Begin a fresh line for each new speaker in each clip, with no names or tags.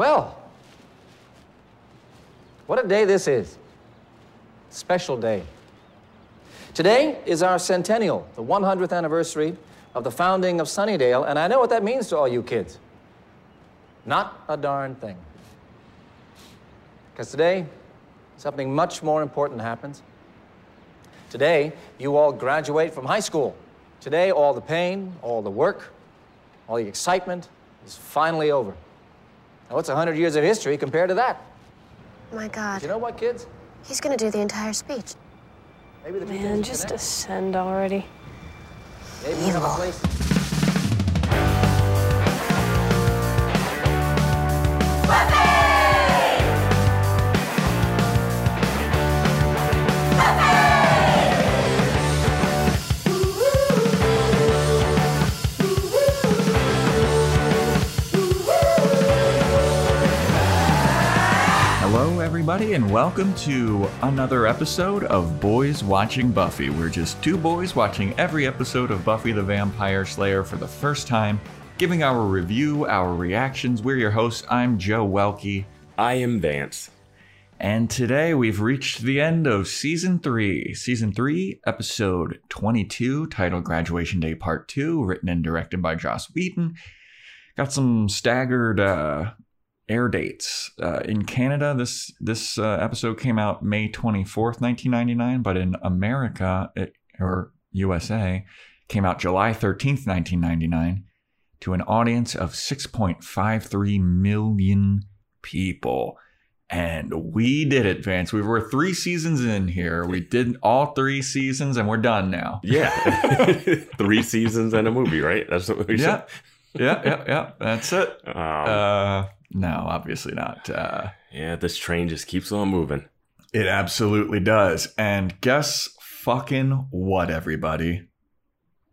Well, what a day this is. Special day. Today is our centennial, the 100th anniversary of the founding of Sunnydale, and I know what that means to all you kids. Not a darn thing. Because today, something much more important happens. Today, you all graduate from high school. Today, all the pain, all the work, all the excitement is finally over. Now, what's 100 years of history compared to that?
My God.
You know what, kids?
He's gonna do the entire speech.
Maybe the
Man, just
connect.
ascend already.
Maybe we
everybody, and welcome to another episode of Boys Watching Buffy. We're just two boys watching every episode of Buffy the Vampire Slayer for the first time, giving our review, our reactions. We're your hosts. I'm Joe Welke,
I am Vance.
and today we've reached the end of season three. Season three, episode 22, titled Graduation Day Part 2, written and directed by Joss Whedon. Got some staggered uh, air dates. Uh, in Canada, this this uh, episode came out May 24th, 1999, but in America it, or USA came out July 13th, 1999 to an audience of 6.53 million people. And we did it, Vance. We were three seasons in here. We did all three seasons and we're done now.
Yeah. Three seasons and a movie, right? That's what we
Yeah. Yeah, yeah, yeah. That's it.
Um,
Uh, no, obviously not. Uh,
yeah, this train just keeps on moving.
It absolutely does. And guess fucking what, everybody?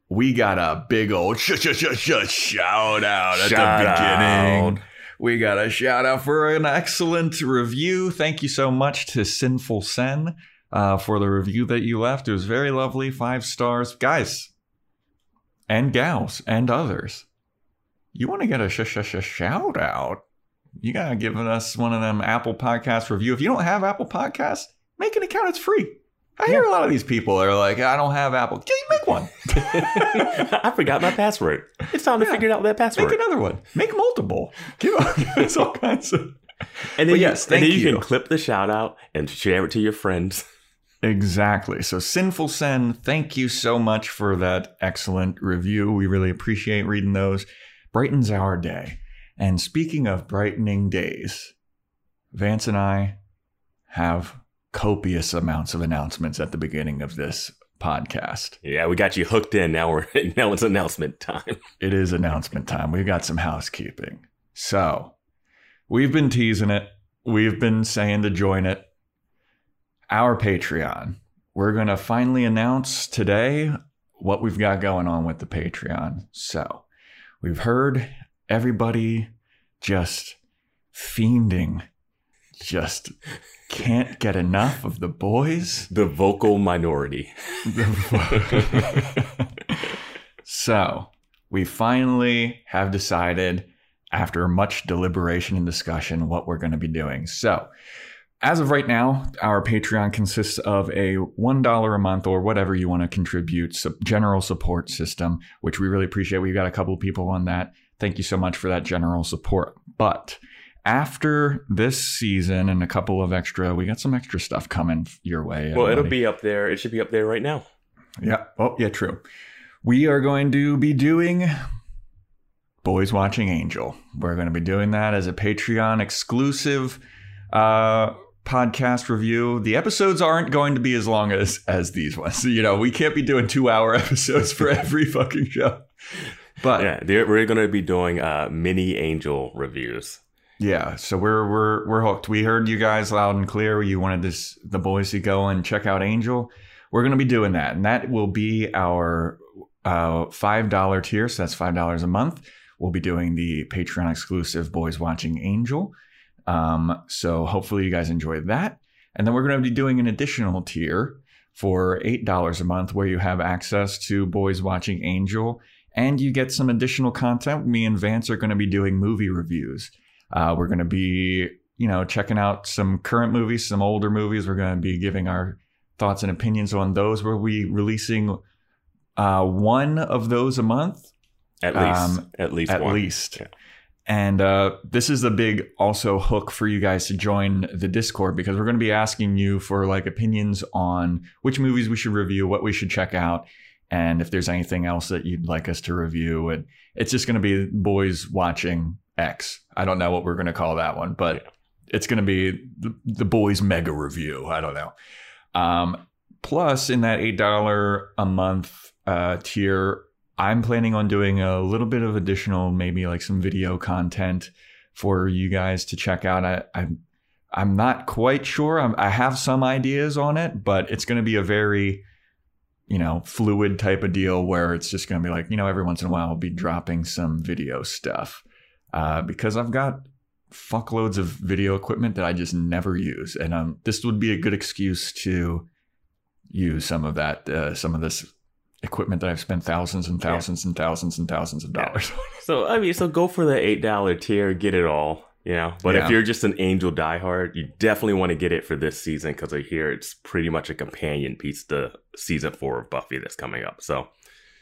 We got a big old sh- sh- sh- sh- shout out at
Shout
the beginning.
out.
We got a shout out for an excellent review. Thank you so much to Sinful Sen uh, for the review that you left. It was very lovely. Five stars. Guys and gals and others, you want to get a sh- sh- sh- shout out? You got to give us one of them Apple Podcast review. If you don't have Apple Podcasts, make an account. It's free. I hear a lot of these people are like, I don't have Apple. Yeah, you make one.
I forgot my password. It's time to
Yeah.
figure out that password.
Make another one. Make multiple. Give us all kinds of.
and then, you,
yes,
and then you
you.
can clip the shout out and share it to your friends.
Exactly. So, Sinful Sen, thank you so much for that excellent review. We really appreciate reading those. Brightens our day. And speaking of brightening days, Vance and I have copious amounts of announcements at the beginning of this podcast.
Yeah, we got you hooked in. Now we're now it's announcement time.
It is announcement time. We've got some housekeeping. So, we've been teasing it. We've been saying to join it. Our Patreon. We're going to finally announce today what we've got going on with the Patreon. So, we've heard everybody just fiending, just can't get enough of the boys.
The vocal minority.
so we finally have decided after much deliberation and discussion what we're going to be doing so as of right now our patreon consists of a $1 a month or whatever you want to contribute general support system which we really appreciate we've got a couple of people on that thank you so much for that general support but after this season and a couple of extra we got some extra stuff coming your way
Well, it'll be up there. It should be up there right now.
Yeah. Oh, yeah, true. We are going to be doing Boys Watching Angel. We're going to be doing that as a Patreon exclusive uh, podcast review. The episodes aren't going to be as long as as these ones. You know, we can't be doing two hour episodes for every fucking show. But
Yeah, we're going to be doing uh, mini angel reviews.
Yeah, so we're we're we're hooked. We heard you guys loud and clear. You wanted this the boys to go and check out Angel. We're going to be doing that, and that will be our uh, five dollar tier. So that's five dollars a month. We'll be doing the Patreon exclusive Boys Watching Angel. Um, so hopefully you guys enjoyed that, and then we're going to be doing an additional tier for eight dollars a month, where you have access to Boys Watching Angel, and you get some additional content. Me and Vance are going to be doing movie reviews Uh, we're going to be, you know, checking out some current movies, some older movies. We're going to be giving our thoughts and opinions on those. We'll be releasing uh, one of those a month
At least,
Um,
at least,
at
one.
least.
Yeah.
And uh, this is a big also hook for you guys to join the Discord because we're going to be asking you for like opinions on which movies we should review, what we should check out, and if there's anything else that you'd like us to review. And it's just going to be boys watching X. I don't know what we're going to call that one, but it's going to be the, the boys mega review. I don't know. Um, plus, in that eight dollar a month uh, tier, I'm planning on doing a little bit of additional, maybe like some video content for you guys to check out. I, I'm I'm not quite sure. I'm, I have some ideas on it, but it's going to be a very you know fluid type of deal where it's just going to be like you know every once in a while I'll be dropping some video stuff uh, because I've got fuckloads of video equipment that I just never use, and um, this would be a good excuse to use some of that, uh, some of this equipment that I've spent thousands and thousands and thousands and thousands of
Yeah.
dollars. on.
So I mean, so go for the eight dollar tier, get it all. You know, but
Yeah.
if you're just an Angel diehard, you definitely want to get it for this season because I hear it's pretty much a companion piece to season four of Buffy that's coming up. So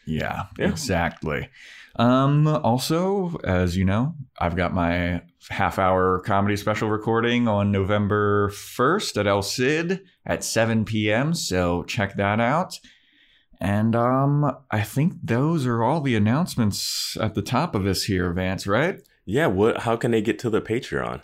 Yeah,
Yeah.
exactly. Um, also, as you know, I've got my half hour comedy special recording on November 1st at El Cid at 7 p.m. So check that out. And um, I think those are all the announcements at the top of this here, Vance, right?
Yeah, what? How can they get to the Patreon?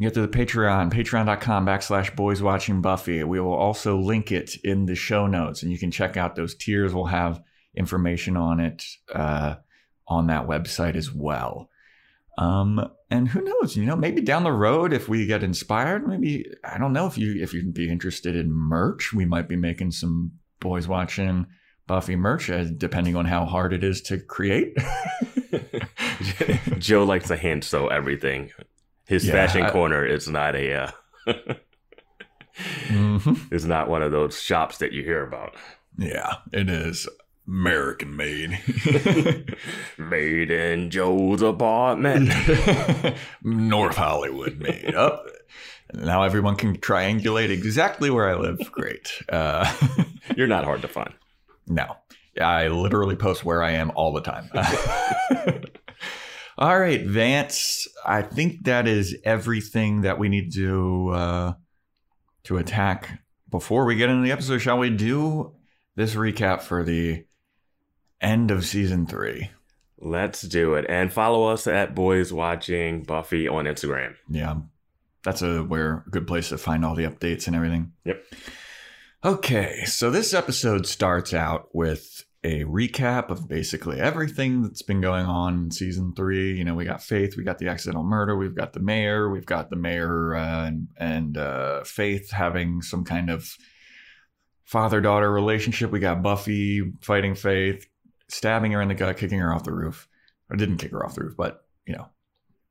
Get to the Patreon, patreon.com backslash boys watching Buffy. We will also link it in the show notes and you can check out those tiers. We'll have information on it uh, on that website as well. Um, and who knows, you know, maybe down the road, if we get inspired, maybe, I don't know if you, if you'd be interested in merch, we might be making some boys watching Buffy merch, depending on how hard it is to create.
Joe likes to hand sew everything. His
Yeah,
fashion
I-
corner is not a uh,
Mhm.
is not one of those shops that you hear about.
Yeah, it is American made.
Made in Joe's apartment.
North Hollywood made up. Now everyone can triangulate exactly where I live. Great. Uh,
You're not hard to find.
No, I literally post where I am all the time. all right, Vance. I think that is everything that we need to uh, to attack before we get into the episode. Shall we do this recap for the end of season three?
Let's do it. And follow us at Boys Watching Buffy on Instagram.
Yeah, that's a where a good place to find all the updates and everything.
Yep.
Okay, so this episode starts out with a recap of basically everything that's been going on in season three. You know, we got Faith, we got the accidental murder, we've got the mayor, we've got the mayor uh, and, and uh, Faith having some kind of father daughter relationship. We got Buffy fighting Faith, stabbing her in the gut, kicking her off the roof. Or didn't kick her off the roof, but, you know,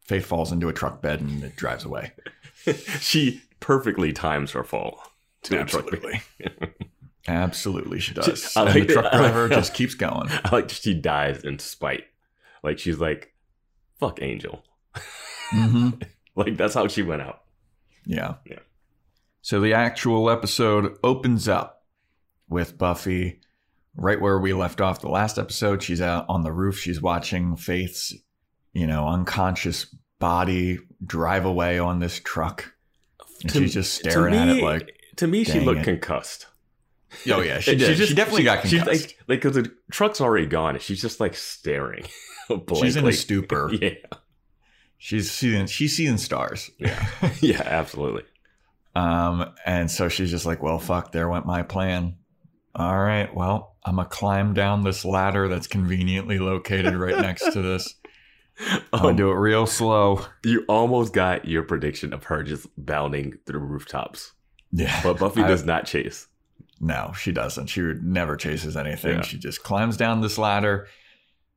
Faith falls into a truck bed and it drives away.
she perfectly times her fall. To a truck.
Absolutely. Absolutely, she does.
I
and the truck driver just keeps going.
I like she dies in spite. Like she's like, fuck Angel.
hmm
Like that's how she went out.
Yeah.
Yeah.
So the actual episode opens up with Buffy right where we left off the last episode. She's out on the roof. She's watching Faith's, you know, unconscious body drive away on this truck. And
To-
she's just staring at it like,
To me, she looked
it.
concussed.
oh yeah, she
And
did. She, definitely got
She's
concussed.
like, like, cause the truck's already gone, and she's just like staring.
she's in a
blankly.
stupor.
Yeah,
She's seeing, she's seeing stars.
yeah, yeah, absolutely.
Um, and so she's just like, well, fuck, there went my plan. All right, well, I'm gonna climb down this ladder that's conveniently located right next to this. I'm gonna
Um,
do it real slow.
you almost got your prediction of her just bounding through rooftops,
Yeah.
but Buffy
I-
does not chase.
No, she doesn't. She never chases anything.
Yeah.
She just climbs down this ladder.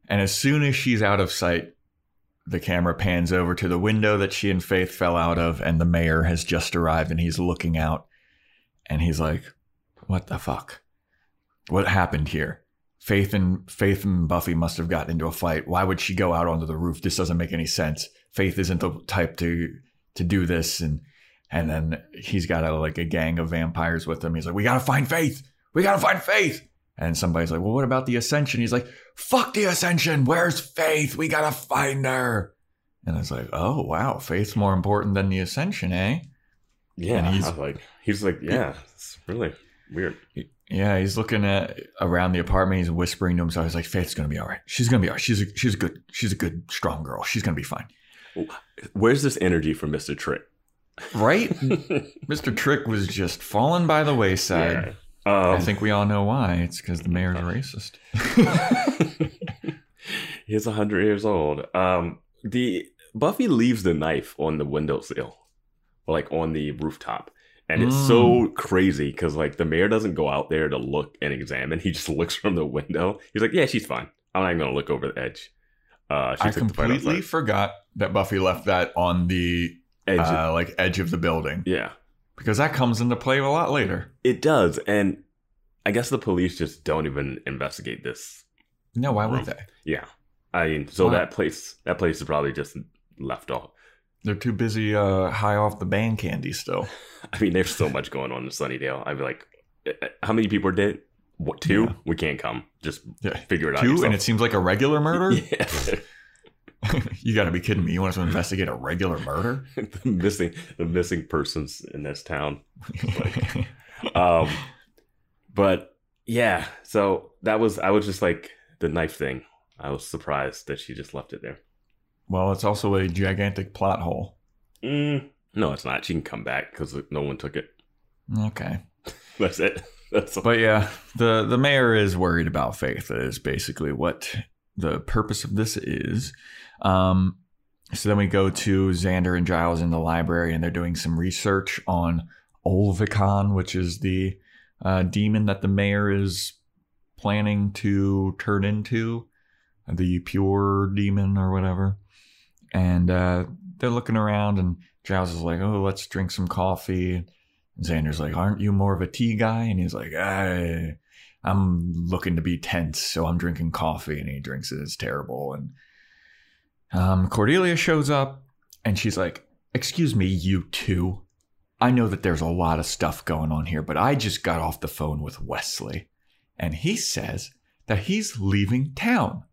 And as soon as she's out of sight, the camera pans over to the window that she and Faith fell out of, and the mayor has just arrived and he's looking out. And he's like, What the fuck? What happened here? Faith and Faith and Buffy must have gotten into a fight. Why would she go out onto the roof? This doesn't make any sense. Faith isn't the type to to do this, and and then he's got a like a gang of vampires with him. He's like, we gotta find Faith. We gotta find Faith. And somebody's like, well, what about the Ascension? He's like, fuck the Ascension. Where's Faith? We gotta find her. And it's like, oh wow, Faith's more important than the Ascension, eh?
Yeah,
And he's-
like, he's like, yeah, it's really weird.
Yeah, he's looking at around the apartment. He's whispering to himself. He's like, "Faith's gonna be all right. She's gonna be all right. She's a, she's a good she's a good strong girl. She's gonna be fine."
Where's this energy from Mister Trick?
Right? Mister Trick was just falling by the wayside.
Um,
I think we all know why. It's because the mayor's a racist.
he's a hundred years old. Um, the Buffy leaves the knife on the windowsill, like on the rooftop, and it's so crazy because like the mayor doesn't go out there to look and examine. He just looks from the window. He's like, "Yeah, she's fine. I'm not even gonna look over the edge." Uh, she
I
took the fight
completely forgot that Buffy left that on the
edge.
uh, like edge of the building
yeah,
because that comes into play a lot later.
it does, and I guess the police just don't even investigate this.
No, why would
Room.
they?
Yeah, I mean, so that place, that place is probably just left off.
They're too busy uh, high off the band candy still.
I mean, there's so much going on in Sunnydale. I'd be like, eh, eh, how many people are dead? What, two?
Yeah.
We can't come. Just
Yeah,
figure it out.
two, and it seems like a regular murder.
yeah.
you got to be kidding me! You want us to investigate a regular murder?
the missing, the missing persons in this town. Um, but yeah, so that was I was just like the knife thing. I was surprised that she just left it there.
well, it's also a gigantic plot hole.
Mm, no, it's not. She can come back because no one took it.
Okay,
That's it. That's all.
but yeah, the the mayor is worried about Faith. Is basically what the purpose of this is. Um, so then we go to Xander and Giles in the library, and they're doing some research on Olvikan, which is the uh, demon that the mayor is planning to turn into, the pure demon or whatever. And uh, they're looking around, and Giles is like, "Oh, let's drink some coffee." And Xander's like, "Aren't you more of a tea guy?" And he's like, "I, I'm looking to be tense, so I'm drinking coffee." And he drinks it. It's terrible. And um, Cordelia shows up, and she's like, "Excuse me, you two. I know that there's a lot of stuff going on here, but I just got off the phone with Wesley, and he says that he's leaving town.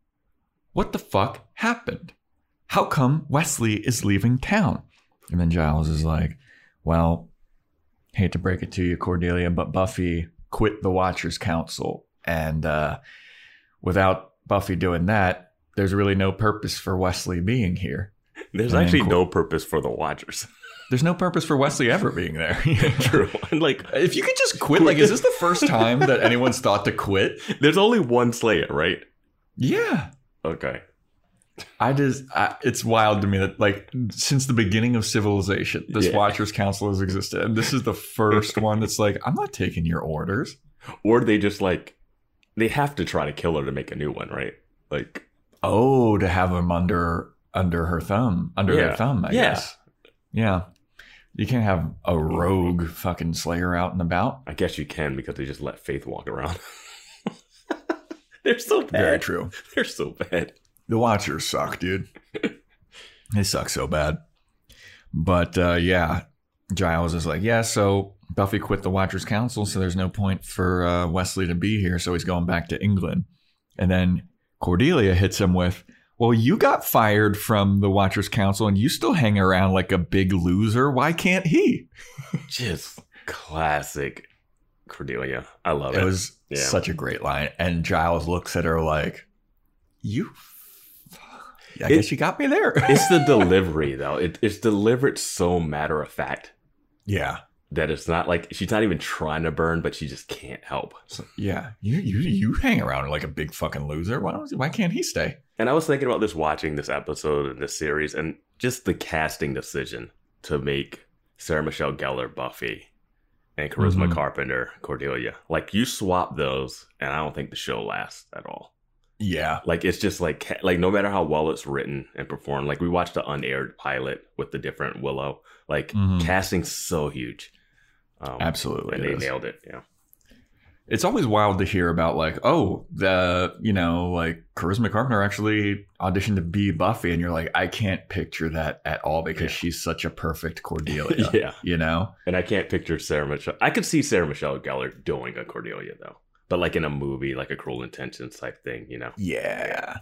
What the fuck happened? How come Wesley is leaving town?" And then Giles is like, "Well." hate to break it to you, Cordelia, but Buffy quit the Watchers Council. And uh, without Buffy doing that, there's really no purpose for Wesley being here.
There's
And
actually no purpose for the Watchers.
There's no purpose for Wesley ever being there.
True. And like,
If you could just quit, like, is this the first time that anyone's thought to quit?
there's only one Slayer, right?
Yeah.
Okay.
I just, I, it's wild to me that, like, since the beginning of civilization, this
Yeah.
Watchers Council has existed. And this is the first one that's like, I'm not taking your orders.
Or they just like, they have to try to kill her to make a new one, right? Like,
Oh, to have him under under her thumb, under
Yeah.
their thumb, I
Yeah.
guess. Yeah. You can't have a rogue fucking slayer out and about.
I guess you can because they just let Faith walk around. They're so bad.
Very true.
They're so bad.
The Watchers suck, dude. they suck so bad. But uh, yeah, Giles is like, yeah, so Buffy quit the Watchers Council, so there's no point for uh, Wesley to be here, so he's going back to England. And then Cordelia hits him with, well, you got fired from the Watchers Council and you still hang around like a big loser. Why can't he?
Just classic Cordelia. I love it.
It was
Yeah.
such a great line. And Giles looks at her like, you. I
It-
guess you got me there.
it's the delivery though. It, it's delivered so matter of fact
yeah.
That it's not like she's not even trying to burn, but she just can't help.
So, yeah, you you you hang around like a big fucking loser. Why don't why can't he stay?
And I was thinking about this watching this episode and this series and just the casting decision to make Sarah Michelle Gellar Buffy and Charisma
Mhm.
Carpenter Cordelia. Like you swap those and I don't think the show lasts at all.
Yeah,
Like it's just like like no matter how well it's written and performed. Like we watched the unaired pilot with the different Willow. Like
Mhm.
casting's so huge. Um,
absolutely.
and they
is.
nailed it. Yeah.
it's always wild to hear about like, oh, the you know, like Charisma Carpenter actually auditioned to be Buffy, and you're like, I can't picture that at all because
Yeah.
she's such a perfect Cordelia.
Yeah.
You know?
And I can't picture Sarah Michelle. I could see Sarah Michelle Gellar doing a Cordelia though, but like in a movie, like a Cruel Intentions type thing, you know?
Yeah.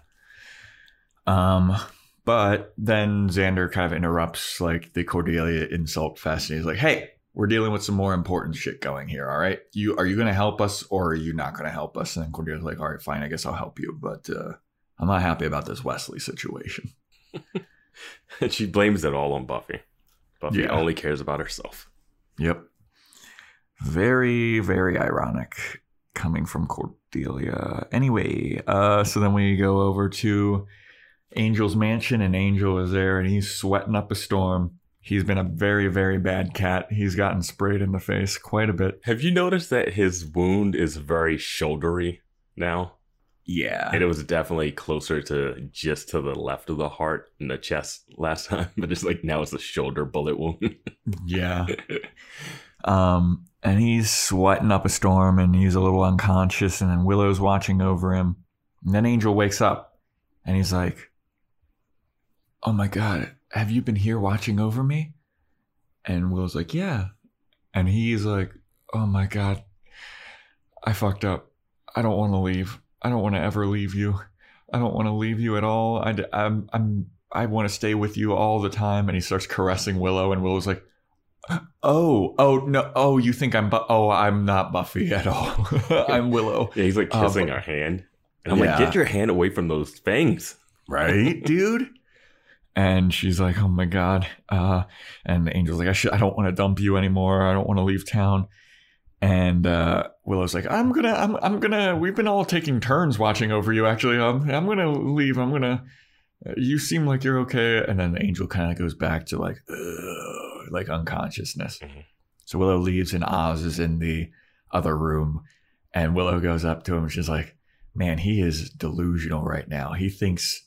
Um, but then Xander kind of interrupts like the Cordelia insult fest, and he's like, "Hey, we're dealing with some more important shit going here. All right, you are you going to help us or are you not going to help us?" And Cordelia's like, "All right, fine. I guess I'll help you, but uh, I'm not happy about this Wesley situation."
And she blames it all on Buffy. Buffy
Yeah.
only cares about herself.
Yep. Very, very ironic coming from Cordelia. Anyway, uh, so then we go over to Angel's mansion, and Angel is there, and he's sweating up a storm. He's been a very, very bad cat. He's gotten sprayed in the face quite a bit.
Have you noticed that his wound is very shouldery now?
Yeah.
And it was definitely closer to just to the left of the heart and the chest last time, but it's like now it's a shoulder bullet wound.
Yeah. Um, and he's sweating up a storm and he's a little unconscious, and then Willow's watching over him. And then Angel wakes up and he's like, Oh my God, have you been here watching over me? And Willow's like, Yeah. And he's like, Oh my God, I fucked up. I don't want to leave. I don't want to ever leave you. I don't want to leave you at all. I, I'm, I'm, I want to stay with you all the time. And he starts caressing Willow, and Willow's like, Oh, oh no! Oh, you think I'm? Bu- oh, I'm not Buffy at all. I'm Willow,
yeah, he's like kissing
but-
her hand. And I'm
Yeah.
like, get your hand away from those fangs.
right, dude? And she's like, "Oh my god!" Uh, and the angel's like, "I should. I don't want to dump you anymore. I don't want to leave town." And uh, Willow's like, "I'm gonna. I'm. I'm gonna. We've been all taking turns watching over you. Actually, I'm. I'm gonna leave. I'm gonna. You seem like you're okay." And then the angel kind of goes back to like, like unconsciousness.
Mhm.
So Willow leaves, and Oz is in the other room, and Willow goes up to him. and She's like, "Man, he is delusional right now. He thinks."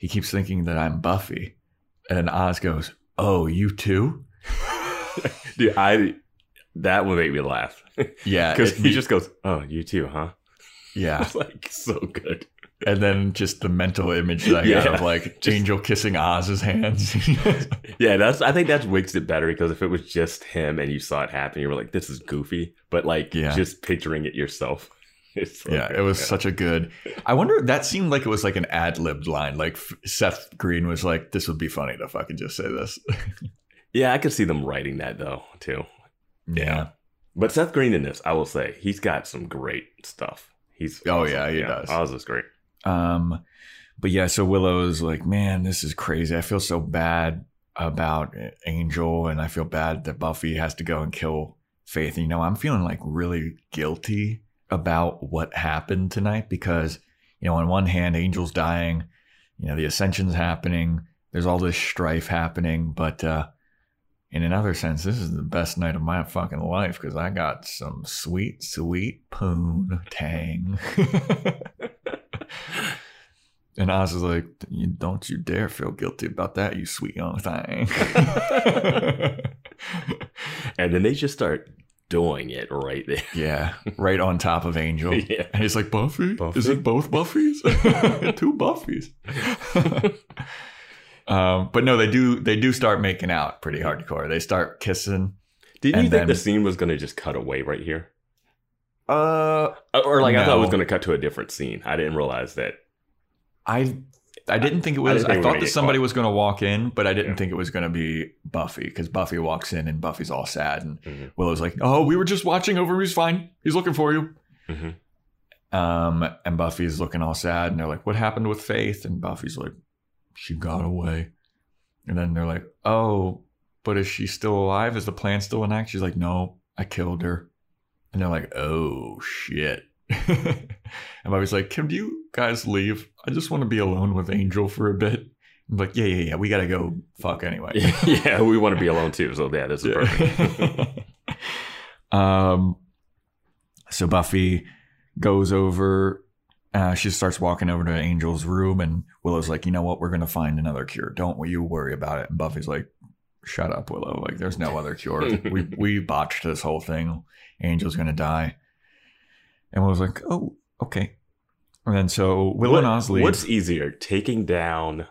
He keeps thinking that I'm Buffy. And Oz goes, Oh, you too?
Dude, I that would make me laugh.
Yeah.
Because he just goes, Oh, you too, huh?
yeah.
It's like so good.
And then just the mental image that I got
Yeah.
of like
Just-
Angel kissing Oz's hands.
Yeah, that's I think that makes it better because if it was just him and you saw it happen, you were like, This is goofy. But like
Yeah.
just picturing it yourself. So
yeah,
good.
it was such a good. I wonder, that seemed like it was like an ad libbed line. Like Seth Green was like, This would be funny to fucking just say this.
Yeah, I could see them writing that though, too.
yeah.
But Seth Green in this, I will say, he's got some great stuff. He's
Oh, yeah, he does.
Oz is great.
Um, but yeah, so Willow's like, man, this is crazy. I feel so bad about Angel, and I feel bad that Buffy has to go and kill Faith. You know, I'm feeling like really guilty about what happened tonight because, you know, on one hand, Angel's dying, you know, the Ascension's happening, there's all this strife happening, but uh, in another sense, this is the best night of my fucking life because I got some sweet, sweet poon tang. and Oz is like, don't you dare feel guilty about that, you sweet young thing.
And then they just start doing it right there.
yeah, right on top of Angel.
yeah.
And he's like, Buffy?
Buffy?
Is it both Buffys? Two Buffys. um, but no, they do they do start making out pretty hardcore. They start kissing.
Did you think the scene was going to just cut away right here?
Uh
Or like I thought it was going to cut to a different scene. I didn't realize that.
I I didn't think it was.
didn't
I, thought that somebody was going to walk in, but I didn't
Yeah.
think it was going to be Buffy because Buffy walks in and Buffy's all sad, and
Mhm.
Willow's like, "Oh, we were just watching over. He's fine. He's looking for you."
Mhm.
Um, and Buffy's looking all sad, and they're like, "What happened with Faith?" And Buffy's like, "She got away." And then they're like, "Oh, but is she still alive? Is the plan still in act?" She's like, "No, I killed her." And they're like, "Oh shit." and Buffy's like, "Can you guys leave? I just want to be alone with Angel for a bit." I'm like, "Yeah, yeah, yeah. We gotta go fuck anyway."
yeah, we want to be alone too. So yeah, this is perfect.
um, so Buffy goes over. Uh, she starts walking over to Angel's room, and Willow's like, "You know what? We're gonna find another cure. Don't you worry about it." And Buffy's like, "Shut up, Willow. Like, there's no other cure. we we botched this whole thing. Angel's gonna die." And Willow's like, oh, okay. And then so Willow and Oz leave.
What's easier, taking down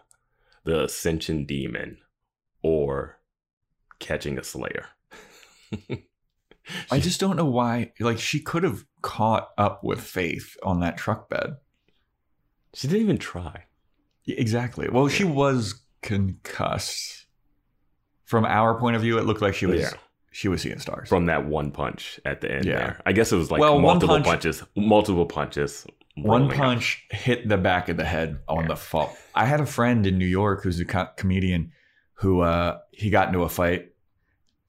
the Ascension Demon or catching a Slayer?
I just don't know why. Like, she could have caught up with Faith on that truck bed.
She didn't even try.
Exactly. Well, she was concussed. From our point of view, it looked like she was
Yeah.
She was seeing stars.
From that one punch at the end
Yeah.
there. I guess it was like
Well,
multiple
punch-
punches. Multiple punches.
One
rolling up.
punch hit the back of the head on the fall. I had a friend in New York who's a co- comedian who uh he got into a fight,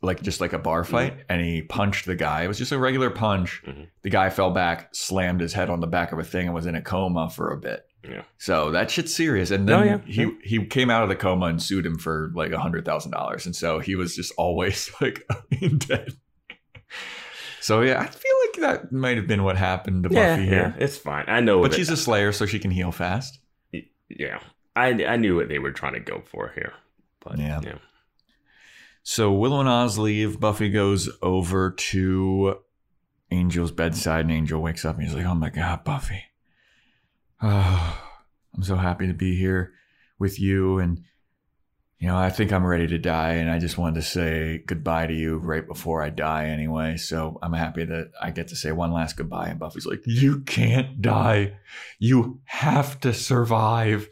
like just like a bar fight, and he punched the guy. It was just a regular punch.
Mhm.
The guy fell back, slammed his head on the back of a thing, and was in a coma for a bit.
Yeah.
So that shit's serious. And then
Oh, yeah.
he he came out of the coma and sued him for like a hundred thousand dollars. And so he was just always like in debt. So yeah, I feel like that might have been what happened to
Yeah,
Buffy
yeah,
here.
it's fine. I know
But she's a slayer, so she can heal fast.
yeah. I I knew what they were trying to go for here. But
Yeah.
yeah.
So Willow and Oz leave. Buffy goes over to Angel's bedside, and Angel wakes up and he's like, "Oh my god, Buffy! Oh, I'm so happy to be here with you, and you know, I think I'm ready to die, and I just wanted to say goodbye to you right before I die, anyway. So I'm happy that I get to say one last goodbye." And Buffy's like, "You can't die. You have to survive."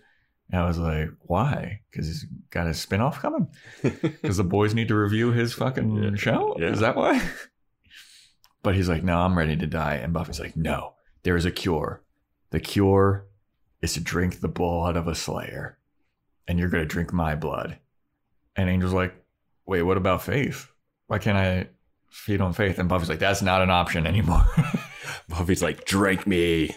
And I was like, "Why? Because he's got a spinoff coming." because the boys need to review his fucking
Yeah.
show.
Yeah.
Is that why? but he's like, no, I'm ready to die. And Buffy's like, no, there is a cure. The cure is to drink the blood of a slayer, and you're gonna drink my blood. And Angel's like, wait, what about Faith? Why can't I feed on Faith? And Buffy's like, that's not an option anymore.
Buffy's like, drink me.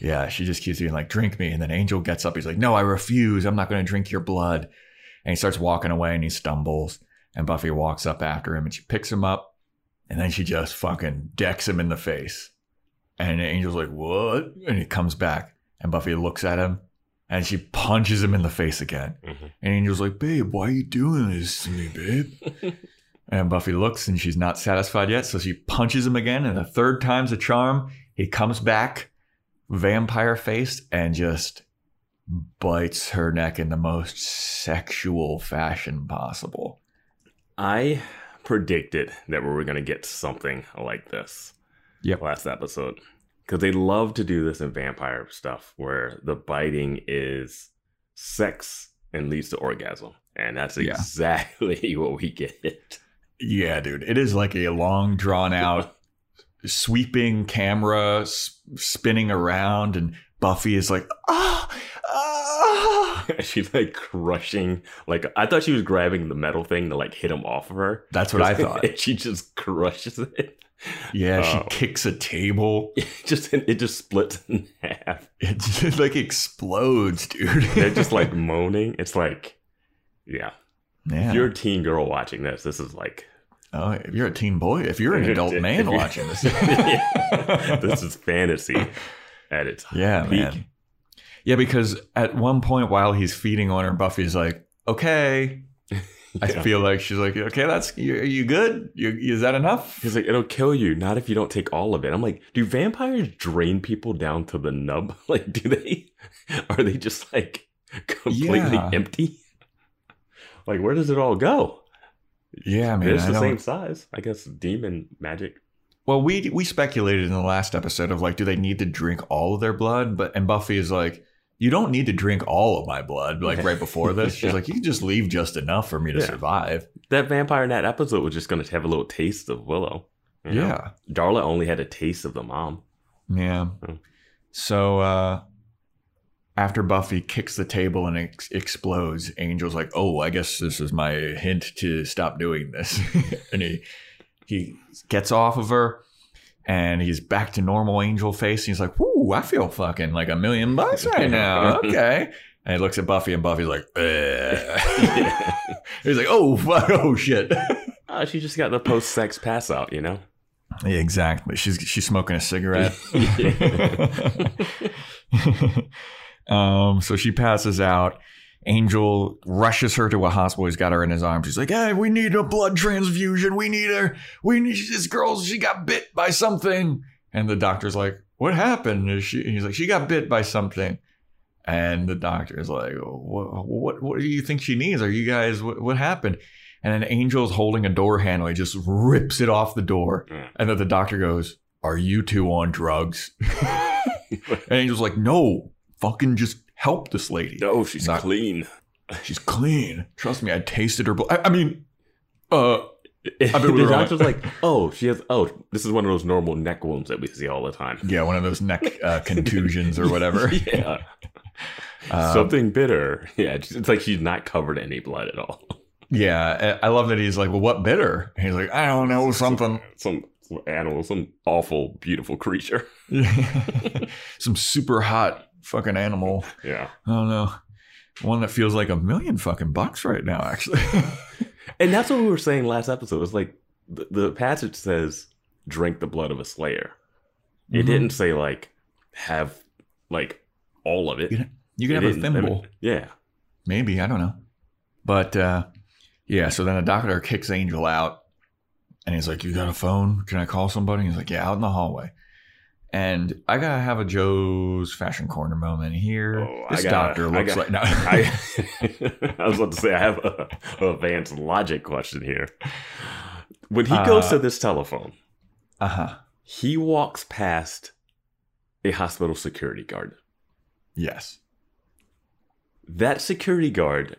Yeah, she just keeps being like, drink me. And then Angel gets up. He's like, no, I refuse. I'm not going to drink your blood. And he starts walking away and he stumbles. And Buffy walks up after him and she picks him up. And then she just fucking decks him in the face. And Angel's like, what? And he comes back. And Buffy looks at him and she punches him in the face again.
Mhm.
And Angel's like, babe, why are you doing this to me, babe? And Buffy looks and she's not satisfied yet. So she punches him again. And the third time's a charm. He comes back, vampire faced, and just bites her neck in the most sexual fashion possible.
I predicted that we were going to get something like this.
Yep.
Last episode. Because they love to do this in vampire stuff where the biting is sex and leads to orgasm. And that's
Yeah.
exactly what we get.
Yeah, dude. It is like a long, drawn out, sweeping camera s- spinning around, and Buffy is like, ah, ah.
She's like crushing, like, I thought she was grabbing the metal thing to like hit him off of her.
That's what I thought.
she just crushes it.
Yeah, she
Oh.
kicks a table.
It just it just splits in half.
It just like explodes, dude.
They're just like moaning. It's like, yeah.
yeah.
If you're a teen girl watching this, this is like
oh, if you're a teen boy, if you're an adult man watching this,
this is fantasy at its
Yeah,
peak.
man. Yeah, because at one point while he's feeding on her, Buffy's like, "Okay." I
Yeah.
feel like she's like, "Okay, that's you. Are you good? You, is that enough?"
He's like, it'll kill you, not if you don't take all of it. I'm like, do vampires drain people down to the nub? Like, do they? Are they just like completely
Yeah.
empty? Like, where does it all go?
Yeah, man.
it's the same size, I guess. Demon magic.
Well, we we speculated in the last episode of like, do they need to drink all of their blood? But and Buffy is like, you don't need to drink all of my blood. Like right before this, she's
Yeah.
like, you can just leave just enough for me to
Yeah.
survive.
That vampire in that episode was just going to have a little taste of Willow. you know?
Yeah,
Darla only had a taste of the mom.
yeah.
Mm.
So uh after Buffy kicks the table and ex- explodes, Angel's like, "Oh, I guess this is my hint to stop doing this." and he he gets off of her, and he's back to normal Angel face. And He's like, "Whoo, I feel fucking like a million bucks right now." Okay. And he looks at Buffy, and Buffy's like, "Ugh." he's like, "Oh, fuck, oh shit."
Uh, she just got the post sex pass out, you know?
Yeah, exactly. She's she's smoking a cigarette. um, so she passes out. Angel rushes her to a hospital. He's got her in his arms. He's like, "Hey, we need a blood transfusion. We need her. We need this girl. She got bit by something." And the doctor's like, "What happened?" Is she? He's like, "She got bit by something." And the doctor's like, "What? What? What do you think she needs? Are you guys? What, what happened?" And an angel's holding a door handle. He just rips it off the door,
Yeah.
and then the doctor goes, "Are you two on drugs?" and Angel's like, "No, fucking just help this lady.
no, she's
Not-
clean.
She's clean. Trust me, I tasted her blood. I, I mean, uh, been with
the doctor's like, oh, she has. Oh, this is one of those normal neck wounds that we see all the time.
yeah, one of those neck uh, contusions or whatever.
yeah,
Um,
something bitter. Yeah, it's like she's not covered in any blood at all.
Yeah, I I love that he's like, well, what bitter? And he's like, I don't know, something.
Some, some animal, some awful, beautiful creature.
Some super hot fucking animal.
Yeah,
I don't know. One that feels like a million fucking bucks right now, actually.
and that's what we were saying last episode. It's like the, the passage says, "Drink the blood of a slayer." It
Mhm.
didn't say like have like all of it.
You you can
It
have a
didn't- I mean,
thimble.
yeah.
Maybe, I don't know. But uh yeah, so then the doctor kicks Angel out and he's like, You got a phone? Can I call somebody? He's like, Yeah, out in the hallway. And I gotta have a Joe's fashion corner moment here.
Oh,
this
got-
doctor looks
got-
like no.
I, I was about to say I have a, a advanced logic question here. When he goes
Uh,
to this telephone,
uh-huh.
he walks past a hospital security guard.
Yes.
That security guard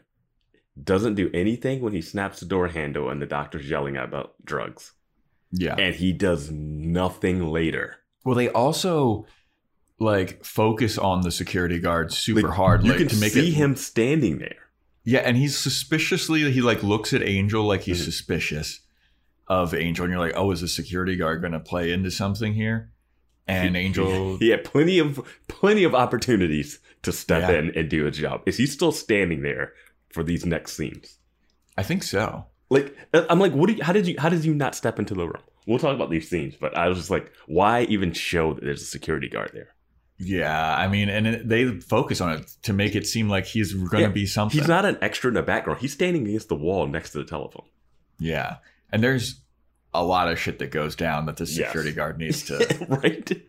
doesn't do anything when he snaps the door handle and the doctor's yelling about drugs.
Yeah.
And he does nothing later.
Well, they also like focus on the security guard super
Like,
hard.
You
like,
can
to make
see
it,
him standing there.
Yeah, and he's suspiciously he like looks at Angel like he's
Mhm.
suspicious of Angel, and you're like, oh, is the security guard going to play into something here? And Angel,
He had plenty of plenty of opportunities to step
Yeah.
in and do a job. Is he still standing there for these next scenes?
I think so.
Like uh, I'm like, what? Do you, how did you? How did you not step into the room? We'll talk about these scenes, but I was just like, why even show that there's a security guard there?
Yeah, I mean, and it, they focus on it to make it seem like he's going to
Yeah,
be something.
He's not an extra in the background. He's standing against the wall next to the telephone.
Yeah, and there's a lot of shit that goes down that the
Yes.
security guard needs to.
right?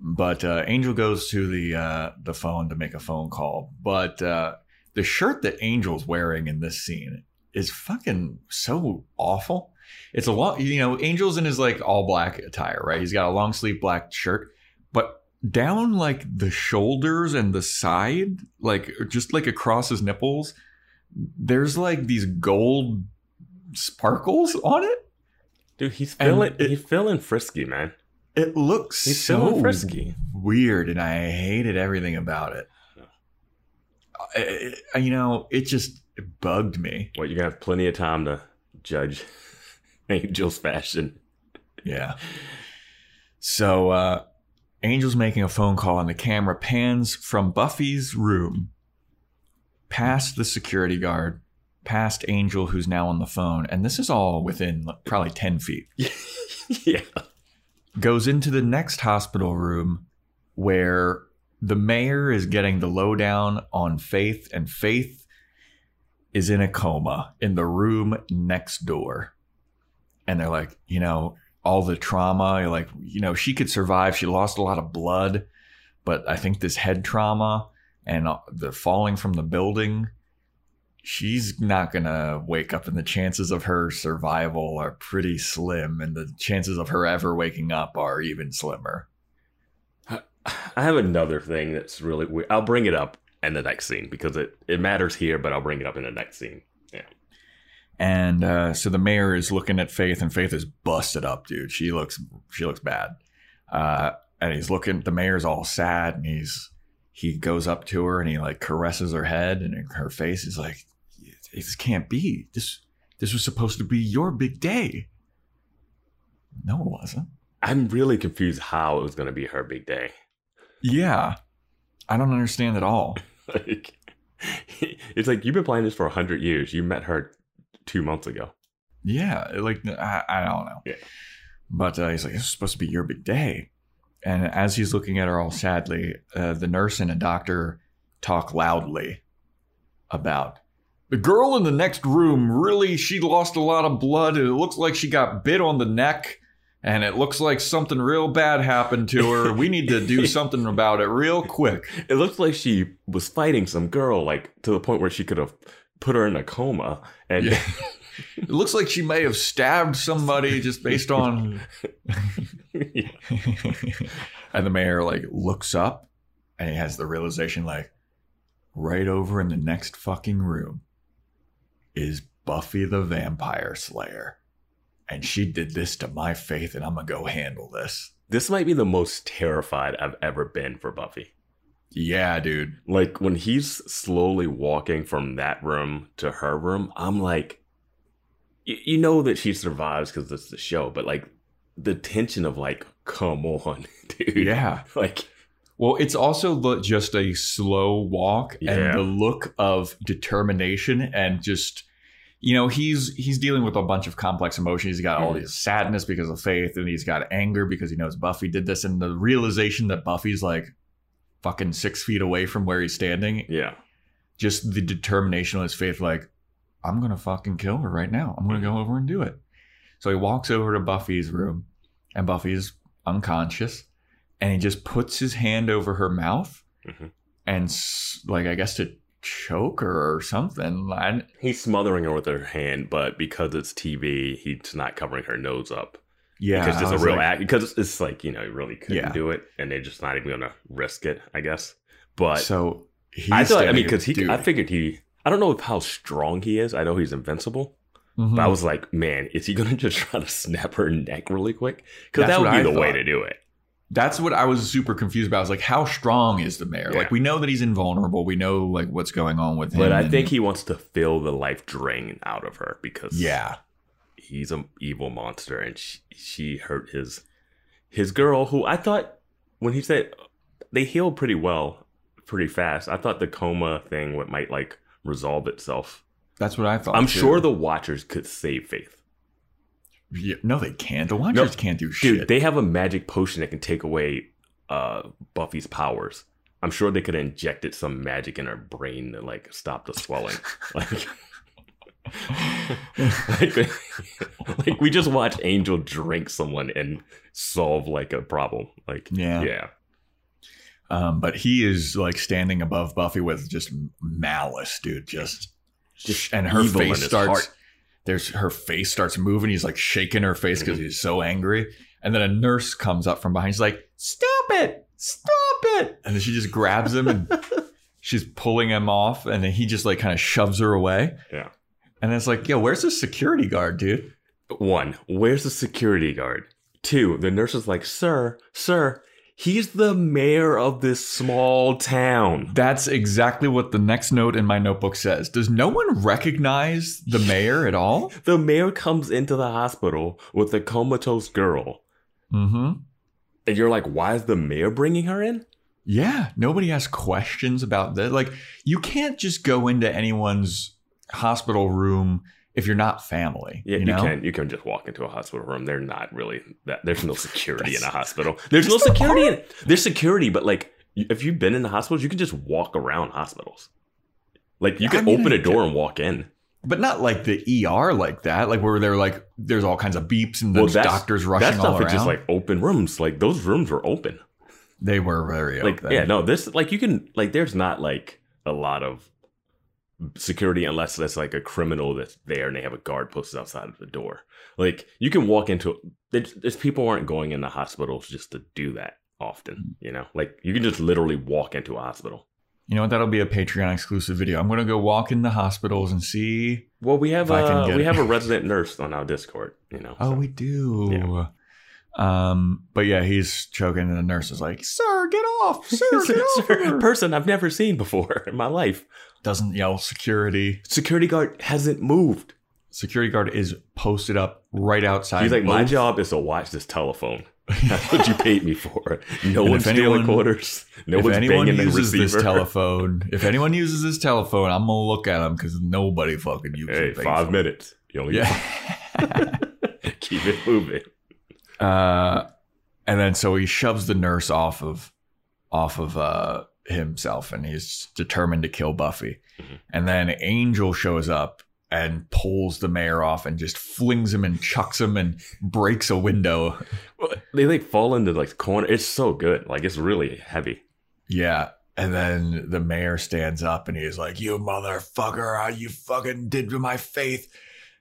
but uh, Angel goes to the uh, the phone to make a phone call. But uh, the shirt that Angel's wearing in this scene is fucking so awful. It's a long, you know, Angel's in his like all black attire, right? He's got a long sleeve black shirt, but down like the shoulders and the side, like just like across his nipples, there's like these gold sparkles on it.
Dude, he's feeling
it-
he's feeling frisky, man.
It looks
He's
so
frisky.
weird, and I hated everything about it. I- I- you know, it just it bugged me.
Well, you're gonna have plenty of time to judge Angel's fashion.
Yeah. So, uh, Angel's making a phone call, and the camera pans from Buffy's room past the security guard, past Angel, who's now on the phone, and this is all within like, probably ten feet.
yeah.
goes into the next hospital room where the mayor is getting the lowdown on Faith, and Faith is in a coma in the room next door. And they're like, you know, all the trauma, like, you know, she could survive. She lost a lot of blood, but I think this head trauma and uh, the falling from the building, she's not going to wake up, and the chances of her survival are pretty slim, and the chances of her ever waking up are even slimmer.
I have another thing that's really weird. I'll bring it up in the next scene because it, it matters here, but I'll bring it up in the next scene.
And uh, so the mayor is looking at Faith, and Faith is busted up, dude. She looks she looks bad. Uh, and he's looking. The mayor's all sad, and he's he goes up to her and he like caresses her head, and her face is like, "This can't be. This this was supposed to be your big day." No, it wasn't.
I'm really confused how it was going to be her big day.
Yeah, I don't understand at all.
Like, it's like you've been playing this for hundred years. You met her two months ago.
Yeah, like I, I don't know.
Yeah.
But uh, he's like, "This is supposed to be your big day," and as he's looking at her all sadly, uh, the nurse and a doctor talk loudly about the girl in the next room. Really, she lost a lot of blood. And it looks like she got bit on the neck, and it looks like something real bad happened to her. We need to do something about it real quick.
It looks like she was fighting some girl, like to the point where she could have put her in a coma. And
Yeah. It looks like she may have stabbed somebody just based on. and the mayor like looks up and he has the realization like right over in the next fucking room is Buffy the Vampire Slayer. And she did this to my faith and I'm going to go handle this.
this might be the most terrified I've ever been for Buffy.
Yeah, dude.
Like when he's slowly walking from that room to her room, I'm like, y- you know that she survives because it's the show, but like the tension of like, come on, dude.
Yeah.
Like,
Well, it's also just a slow walk
Yeah.
and the look of determination and just you know he's he's dealing with a bunch of complex emotions. He's got all
mm-hmm.
this sadness because of faith, and he's got anger because he knows Buffy did this, and the realization that Buffy's like fucking six feet away from where he's standing.
yeah.
Just the determination of his faith, like I'm gonna fucking kill her right now. I'm gonna go over and do it. So he walks over to Buffy's room, and Buffy's unconscious, and he just puts his hand over her mouth,
Mhm.
and s- like I guess to choke her or something. And
He's smothering her with her hand, but because it's TV, he's not covering her nose up.
Yeah,
because it's a real
like,
act. Because it's like you know, he really couldn't
Yeah.
do it, and they're just not even gonna risk it. I guess. But
So he's
I thought, I mean, because he,
dude.
I figured he. I don't know if how strong he is. I know he's invincible,
Mhm.
but I was like, man, is he gonna just try to snap her neck really quick? Because that would be
I
the way to do it.
That's what I was super confused about. I was like, how strong is the mayor?
Yeah.
Like, we know that he's invulnerable. We know like what's going on with him.
But I think he wants to feel the life drain out of her because
yeah,
he's an evil monster, and she, she hurt his his girl, who I thought when he said they healed pretty well, pretty fast. I thought the coma thing would, might like resolve itself.
that's what I thought.
I'm
too.
sure the Watchers could save Faith.
Yeah, no, they can't. The Watchers can't do shit.
Dude, they have a magic potion that can take away uh, Buffy's powers. I'm sure they could have injected some magic in her brain to like stop the swelling. like, like, like we just watch Angel drink someone and solve like a problem. Like,
Yeah.
yeah,
Um, but he is like standing above Buffy with just malice, dude. Just,
Just
and her face starts.
heart.
There's her face starts moving. He's like shaking her face because
Mhm.
he's so angry. And then a nurse comes up from behind. She's like, "Stop it! Stop it!" And then she just grabs him and she's pulling him off. And then he just like kind of shoves her away.
Yeah.
And it's like, yo, where's the security guard, dude?
One, where's the security guard? Two, the nurse is like, sir, sir, he's the mayor of this small town.
That's exactly what the next note in my notebook says. Does no one recognize the mayor at all?
The mayor comes into the hospital with a comatose girl.
Mm-hmm.
And you're like, why is the mayor bringing her in?
Yeah, nobody has questions about that. Like, you can't just go into anyone's hospital room if you're not family.
Yeah,
you,
you,
know?
can you can just walk into a hospital room. They're not really that. There's no security in a hospital. There's no security. In, there's security, but like if you've been in the hospitals, you can just walk around hospitals. Like you
I
can
mean,
open a door and walk in.
But not like the ER like that, like where they're like, there's all kinds of beeps and
Well,
doctors rushing
That
all
stuff
around.
is just like open rooms. Like those rooms were open.
they were very
Like
open.
yeah, no, this like you can like there's not like a lot of security unless that's like a criminal that's there and they have a guard posted outside of the door. Like you can walk into there's, there's people aren't going into hospitals just to do that often, you know? Like you can just literally walk into a hospital.
You know what? That'll be a Patreon exclusive video. I'm gonna go walk in the hospitals and see.
Well, we have
If I can get
we
it.
have a resident nurse on our Discord, you know.
Oh,
so-
we do. Yeah. Um, but yeah, he's choking, and the nurse is like, "Sir, get off! Sir, get off!"
Sir, person I've never seen before in my life.
Doesn't yell security.
Security guard hasn't moved.
Security guard is posted up right outside.
He's like, my job is to watch this telephone. That's what you paid me for. No
And
one's stealing
anyone-
quarters. No
if
one's
anyone
banging the
uses this
receiver.
telephone, if anyone uses this telephone, I'm gonna look at them because nobody fucking uses
hey, five minutes. You only
Yeah.
keep it moving.
uh, and then so he shoves the nurse off of off of uh himself, and he's determined to kill Buffy.
Mhm.
And then Angel shows up and pulls the mayor off and just flings him and chucks him and breaks a window.
They like fall into like the corner. It's so good. Like it's really heavy.
Yeah. And then the mayor stands up and he's like, You motherfucker, how you fucking did to my faith.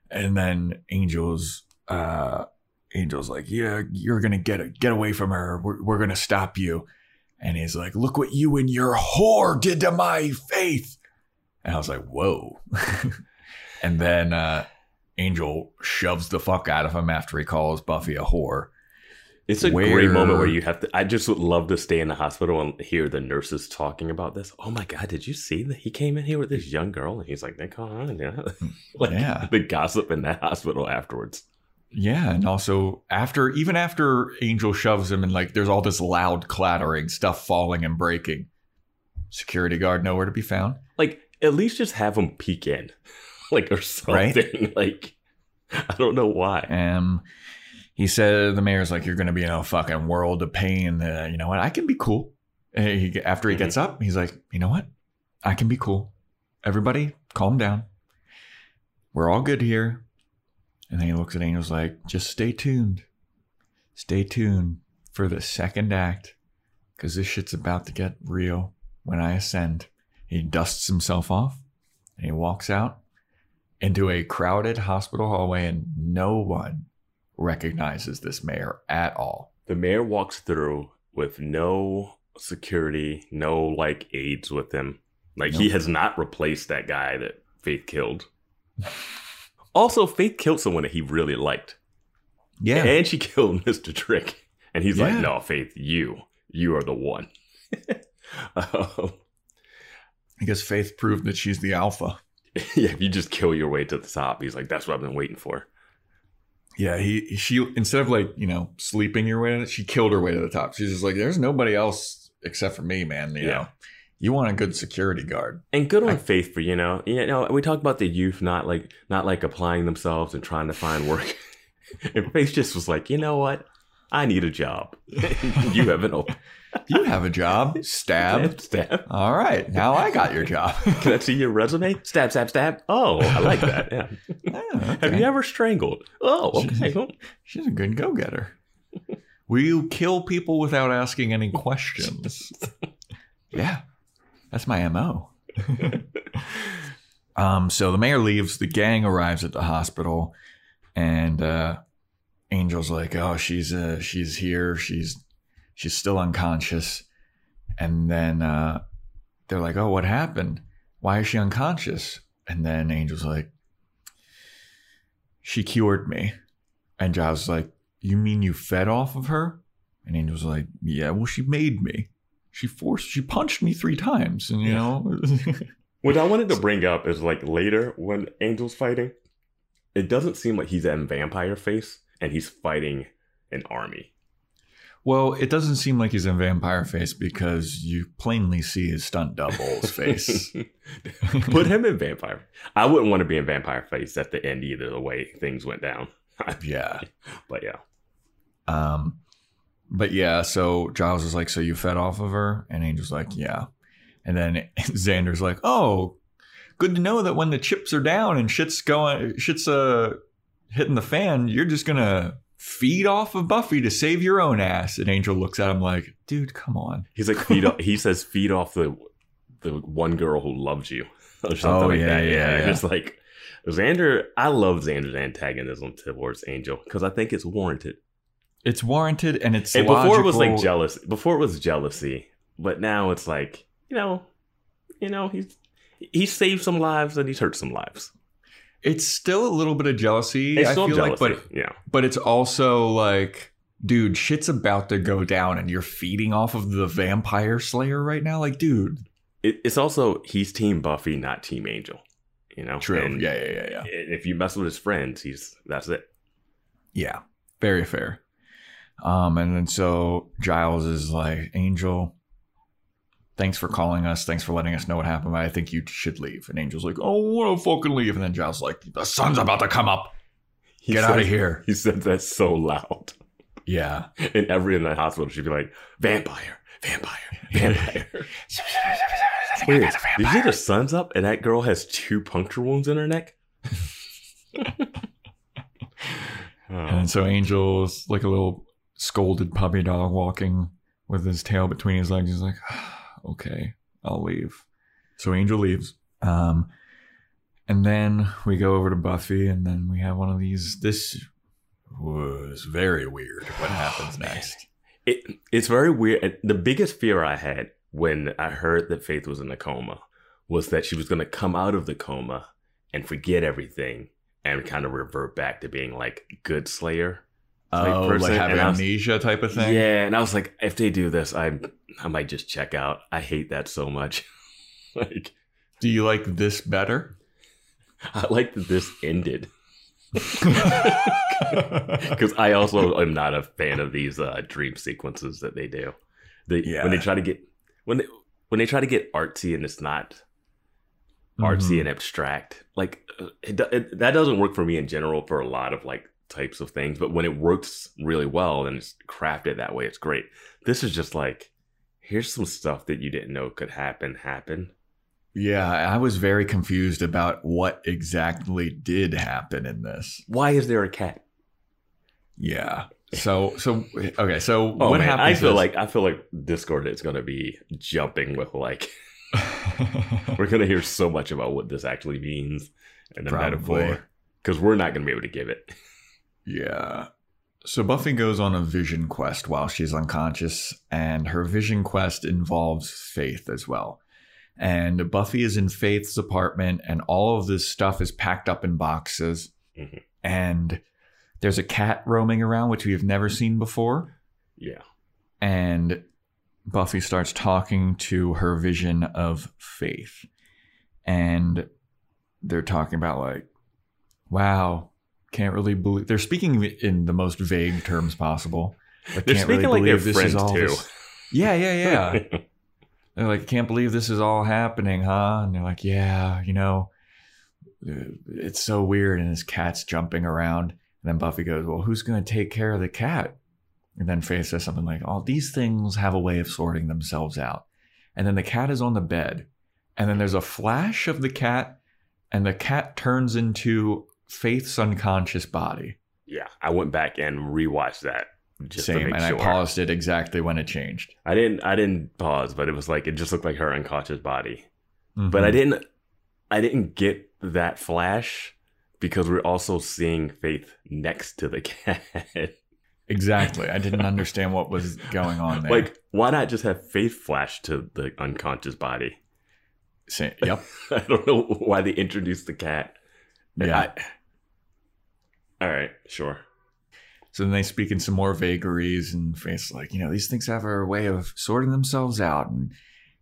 And then Angel's uh Angel's like, Yeah, you're gonna get it. get away from her. We're, we're gonna stop you. And he's like, Look what you and your whore did to my faith. And I was like, Whoa. and then uh Angel shoves the fuck out of him after he calls Buffy a whore.
It's a
Where-
great moment where you have to. I just would love to stay in the hospital and hear the nurses talking about this. Oh my god, did you see that he came in here with this young girl and he's like, "Nick, on, yeah." like
Yeah.
the gossip in that hospital afterwards.
Yeah, and also after even after Angel shoves him and like there's all this loud clattering, stuff falling and breaking. Security guard nowhere to be found.
Like at least just have him peek in, like or something.
Right?
Like I don't know why.
Um he said the mayor's like you're going to be in a fucking world of pain. Uh, you know what? I can be cool. He, after he gets up, he's like, "You know what? I can be cool. Everybody, calm down. We're all good here." And then he looks at Angel's like, "Just stay tuned. Stay tuned for the second act cuz this shit's about to get real when I ascend." He dusts himself off and he walks out into a crowded hospital hallway and no one recognizes this mayor at all.
The mayor walks through with no security, no like aides with him. Like he has not replaced that guy that Faith killed. also, Faith killed someone that he really liked.
Yeah.
And she killed Mr. Trick. And he's
Yeah.
like, no, Faith, you. You are the one. Um,
I guess Faith proved that she's the alpha.
yeah, if you just kill your way to the top, he's like, that's what I've been waiting for.
Yeah, he she instead of like, you know, sleeping your way to the, she killed her way to the top. She's just like, there's nobody else except for me, man. You
Yeah.
know. You want a good security guard.
And good on
I-
Faith for, you know, you know, we talk about the youth not like not like applying themselves and trying to find work. and Faith just was like, you know what? I need a job. you have an open
You have a job. Stab.
stab.
All right. Now I got your job.
Can I see your resume? Stab, stab, stab. Oh, I like that. Yeah.
Yeah,
Have you ever strangled? Oh, okay.
She's a good go getter. Will you kill people without asking any questions? yeah, that's my MO. um, so the mayor leaves, the gang arrives at the hospital, and uh, Angel's like, Oh, she's uh, she's here, she's she's still unconscious. And then uh, they're like, Oh, what happened? Why is she unconscious? And then Angel's like, She cured me. And Giles like, You mean you fed off of her? And Angel's like, Yeah, well, she made me. She forced, she punched me three times. And, you
Yeah.
know,
What I wanted to bring up is like later when Angel's fighting, it doesn't seem like he's in vampire face and he's fighting an army.
well, it doesn't seem like he's in vampire face because you plainly see his stunt double's face.
Put him in vampire. I wouldn't want to be in vampire face at the end either, the way things went down.
yeah.
But yeah.
Um, but yeah, so Giles is like, So you fed off of her? And Angel's like, Yeah. And then Xander's like, Oh, good to know that when the chips are down and shit's going, shit's uh, hitting the fan, you're just gonna feed off of Buffy to save your own ass. And Angel looks at him like, Dude, come on.
He's like feed off, he says feed off the the one girl who loves you. Or something
Oh,
like
yeah,
that.
yeah,
Yeah.
yeah.
It's like Xander I love Xander's antagonism towards Angel because I think it's warranted.
It's warranted and it's
And before it was like
logical.
jealous. Before it was jealousy, but now it's like you know, you know he's he saved some lives and he's hurt some lives.
It's still a little bit of jealousy.
It's
I
still
feel
jealousy.
like, but
yeah,
but it's also like dude shit's about to go down and you're feeding off of the vampire slayer right now like dude
it, it's also he's Team Buffy, not Team Angel. You know, And
yeah yeah yeah yeah
If you mess with his friends, he's that's it.
yeah very fair um and then so giles is like angel thanks for calling us. Thanks for letting us know what happened but i think you should leave. And angel's like oh i want to fucking leave. And then giles like the sun's about to come up.
He
get out of here.
He said that so loud,
yeah.
And everyone in the hospital should be like, "Vampire, vampire, vampire." Wait, did you see the sun's up and that girl has two puncture wounds in her neck?
And so Angel's like a little scolded puppy dog walking with his tail between his legs. He's like, okay, I'll leave. So Angel leaves. Um, and then we go over to Buffy, and then we have one of these. This was very weird. What happens next?
It it's very weird. The biggest fear I had when I heard that Faith was in a coma was that she was going to come out of the coma and forget everything and kind of revert back to being like good Slayer. Type
Oh,
person,
like having
and I was-
amnesia type of thing.
Yeah, and I was like, if they do this, I I might just check out. I hate that so much. like,
Do you like this better?
I like that this ended because I also am not a fan of these uh, dream sequences that they do. They
Yeah.
when they try to get when they when they try to get artsy and it's not artsy
Mhm.
and abstract. Like uh, it, it, that doesn't work for me in general for a lot of like types of things. But when it works really well and it's crafted that way, it's great. This is just like here's some stuff that you didn't know could happen. Happen.
Yeah, I was very confused about what exactly did happen in this.
Why is there a cat?
Yeah. So so okay, so
Oh
what
man,
happens
I feel
is-
like I feel like Discord is going to be jumping with like we're going to hear so much about what this actually means and the
Probably.
metaphor because we're not going to be able to give it.
Yeah. So Buffy goes on a vision quest while she's unconscious, and her vision quest involves Faith as well. And Buffy is in Faith's apartment, and all of this stuff is packed up in boxes.
Mhm.
And there's a cat roaming around, which we have never seen before.
Yeah.
And Buffy starts talking to her vision of Faith. And they're talking about, like, wow, can't really believe. They're speaking in the most vague terms possible. Like,
They're
can't really
speaking like they're
this
friends too.
this- Yeah, yeah, yeah. They're like, can't believe this is all happening, huh? And they're like, yeah, you know, uh, it's so weird. And his cat's jumping around. And then Buffy goes, well, who's going to take care of the cat? And then Faith says something like, oh, these things have a way of sorting themselves out. And then the cat is on the bed. And then there's a flash of the cat, and the cat turns into Faith's unconscious body.
yeah, I went back and rewatched that just
Same. And
sure.
I paused it exactly when it changed.
I didn't I didn't pause, but it was like it just looked like her unconscious body. But
Mhm.
I didn't I didn't get that flash because we're also seeing Faith next to the cat.
Exactly. I didn't understand what was going on there.
like, why not just have Faith flash to the unconscious body?
Sa- yep.
I don't know why they introduced the cat.
Yeah.
I- all right, sure.
So then they speak in some more vagaries, and Faith's like, you know, these things have a way of sorting themselves out, and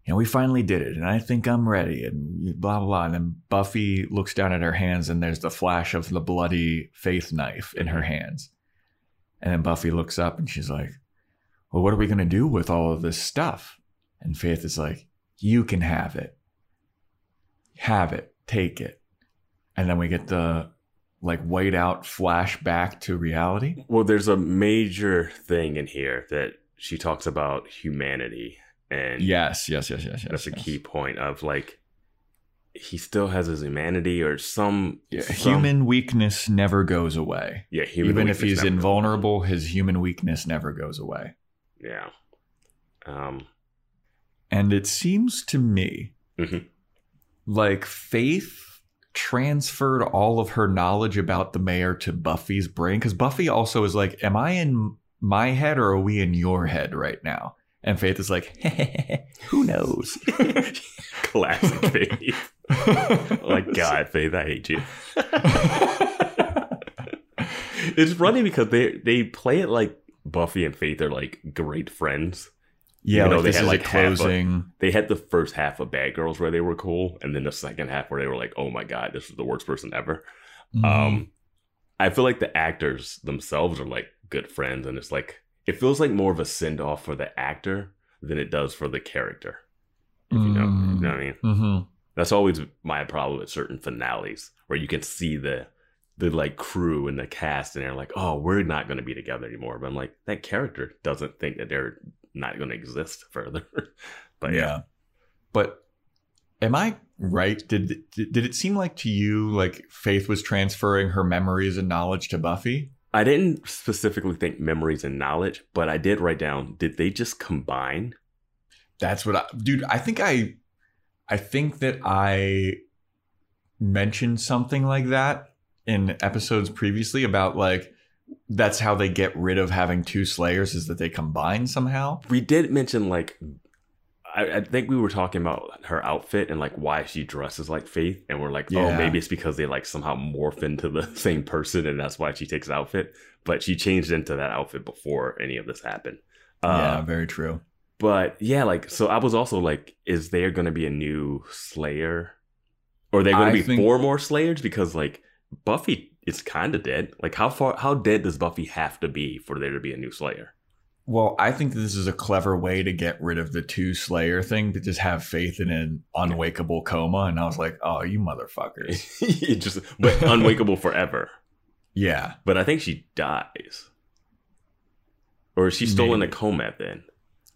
know, we finally did it, and I think I'm ready, and blah blah blah. And then Buffy looks down at her hands, and there's the flash of the bloody Faith knife in her hands. And then Buffy looks up, and she's like, "Well, what are we gonna do with all of this stuff?" And Faith is like, "You can have it. Have it. Take it." And then we get the like white out flashback to reality.
Well, there's a major thing in here that she talks about humanity, and
Yes, yes, yes, yes, yes.
that's a key point of like he still has his humanity or some,
Yeah,
some-
human weakness never goes away.
yeah human
Even if he's invulnerable, his human weakness never goes away.
yeah um
And it seems to me
Mhm.
like Faith transferred all of her knowledge about the mayor to Buffy's brain because Buffy also is like, Am I in my head or are we in your head right now? And Faith is like, Who knows?
classic faith like god faith i hate you it's funny because they they play it like buffy and faith are like great friends
Yeah, like
they had, like,
a
half a-
closing.
they had the first half of bad girls where they were cool and then the second half where they were like oh my god this is the worst person ever
Mhm.
um i feel like the actors themselves are like good friends and it's like it feels like more of a send-off for the actor than it does for the character if you know, you know what i mean
Mhm.
that's always my problem with certain finales where you can see the the like crew and the cast and they're like oh we're not going to be together anymore but i'm like that character doesn't think that they're not going to exist further but yeah.
But am I right? Did, did did it seem like to you like Faith was transferring her memories and knowledge to Buffy?
I didn't specifically think memories and knowledge, but I did write down did they just combine?
That's what I, dude. I think I, I think that I mentioned something like that in episodes previously about like that's how they get rid of having two slayers is that they combine somehow.
We did mention like I, I think we were talking about her outfit and like why she dresses like Faith, and we're like, oh, maybe it's because they like somehow morph into the same person, and that's why she takes outfit. But she changed into that outfit before any of this happened.
yeah,
Uh,
very true.
but yeah, like so, I was also like, is there going to be a new Slayer, or are there going to be
think-
four more Slayers? Because like Buffy is kind of dead. Like how far, how dead does Buffy have to be for there to be a new Slayer?
Well, I think this is a clever way to get rid of the two slayer thing, to just have faith in an unwakeable coma. And I was like, oh, you motherfuckers.
it just but unwakeable forever.
yeah.
But I think she dies. Or is she still in a coma then?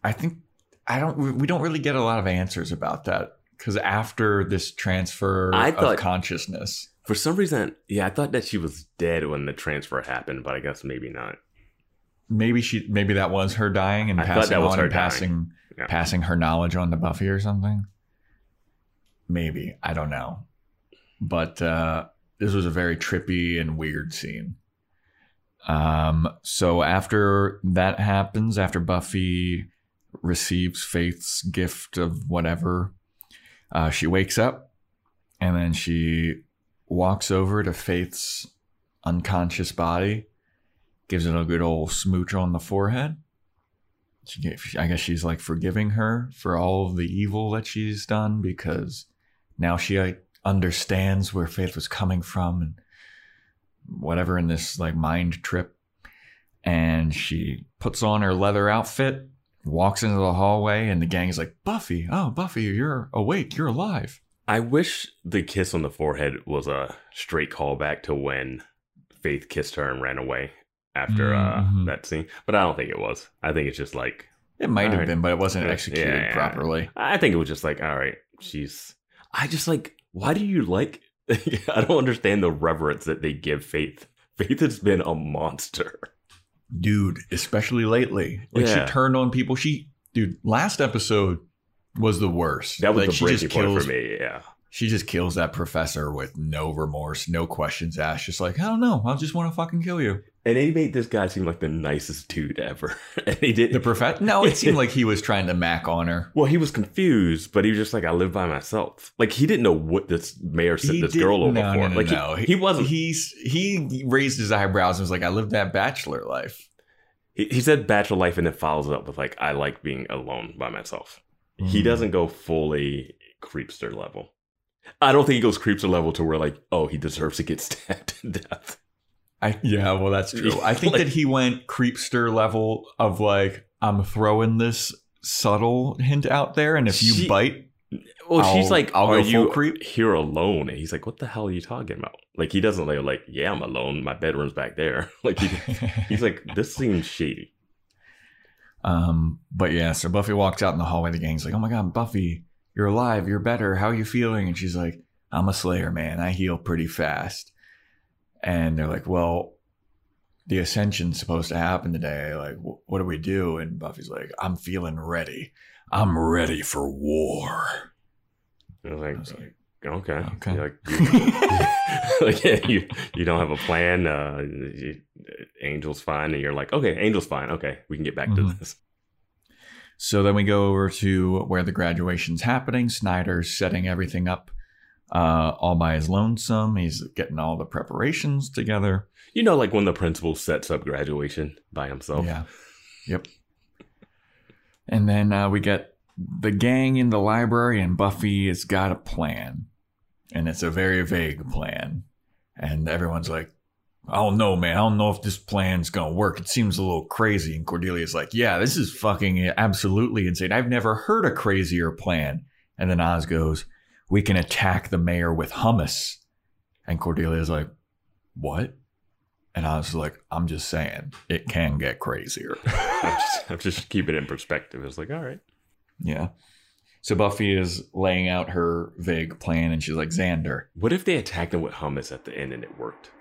I think I don't. We don't really get a lot of answers about that because after this transfer
I
of
thought-
consciousness,
For some reason, yeah, I thought that she was dead when the transfer happened, but I guess maybe not.
maybe she, maybe that was her dying and
I thought
passing
that was
on
her
and passing,
Yeah.
passing her knowledge on to Buffy or something. Maybe I don't know, but uh, this was a very trippy and weird scene. Um, so after that happens, after Buffy receives Faith's gift of whatever, uh, she wakes up and then she walks over to Faith's unconscious body, gives it a good old smooch on the forehead. She, gave- I guess she's like forgiving her for all of the evil that she's done because now she understands where Faith was coming from and whatever in this like mind trip. And she puts on her leather outfit, walks into the hallway, and the gang's like, Buffy, oh, Buffy, you're awake, you're alive.
I wish the kiss on the forehead was a straight callback to when Faith kissed her and ran away after
Mhm.
uh, that scene, but I don't think it was. I think it's just like
It might have
Alright.
been, but it wasn't executed
yeah, yeah.
properly.
I think it was just like, all right, she's. I just like. Why do you like? I don't understand the reverence that they give Faith. Faith has been a monster.
Dude, especially lately. Like
Yeah.
she turned on people. She dude, last episode was the worst.
That was
like
the
she
breaking
just
point
kills
for me. Yeah.
she just kills that professor with no remorse, no questions asked. Just like, I don't know, I just want to fucking kill you.
And they made this guy seem like the nicest dude ever. and he did
The professor No, it seemed like he was trying to mac on her.
Well, he was confused, but he was just like, I live by myself. Like he didn't know what this mayor sent
He
this girl over
no,
for.
No,
like
no.
He, he wasn't. He,
He's he raised his eyebrows and was like, I live that bachelor life.
he, said bachelor life and then follows it up with like, I like being alone by myself. He
Mm.
doesn't go fully creepster level. I don't think he goes creepster level to where like, oh, he deserves to get stabbed to death.
I yeah, well that's true. I think
Like-
that he went creepster level of like I'm throwing this subtle hint out there, and if you bite,
Well, she's
I'll-
like,
I'll
are you
creep.
here alone? And he's like, what the hell are you talking about? Like he doesn't like, like yeah, I'm alone. My bedroom's back there. like he, he's like, this seems shady.
Um, but yeah, so Buffy walks out in the hallway. The gang's like, "Oh my god, Buffy, you're alive. You're better. How are you feeling?" And she's like, "I'm a Slayer, man. I heal pretty fast." And they're like, "Well." The ascension's supposed to happen today. Like, wh- what do we do? And Buffy's like, I'm feeling ready. I'm ready for war.
Like,
I was like,
okay,
Okay.
You're like, you, like yeah, you you don't have a plan. Uh, you, Angel's fine, and you're like, okay, Angel's fine. Okay, we can get back
Mhm.
to this.
So then we go over to where the graduation's happening. Snyder's setting everything up uh, all by his lonesome. He's getting all the preparations together.
You know, like when the principal sets up graduation by himself.
Yeah. Yep. And then uh, we get the gang in the library, and Buffy has got a plan. And it's a very vague plan. And everyone's like, I don't know, man. I don't know if this plan's going to work. It seems a little crazy. And Cordelia's like, Yeah, this is fucking absolutely insane. I've never heard a crazier plan. And then Oz goes, We can attack the mayor with hummus. And Cordelia's like, What? And I was like, I'm just saying, it can get crazier.
I'm, just, I'm just keeping it in perspective. It's like, all right,
Yeah. So Buffy is laying out her vague plan and she's like, Xander.
what if they attacked him with hummus at the end and it worked?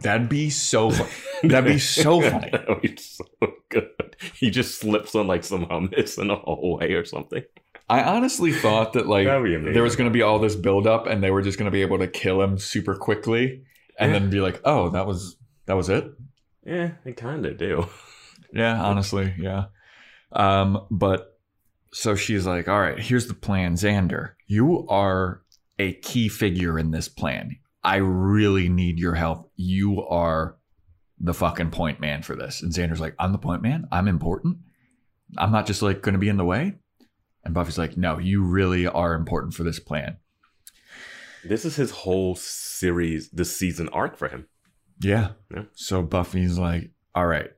That'd be so. Fun. That'd be so funny.
that would be so good. He just slips on like some hummus in a hallway or something.
I honestly thought that like
That'd be amazing.
there was going to be all this buildup, and they were just going to be able to kill him super quickly, and
Yeah.
then be like, "Oh, that was that was it."
Yeah, they kind of do.
Yeah, honestly, yeah. Um, but so she's like, "All right, here's the plan, Xander. You are a key figure in this plan. I really need your help. You are the fucking point man for this." And Xander's like, "I'm the point man. I'm important. I'm not just like going to be in the way." And Buffy's like, "No, you really are important for this plan."
This is his whole series, this season arc for him.
Yeah.
Yeah.
So Buffy's like, all right,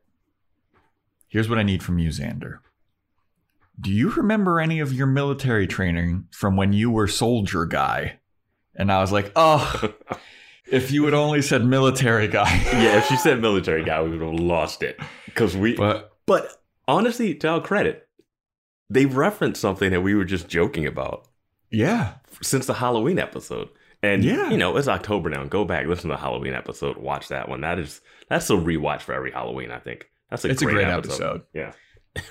here's what I need from you, Xander. Do you remember any of your military training from when you were soldier guy? And I was like, oh, if you had only said military guy.
yeah, if she said military guy, we would have lost it. Because we. But,
But
honestly, to our credit, they referenced something that we were just joking about
yeah,
since the Halloween episode. And
Yeah.
you know, it's October now. Go back, listen to the Halloween episode, watch that one. That is that's a rewatch for every Halloween, I think. That's a
It's a
great,
great
episode.
episode.
Yeah.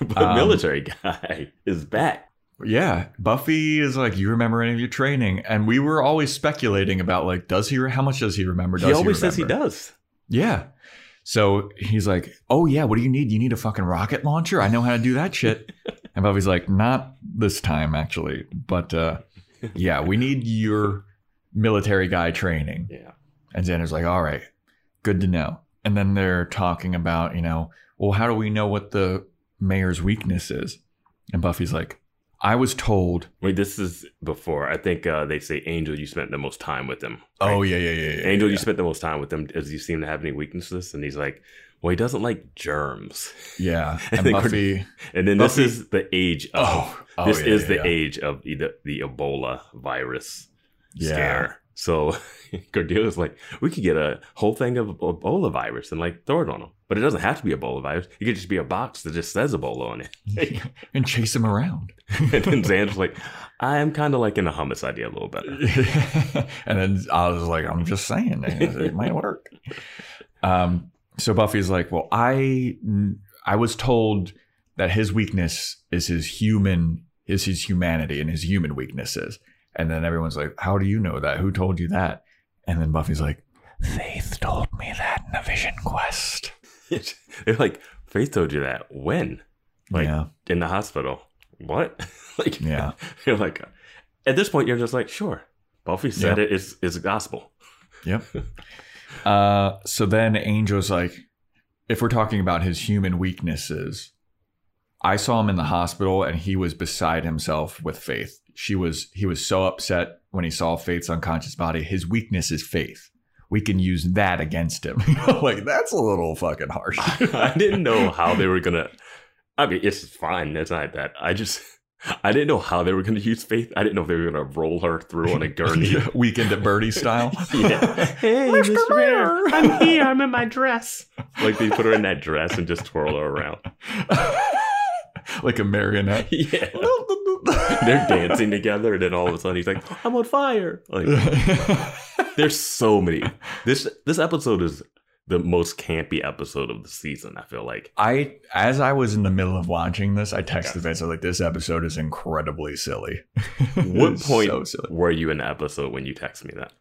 but
Um,
military guy is back.
Yeah. Buffy is like, you remember any of your training? And we were always speculating about like, does he? How much does he remember? Does
He always says he does.
Yeah. So he's like, "Oh yeah, what do you need? You need a fucking rocket launcher? I know how to do that shit." and Buffy's like, "Not this time, actually, but uh, yeah, we need your military guy training."
Yeah.
And Xander's like, "All right, good to know." And then they're talking about, you know, well, how do we know what the mayor's weakness is? And Buffy's like, "I was told."
Wait, this is before. I think uh, they say Angel, you spent the most time with him.
Oh yeah, yeah, yeah, yeah.
Angel,
yeah.
you spent the most time with him. Does he seem to have any weaknesses? And he's like, well, he doesn't like germs.
yeah. And
we're-
Buffy.
And then this is the age of.
Oh, oh,
this
yeah,
is the age of the, the Ebola virus
Yeah.
scare. So Cordelia's like, we could get a whole thing of Ebola virus and like throw it on him. But it doesn't have to be a Ebola virus. It could just be a box that just says Ebola on it.
and chase him around.
and then Xander's like, I'm kind of liking the hummus idea a little better.
and then I was like, I'm just saying, it, it might work. Um, so Buffy's like, well, I I was told that his weakness is his human is his humanity and his human weaknesses. And then everyone's like, how do you know that? Who told you that? And then Buffy's like, Faith told me that in a vision quest.
They're like, Faith told you that. When? Like,
yeah,
in the hospital. What? like,
yeah.
you're like, at this point, you're just like, sure. Buffy said it is is gospel.
Yep. Uh, so then Angel's like, if we're talking about his human weaknesses, I saw him in the hospital and he was beside himself with Faith. She was he was so upset when he saw Faith's unconscious body. His weakness is Faith. We can use that against him. like that's a little fucking harsh.
I didn't know how they were gonna. I mean, it's fine. It's not that. I just, I didn't know how they were gonna use Faith. I didn't know if they were gonna roll her through on a gurney.
Weekend at Bernie style.
yeah. Hey,
Mr.
Mr.
Mayor.
Mayor, I'm here. I'm in my dress. Like they put her in that dress and just twirl her around.
like a marionette.
Yeah. They're dancing together, and then all of a sudden he's like, "I'm on fire!" Like, there's so many. This this episode is the most campy episode of the season. I feel like.
I as I was in the middle of watching this, I texted Vince. Was like, "This episode is incredibly silly."
What point
So silly.
were you in the episode when you texted me that?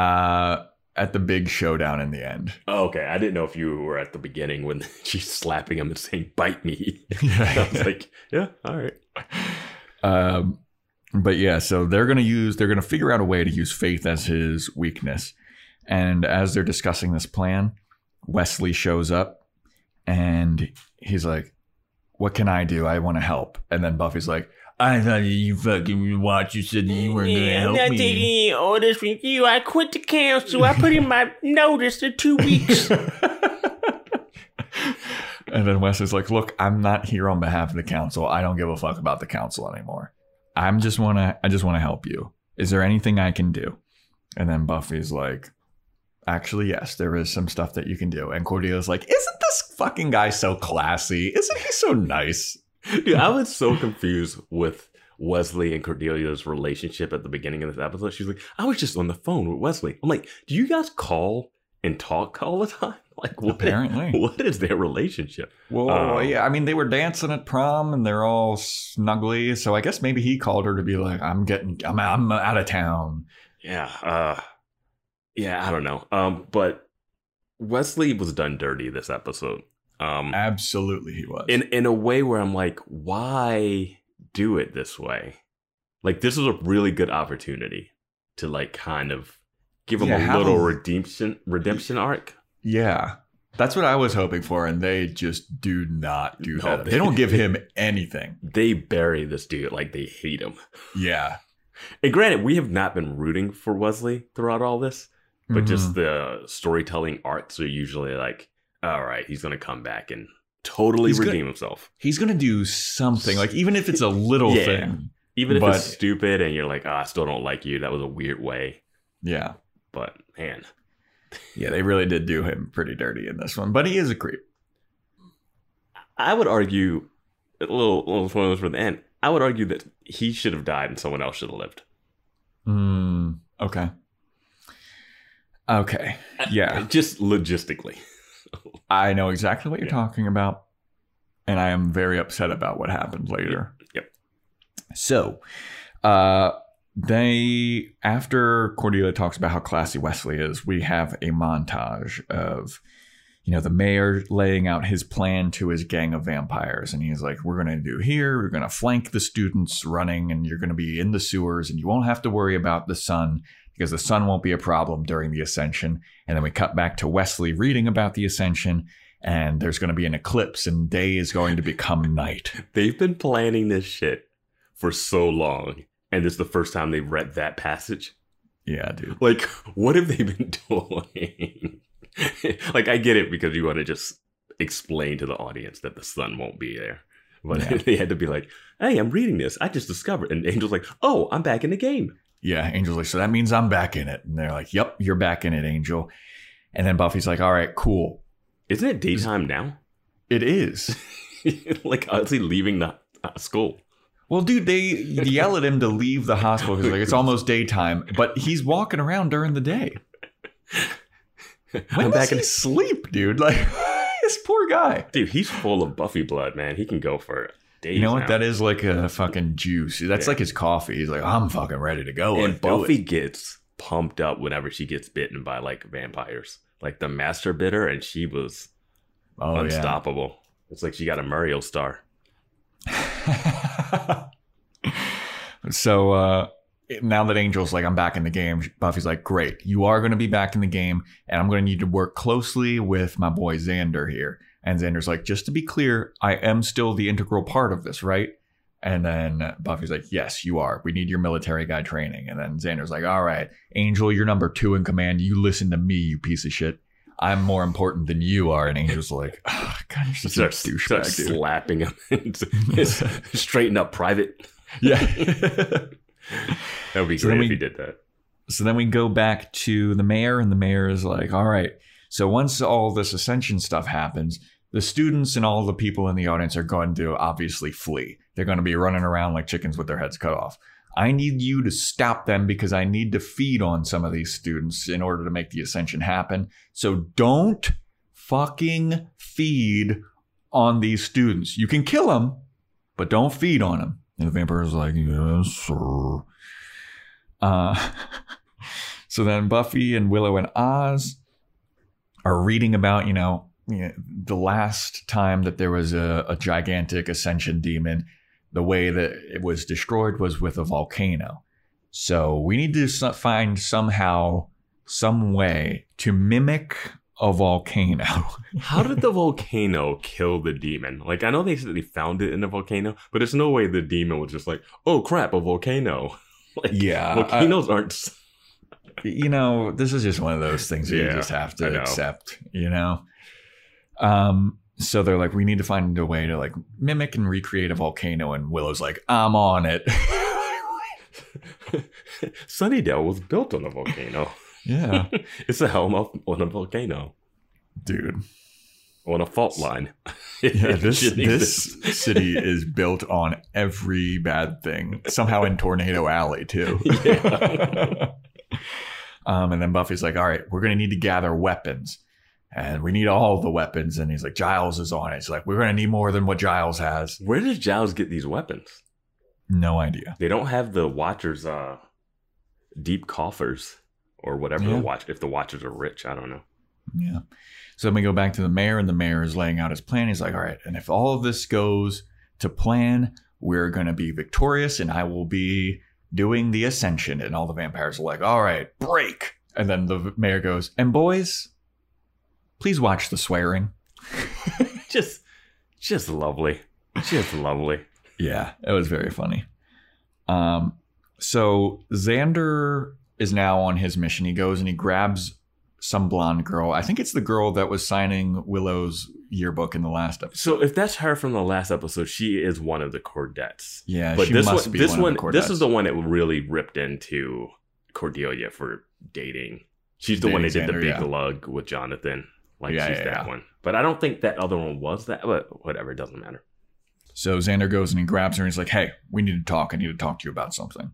Uh, at the big showdown in the end.
Oh, okay, I didn't know if you were at the beginning when she's slapping him and saying "bite me." Yeah. I was like, "Yeah, all right."
um, but yeah, so they're gonna use. They're gonna figure out a way to use faith as his weakness. And as they're discussing this plan, Wesley shows up, and he's like, "What can I do? I want to help." And then Buffy's like. I thought you fucking watched. You said that you weren't going to help me.
any orders from you. I quit the council. I put in my notice for two weeks.
And then Wesley's like, "Look, I'm not here on behalf of the council. I don't give a fuck about the council anymore. I'm just wanna, I just want to help you. Is there anything I can do?" And then Buffy's like, "Actually, yes, there is some stuff that you can do." And Cordelia's like, "Isn't this fucking guy so classy? Isn't he so nice?"
Dude, I was so confused with Wesley and Cordelia's relationship at the beginning of this episode. She's like, I was just on the phone with Wesley. I'm like, do you guys call and talk all the time? Like what?
Apparently.
what is their relationship?
Well,
Um,
yeah, I mean, they were dancing at prom and they're all snuggly. So I guess maybe he called her to be like, "I'm getting, I'm, I'm out of town."
Yeah, uh, yeah, I don't know. Um, but Wesley was done dirty this episode. Um,
Absolutely, he was.
in in a way where I'm like, why do it this way? Like this was a really good opportunity to like kind of give him
Yeah,
a little redemption redemption arc.
yeah, that's what I was hoping for, and they just do not do
No,
that.
they-
They don't give him anything.
They bury this dude like they hate him.
Yeah,
And granted, we have not been rooting for Wesley throughout all this, but
Mhm.
just the storytelling arts are usually like, all right, he's gonna come back and totally
He's gonna-
redeem himself.
he's gonna do something. Like even if it's a little
Yeah.
thing.
Even if
But-
it's stupid and you're like, oh, I still don't like you. That was a weird way.
Yeah,
But man,
yeah, they really did do him pretty dirty in this one. But he is a creep.
I would argue a little, little spoilers for the end. I would argue that he should have died and someone else should have lived.
Mm, okay. Okay. Yeah.
Just logistically.
I know exactly what you're
Yeah.
talking about, and I am very upset about what happened later.
Yep.
So, uh, they after Cordelia talks about how classy Wesley is, we have a montage of you know the mayor laying out his plan to his gang of vampires, and he's like, "We're going to do here. We're going to flank the students running, and you're going to be in the sewers, and you won't have to worry about the sun." Because the sun won't be a problem during the ascension. And then we cut back to Wesley reading about the ascension, and there's going to be an eclipse, and day is going to become night.
They've been planning this shit for so long. And is the first time they've read that passage.
Yeah, dude.
Like, what have they been doing? like, I get it because you want to just explain to the audience that the sun won't be there. But
Yeah.
they had to be like, hey, I'm reading this. I just discovered. And Angel's like, oh, I'm back in the game.
Yeah, Angel's like, so that means I'm back in it. And they're like, yep, you're back in it, Angel. And then Buffy's like, all right, cool.
Isn't it daytime now?
It is.
like, honestly, leaving the uh, school.
Well, dude, they yell at him to leave the hospital because like it's almost daytime, but he's walking around during the day. When
I'm back
he
in
sleep, dude? Like this poor guy.
Dude, he's full of Buffy blood, man. He can go for days.
You know what?
now.
That is like a fucking juice. That's
Yeah.
like his coffee. He's like, I'm fucking ready to go.
and Buffy gets pumped up whenever she gets bitten by like vampires, like the master bitter, and she was
oh,
unstoppable. It's like she got a Mario star.
So uh, now that Angel's like, I'm back in the game, Buffy's like, great. You are going to be back in the game, and I'm going to need to work closely with my boy Xander here. And Xander's like, just to be clear, I am still the integral part of this, right? And then Buffy's like, yes, you are. We need your military guy training. And then Xander's like, all right, Angel, you're number two in command. You listen to me, you piece of shit. I'm more important than you are. And Angel's like, oh, God, you're such a douchebag,
slapping him, straighten up private.
Yeah.
That would be
So
great
then
if
we-
he did that.
so then we go back to the mayor, and the mayor is like, all right. So once all this ascension stuff happens, the students and all the people in the audience are going to obviously flee. They're going to be running around like chickens with their heads cut off. I need you to stop them because I need to feed on some of these students in order to make the ascension happen. So don't fucking feed on these students. You can kill them, but don't feed on them. And the vampire's like, yes, sir. Uh, so then Buffy and Willow and Oz are reading about, you know, you know, the last time that there was a, a gigantic ascension demon, the way that it was destroyed was with a volcano. So we need to find somehow, some way to mimic a volcano.
How did the volcano kill the demon? Like, I know they said they found it in a volcano, but there's no way the demon was just like, oh crap, a volcano. like,
yeah.
Volcanoes aren't.
you know, this is just one of those things that you just have to accept, you know? Um, so they're like, we need to find a way to like mimic and recreate a volcano. And Willow's like, I'm on it.
Sunnydale was built on a volcano.
yeah,
it's a Hellmouth on a volcano
dude.
on a fault line.
Yeah, this this city is built on every bad thing. Somehow in Tornado Alley too.
Yeah.
Um, and then Buffy's like, all right, we're going to need to gather weapons. And we need all the weapons. And he's like, Giles is on it. He's like, we're going to need more than what Giles has.
Where does Giles get these weapons?
No idea.
They don't have the Watchers' uh, deep coffers or whatever
Yeah.
the watch. If the Watchers are rich, I don't know.
Yeah. So then we go back to the mayor, and the mayor is laying out his plan. He's like, all right, and if all of this goes to plan, we're going to be victorious, and I will be doing the ascension. And all the vampires are like, all right, break. And then the mayor goes, and boys, please watch the swearing.
Just, just lovely. Just lovely.
Yeah, it was very funny. Um, so Xander is now on his mission. He goes and he grabs some blonde girl. I think it's the girl that was signing Willow's yearbook in the last episode.
So if that's her from the last episode, she is one of the Cordettes.
Yeah,
but
she
this one,
be
this
one,
one, this is the one that really ripped into Cordelia for dating. She's the one that
Dating
did the big
yeah.
lug with Jonathan. Like
Yeah,
she's
yeah,
that
yeah.
one. But I don't think that other one was that. But whatever, it doesn't matter.
So Xander goes and he grabs her and he's like, "Hey, we need to talk. I need to talk to you about something."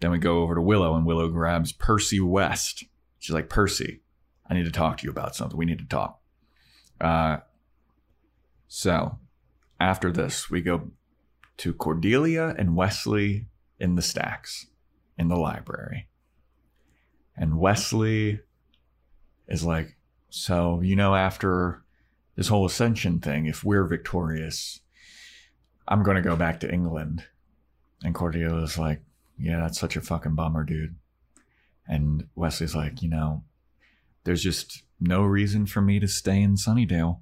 Then we go over to Willow and Willow grabs Percy West. She's like, "Percy, I need to talk to you about something. We need to talk." Uh, so after this, we go to Cordelia and Wesley in the stacks in the library, and Wesley is like, "So you know, after." This whole ascension thing, if we're victorious, I'm going to go back to England. And Cordelia's like, yeah, that's such a fucking bummer, dude. And Wesley's like, you know, there's just no reason for me to stay in Sunnydale.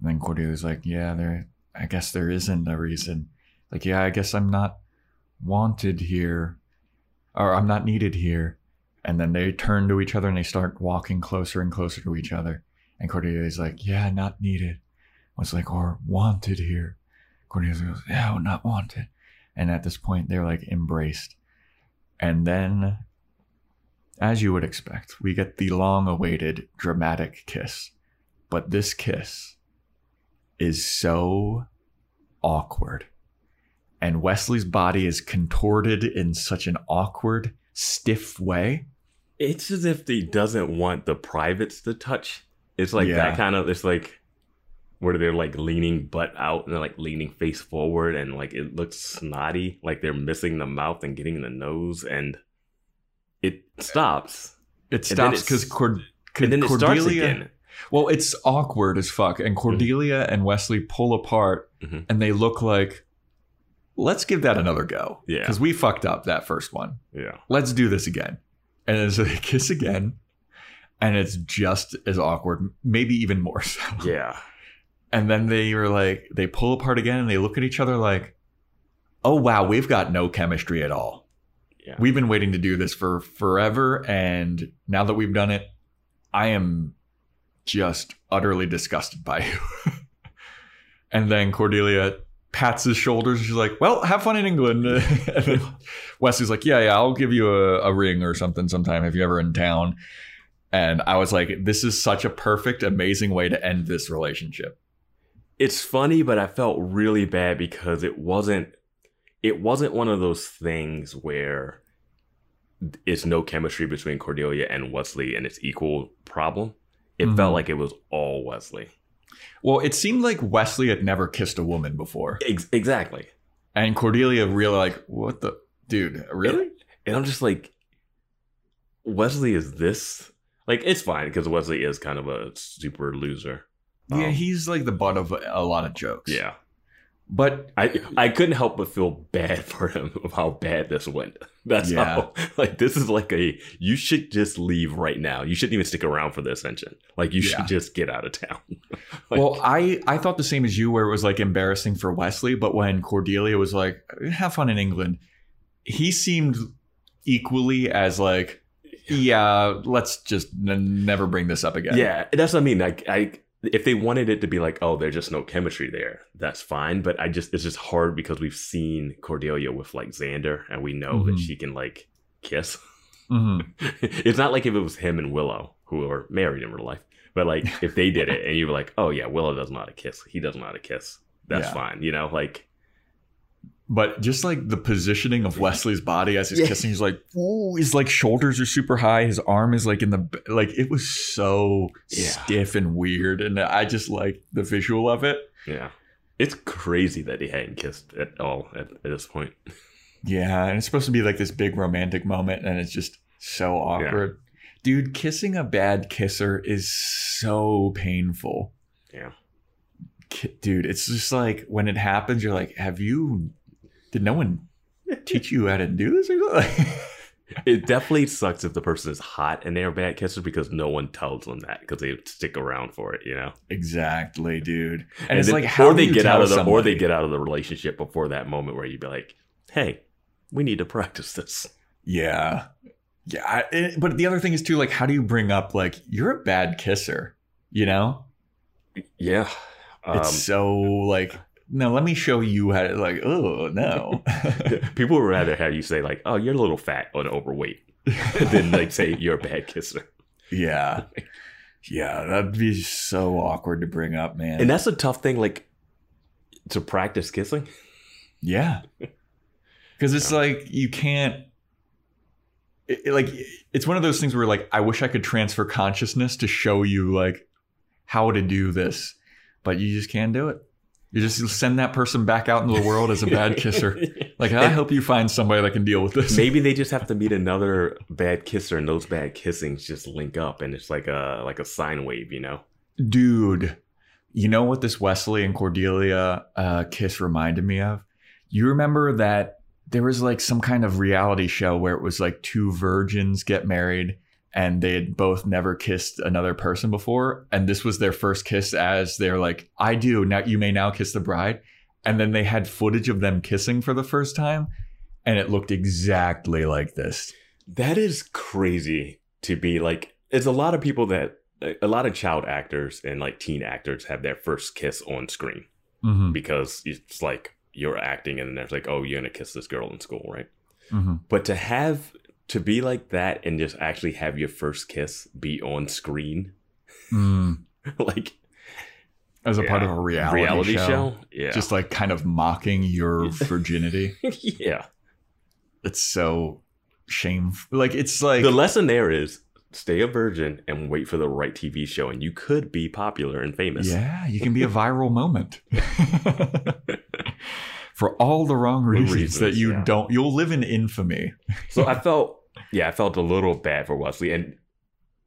And then Cordelia's like, yeah, there, I guess there isn't a reason. Like, yeah, I guess I'm not wanted here or I'm not needed here. And then they turn to each other and they start walking closer and closer to each other. And Cordelia's like, yeah, not needed. Was like, or wanted here. Cordelia goes, yeah, not wanted. And at this point, they're like embraced. And then, as you would expect, we get the long awaited dramatic kiss. But this kiss is so awkward. And Wesley's body is contorted in such an awkward, stiff way.
It's as if he doesn't want the privates to touch. It's like
Yeah.
that kind of. It's like where they're like leaning butt out and they're like leaning face forward and like it looks snotty, like they're missing the mouth and getting the nose, and it stops.
It stops because Cord-
And then it starts
Cordelia.
again.
Well, it's awkward as fuck. And Cordelia and Wesley pull apart
Mhm.
and they look like, let's give that another go.
Yeah.
Because we fucked up that first one.
Yeah.
Let's do this again. And then so they kiss again. And it's just as awkward, maybe even more so.
Yeah.
And then they were like, they pull apart again and they look at each other like, oh, wow, we've got no chemistry at all.
Yeah.
We've been waiting to do this for forever. And now that we've done it, I am just utterly disgusted by you. and then Cordelia pats his shoulders. She's like, well, have fun in England. and Wesley's like, yeah, yeah, I'll give you a, a ring or something sometime if you're ever in town. And I was like, this is such a perfect, amazing way to end this relationship.
it's funny, but I felt really bad because it wasn't it wasn't one of those things where it's no chemistry between Cordelia and Wesley and it's equal problem. It
Mhm.
felt like it was all Wesley.
Well, it seemed like Wesley had never kissed a woman before.
Ex- exactly.
And Cordelia really like, what the dude, really?
And I'm just like Wesley is this like it's fine because Wesley is kind of a super loser.
Yeah,
Um,
he's like the butt of a lot of jokes.
yeah.
But
I I couldn't help but feel bad for him of how bad this went. That's
Yeah.
how like this is like a you should just leave right now. You shouldn't even stick around for the ascension. Like you
Yeah.
should just get out of town. Like,
well, I I thought the same as you, where it was like embarrassing for Wesley. But when Cordelia was like, "Have fun in England," he seemed equally as like, "Yeah, let's just n- never bring this up again."
yeah, that's what I mean. Like I if they wanted it to be like, oh, there's just no chemistry there, that's fine. But I just it's just hard because we've seen Cordelia with like Xander and we know
Mhm.
that she can like kiss.
Mhm.
it's not like if it was him and Willow who are married in real life. But like if they did it and you were like, oh yeah, Willow doesn't know how to kiss. He doesn't know how to kiss. That's
Yeah.
fine. You know, like
but just like the positioning of Wesley's body as he's
Yeah.
kissing, he's like, ooh, his like shoulders are super high. His arm is like in the like. It was so
Yeah.
stiff and weird, and I just like the visual of it.
Yeah. It's crazy that he hadn't kissed at all at, at this point.
Yeah, and it's supposed to be like this big romantic moment, and it's just so awkward. Dude, kissing a bad kisser is so painful.
Yeah.
Dude, it's just like when it happens, you're like, have you, did no one teach you how to do this or something?
It definitely sucks if the person is hot and they're bad kisser because no one tells them that because they stick around for it, you know.
exactly, dude. And, it's
then-
like, how
or
do
they get out of the or they get out of the relationship before that moment where you'd be like, "Hey, we need to practice this."
Yeah. Yeah. I- it- but the other thing is, too, like, how do you bring up, like, you're a bad kisser, you know?
Yeah, um,
it's so like no let me show you how to like oh no
people would rather have you say like, "Oh, you're a little fat or overweight," than like say you're a bad kisser.
yeah yeah that'd be so awkward to bring up man
And that's a tough thing, like to practice kissing.
yeah because it's
Yeah.
like you can't it, it- like it's one of those things where like i wish i could transfer consciousness to show you like how to do this but you just can't do it you just send that person back out into the world as a bad kisser like i hope you find somebody that can deal with this
Maybe they just have to meet another bad kisser, and those bad kissings just link up, and it's like a like a sine wave, you know?
Dude, you know what this Wesley and Cordelia uh, kiss reminded me of? You remember that there was like some kind of reality show where it was like two virgins get married and they had both never kissed another person before. And this was their first kiss as they're like, I do. Now you may now kiss the bride. And then they had footage of them kissing for the first time. And it looked exactly like this.
That is crazy to be like. It's a lot of people that a lot of child actors and like teen actors have their first kiss on screen
Mm-hmm.
because it's like you're acting and there's like, oh, you're gonna kiss this girl in school, right?
Mm-hmm.
But to have to be like that and just actually have your first kiss be on screen,
Mm.
like
As a part of a reality, show.
yeah,
just like kind of mocking your virginity.
yeah.
It's so shameful. Like it's like
the lesson there is stay a virgin and wait for the right TV show, and you could be popular and famous.
yeah, you can be a viral moment for all the wrong reasons,
reasons,
that you
yeah.
don't. You'll live in infamy.
So I felt, yeah, I felt a little bad for Wesley, and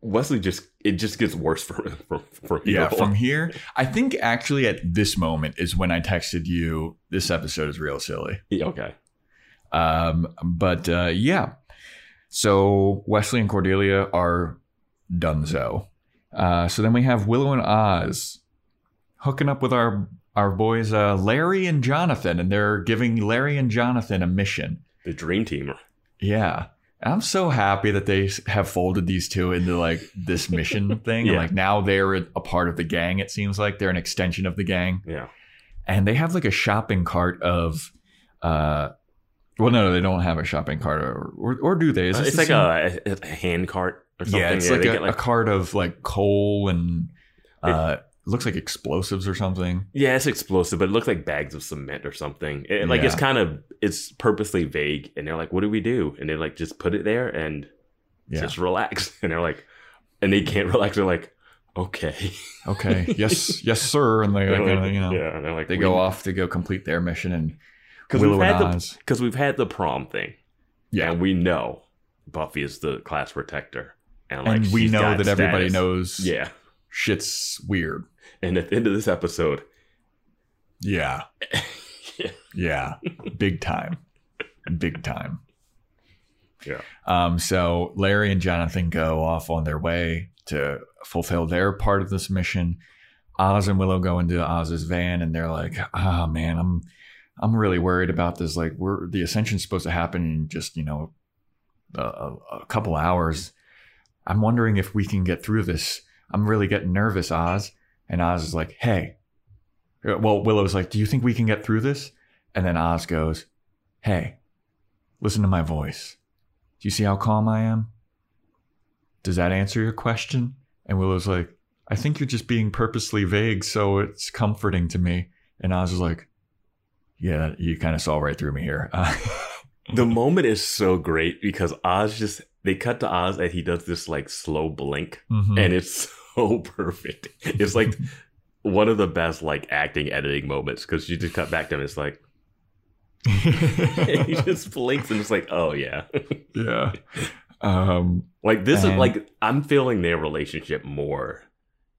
Wesley just it just gets worse for from from
Yeah,
here
from here, I think actually at this moment is when I texted you. This episode is real silly.
Yeah, okay.
Um, but uh, yeah, so Wesley and Cordelia are donezo. Uh, so then we have Willow and Oz hooking up with our our boys uh, Larry and Jonathan, and they're giving Larry and Jonathan a mission.
The dream team.
Yeah. I'm so happy that they have folded these two into like this mission thing.
Yeah.
Like now they're a part of the gang, it seems like. They're an extension of the gang
Yeah.
and they have like a shopping cart of uh well no, no they don't have a shopping cart or or, or do they Is
Uh, it's
the
like a, a hand cart or something.
yeah it's like
they
a,
get,
a cart of like coal and uh it looks like explosives or something
Yeah, it's explosive, but it looks like bags of cement or something. It, like it's kind of it's purposely vague, and they're like, "What do we do?" And they're like, "Just put it there and
yeah
just relax." And they're like, and they can't relax. They're like, "Okay."
okay yes yes sir and they
They're
like,
like-
you know
yeah, and they're like,
they go off to go complete their mission and
because we've had the because we've had the prom thing,
yeah
and we know Buffy is the class protector, and like
and we know that everybody
status.
knows
Yeah,
shit's weird
and at the end of this episode,
yeah
yeah,
Yeah, big time, big time.
Yeah.
Um. So Larry and Jonathan go off on their way to fulfill their part of this mission. Oz and Willow go into Oz's van, and they're like, "Ah, man, I'm, I'm really worried about this. Like, we're the ascension's supposed to happen in just you know, a, a couple hours. I'm wondering if we can get through this. I'm really getting nervous, Oz." And Oz is like, "Hey." Well, Willow's like, "Do you think we can get through this?" And then Oz goes, Hey, listen to my voice. Do you see how calm I am? Does that answer your question? And Willow's like, I think you're just being purposely vague, so it's comforting to me. And Oz is like, Yeah, you kind of saw right through me here.
The moment is so great because Oz just they cut to Oz and he does this like slow blink
mhm.
and it's so perfect. It's like one of the best like acting editing moments because you just cut back to him. It's like he just blinks and it's like, oh yeah.
yeah. Um,
Like this is like I'm feeling their relationship more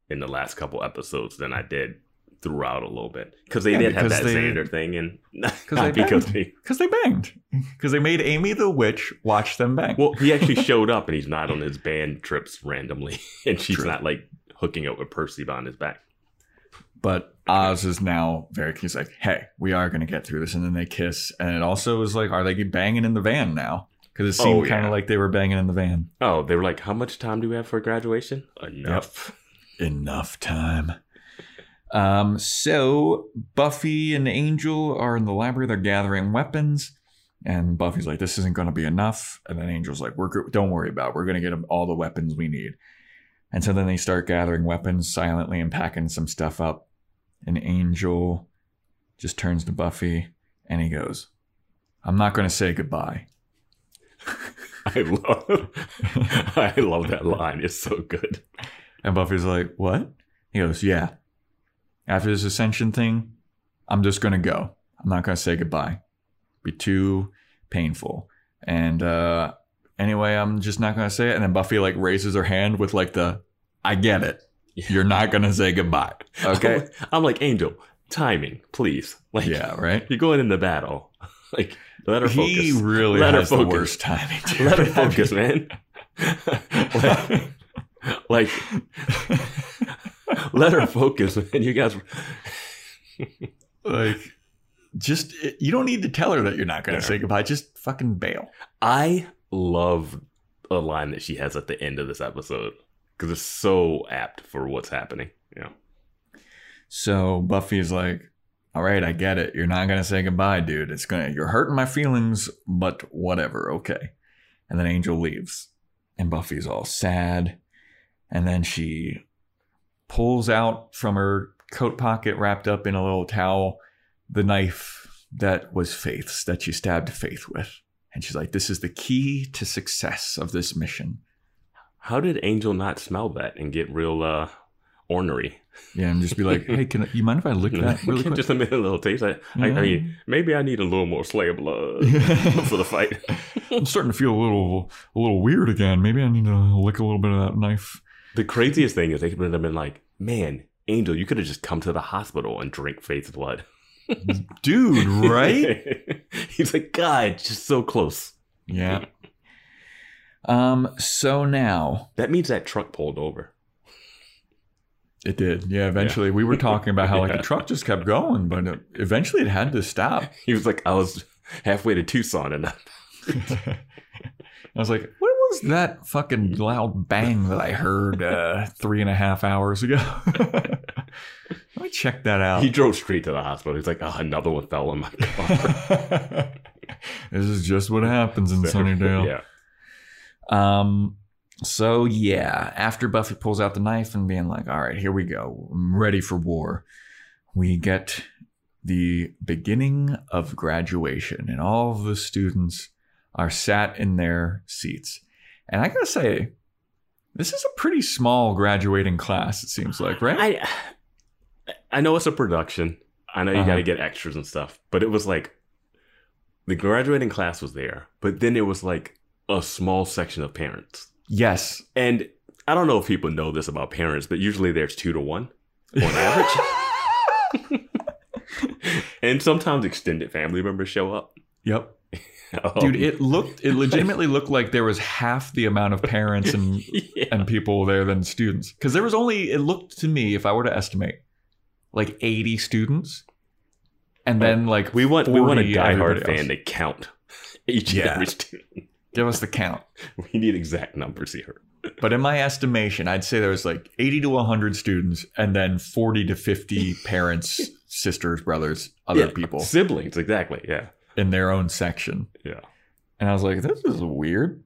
in the last couple episodes than I did throughout a little bit because they
Yeah,
did have
because
that
they-
Xander thing and
they
because
banged.
they
because they banged. Because they made Amy the witch watch them bang.
well he actually showed up and he's not on his band trips randomly and she's
True.
not like hooking up with Percy behind his back.
but Oz is now very. He's like, "Hey, we are going to get through this," and then they kiss, and it also is like, "Are they banging in the van now?" Because it oh, seemed
Oh,
kind of like they were banging in the van.
Oh, they were like, "How much time do we have for graduation?" Enough.
Enough time. Um, so Buffy and Angel are in the library. They're gathering weapons, and Buffy's like, "This isn't going to be enough." And then Angel's like, "We're don't worry about. It. We're going to get 'em all the weapons we need." And so then they start gathering weapons silently and packing some stuff up. And Angel just turns to Buffy and he goes, "I'm not going to say goodbye."
I love, I love that line. It's so good.
And Buffy's like, What? He goes, Yeah. After this ascension thing, I'm just gonna go. I'm not gonna say goodbye. Be too painful. And uh anyway, I'm just not gonna say it. And then Buffy like raises her hand with like the I get it. You're not gonna say goodbye. Okay.
I'm like Angel. Timing, please. Like,
yeah, right?
you're going into battle. Like, let her focus.
He really
Let her
has the worst timing. dude.
let her focus, man. like, like, let her focus, man. You guys.
like just you don't need to tell her that you're not gonna
Yeah.
say goodbye. Just fucking bail.
I love a line that she has at the end of this episode because it's so apt for what's happening. Yeah.
So Buffy's like, "All right, I get it. You're not gonna say goodbye, dude. It's gonna you're hurting my feelings, but whatever, okay." And then Angel leaves, and Buffy's all sad, and then she pulls out from her coat pocket, wrapped up in a little towel, the knife that was Faith's that she stabbed Faith with, and she's like, "This is the key to success of this mission."
How did Angel not smell that and get real uh ornery?
Yeah, and just be like, "Hey, can I, you mind if I lick that really quick?"
Just a minute, a little taste. I, I, I mean, maybe I need a little more Slayer blood for the fight.
I'm starting to feel a little a little weird again. Maybe I need to lick a little bit of that knife.
The craziest thing is they could have been like, man, Angel, you could have just come to the hospital and drink Faith's blood.
Dude, right?
He's like, God, just so close.
yeah. Um, so now
That means that truck pulled over.
it did. Yeah, eventually we were talking about how like
Yeah.
the truck just kept going, but it, eventually it had to stop.
He was like, I was halfway to Tucson and I,
I was like, what was that fucking loud bang that I heard uh, three and a half hours ago? Let me check that out.
he drove straight to the hospital. He's like, oh, another one fell in my car.
this is just what happens in Sunnydale.
yeah.
Um, so yeah, after Buffy pulls out the knife and being like, all right, here we go. I'm ready for war. We get the beginning of graduation and all of the students are sat in their seats. And I gotta say, this is a pretty small graduating class, it seems like, right?
I I know it's a production. I know you
Uh-huh.
got to get extras and stuff, but it was like the graduating class was there, but then it was like a small section of parents.
yes.
And I don't know if people know this about parents, but usually there's two to one on average. and sometimes extended family members show up.
Yep.
Um,
Dude, it looked it legitimately looked like there was half the amount of parents and
yeah.
and people there than students. Because there was only, it looked to me, if I were to estimate, like 80 students. And then like
we want we want a
40
diehard fan to count each
Yeah.
every student.
Give us the count.
We need exact numbers here.
But in my estimation, I'd say there was like 80 to 100 students and then 40 to 50 parents, sisters, brothers, other
Yeah,
people
siblings, exactly. Yeah,
in their own section.
yeah.
And I was like, this is weird.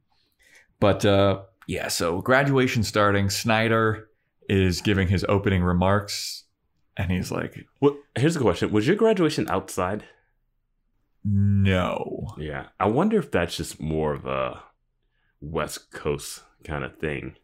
But uh, yeah, so graduation starting. Snyder is giving his opening remarks. And he's like,
Well, here's the question: Was your graduation outside?
No.
Yeah, I wonder if that's just more of a West Coast kind of thing.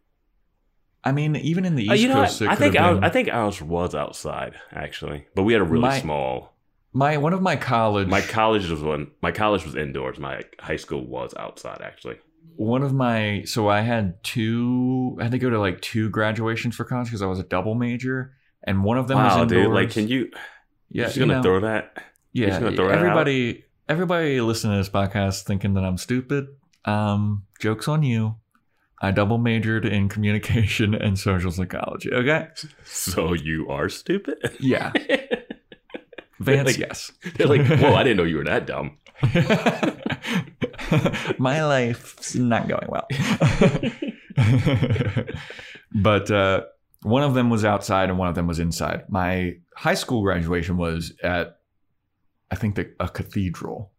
I mean, even in the East
Uh, you know,
Coast?
I think
been-
I think ours was outside actually, but we had a really
My-
small.
My one of my college
My college was one. My college was indoors. My high school was outside actually.
one of my so I had two I had to go to like two graduations for college because I was a double major and one of them was indoors.
dude! Like, can you?
yeah,
just gonna
know,
throw that?
yeah,
throw that
everybody everybody listening to this podcast thinking that I'm stupid. Um, jokes on you. I double majored in communication and social psychology. Okay.
So you are stupid?
Yeah. Vance,
Like-
yes.
They're like, whoa! I didn't know you were that dumb.
My life's not going well. but uh, one of them was outside and one of them was inside. My high school graduation was at, I think, the, a cathedral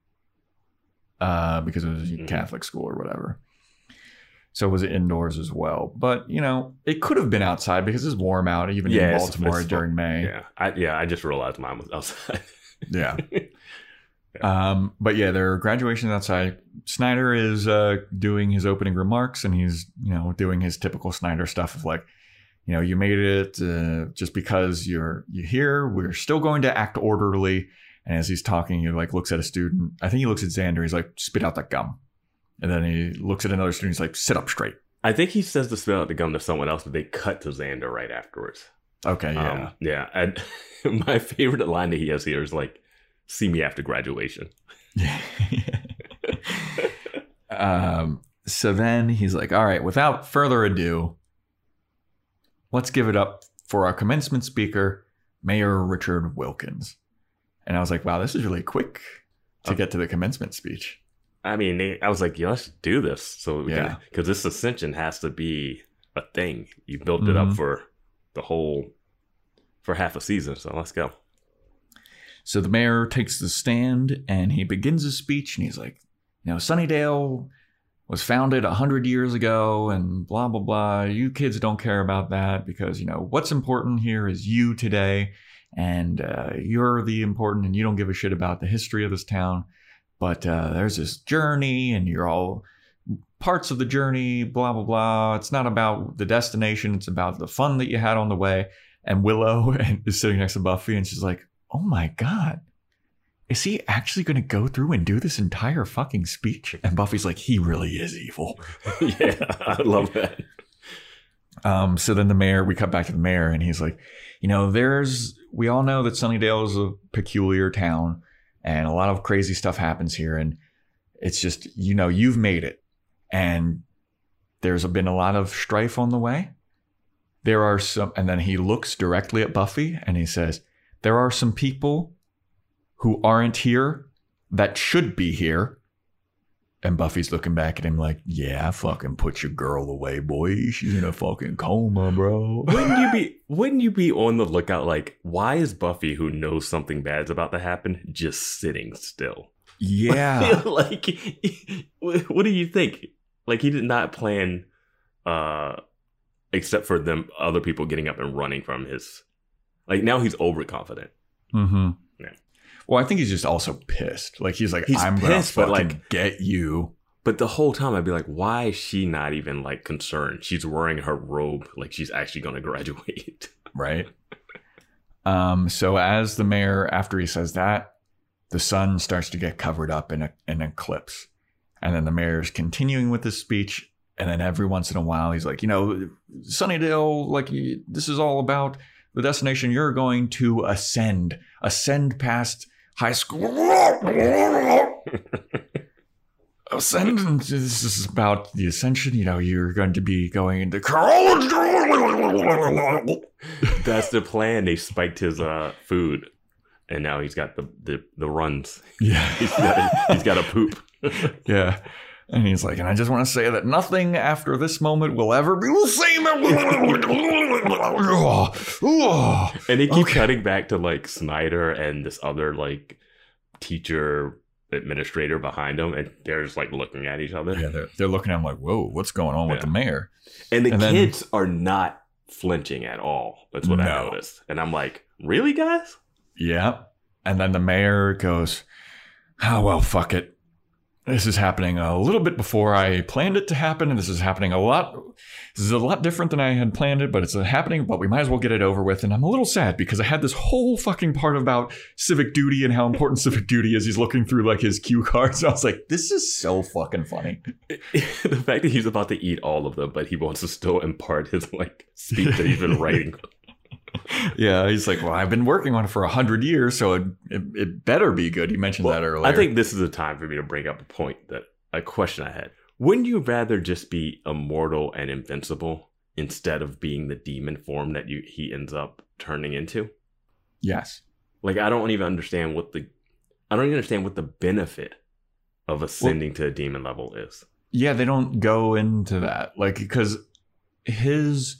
uh, because it was a
Mhm.
Catholic school or whatever. So was it was indoors as well. But, you know, it could have been outside because it's warm out, even
Yeah,
in Baltimore
it's-
during May.
Yeah, I yeah, I just realized mine was outside.
Yeah. Um, but yeah, their graduation outside. Snyder is uh, doing his opening remarks, and he's you know doing his typical Snyder stuff of like, you know, you made it uh, just because you're you're here. We're still going to act orderly. And as he's talking, he like looks at a student. I think he looks at Xander. He's like, spit out that gum. And then he looks at another student. He's like, sit up straight.
I think he says to spit out the gum to someone else, but they cut to Xander right afterwards.
Okay, yeah.
Um, yeah. And my favorite line that he has here is like, "See me after graduation."
um, so then he's like, all right, without further ado, let's give it up for our commencement speaker, Mayor Richard Wilkins. And I was like, wow, this is really quick to
Oh.
get to the commencement speech.
I mean, they, I was like, yeah, let's do this. So we
Yeah.
because this ascension has to be a thing. You built it up
Mhm.
for the whole for half a season. So let's go.
So the mayor takes the stand and he begins his speech and he's like, you know, Sunnydale was founded 100 years ago and blah, blah, blah. You kids don't care about that because, you know, what's important here is you today and uh, you're the important and you don't give a shit about the history of this town. But uh, there's this journey and you're all parts of the journey, blah, blah, blah. It's not about the destination, it's about the fun that you had on the way. And Willow is sitting next to Buffy and she's like, oh my god is he actually going to go through and do this entire fucking speech and buffy's like he really is evil
yeah, I love that.
um, so then the mayor we cut back to the mayor and he's like you know there's we all know that sunnydale is a peculiar town and a lot of crazy stuff happens here and it's just you know you've made it and there's been a lot of strife on the way there are some and then he looks directly at buffy and he says there are some people who aren't here that should be here. And Buffy's looking back at him like, yeah, fucking put your girl away, boy. She's in a fucking coma, bro.
Wouldn't you be? Wouldn't you be on the lookout? Like, why is Buffy, who knows something bad's about to happen, just sitting still?
Yeah.
like, what do you think? Like, he did not plan, uh, except for them other people getting up and running from his. Like now he's overconfident.
mm-hmm. Well, I think he's just also pissed. Like he's like,
He's
I'm
pissed,
gonna
but, like-
get you.
But the whole time I'd be like, why is she not even like concerned? She's wearing her robe like she's actually going to graduate.
right? Um, so as the mayor, after he says that, the sun starts to get covered up in a, an eclipse, and then the mayor's continuing with his speech, and then every once in a while he's like, you know, Sunnydale, like this is all about the destination you're going to ascend, ascend past high school. Ascend. This is about the ascension. You know, you're going to be going into college.
That's the plan. They spiked his uh food, and now he's got the the, the runs.
Yeah.
He's got he's got a poop.
yeah. And he's like, and I just want to say that nothing after this moment will ever be the same.
And they keep
Okay.
cutting back to like Snyder and this other like teacher administrator behind them, and they're just like looking at each other.
yeah, they're, they're looking at him like, whoa, what's going on with the mayor?
And the
And then-
kids are not flinching at all. That's what I noticed. And I'm like, really, guys?
Yeah. And then the mayor goes, oh well, fuck it. This is happening a little bit before I planned it to happen, and this is happening a lot. This is a lot different than I had planned it, but it's uh, happening. But we might as well get it over with. And I'm a little sad because I had this whole fucking part about civic duty and how important civic duty is. He's looking through like his cue cards. I was like, this is so fucking funny.
the fact that he's about to eat all of them, but he wants to still impart his like speech that he's been writing.
Yeah, he's like, well, I've been working on it for a hundred years, so it, it, it better be good. He mentioned that earlier.
I think this is a time for me to bring up a point that a question I had. Wouldn't you rather just be immortal and invincible instead of being the demon form that you he ends up turning into?
yes.
Like I don't even understand what the I don't even understand what the benefit of ascending to a demon level is.
Yeah, they don't go into that. Like because his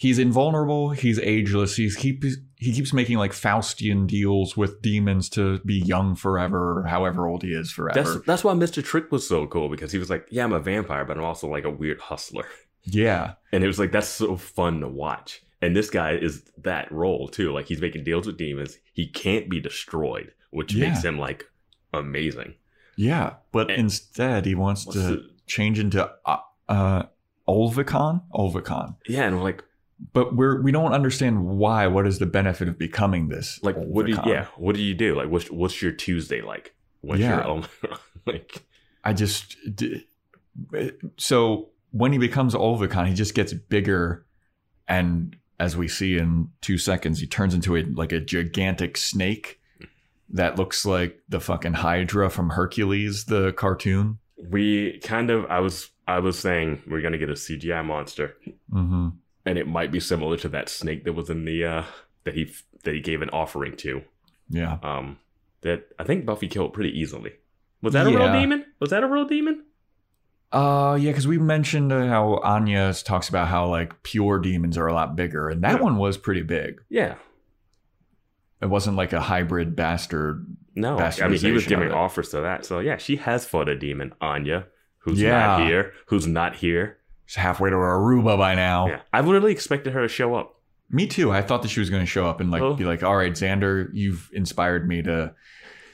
he's invulnerable, he's ageless, he's keep he keeps making like Faustian deals with demons to be young forever, however old he is forever.
That's that's why Mr. Trick was so cool because he was like, Yeah, I'm a vampire, but I'm also like a weird hustler.
yeah.
And it was like that's so fun to watch. And this guy is that role too. Like he's making deals with demons. He can't be destroyed, which
Yeah.
makes him like amazing.
Yeah. But
And-
instead he wants to
the-
change into uh, uh Olvikan. Olvikan.
yeah, and we're like
But we're we don't understand why. What is the benefit of becoming this?
like what do you, yeah, what do you do? Like what's what's your Tuesday like? What's
Yeah.
your like
I just so when he becomes Olvikan, he just gets bigger, and as we see in two seconds, he turns into a like a gigantic snake that looks like the fucking Hydra from Hercules, the cartoon.
we kind of I was I was saying we're gonna get a CGI monster.
Mm-hmm.
And it might be similar to that snake that was in the uh that he that he gave an offering to.
Yeah,
Um that I think Buffy killed pretty easily. Was that a real demon? Was that a real demon?
uh, yeah, because we mentioned uh, how Anya talks about how like pure demons are a lot bigger, and that
Yeah.
one was pretty big.
Yeah.
It wasn't like a hybrid bastard.
No, I mean he was giving
of
offers to that. So yeah, she has fought a demon, Anya, who's
Yeah.
not here, who's not here.
She's halfway to Aruba by now.
Yeah, I literally expected her to show up.
Me too. I thought that she was going to show up and like
Oh.
be like, "All right, Xander, you've inspired me to,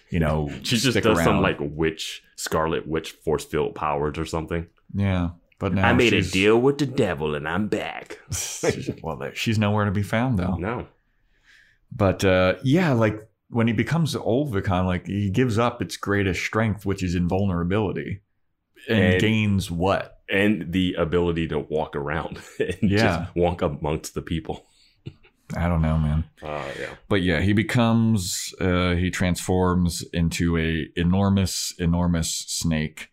you know,
She just
stick
does some like witch, Scarlet Witch force field powers or something.
yeah." But now
I made a
she's-
deal with the devil and I'm back.
she's- well, there- she's nowhere to be found though.
No,
But uh, yeah, like when he becomes Olvikan, like he gives up its greatest strength, which is invulnerability, and,
And-
gains what?
And the ability to walk around and
Yeah.
just walk amongst the people.
I don't know, man.
Uh, yeah.
But yeah, he becomes uh, he transforms into a enormous, enormous snake,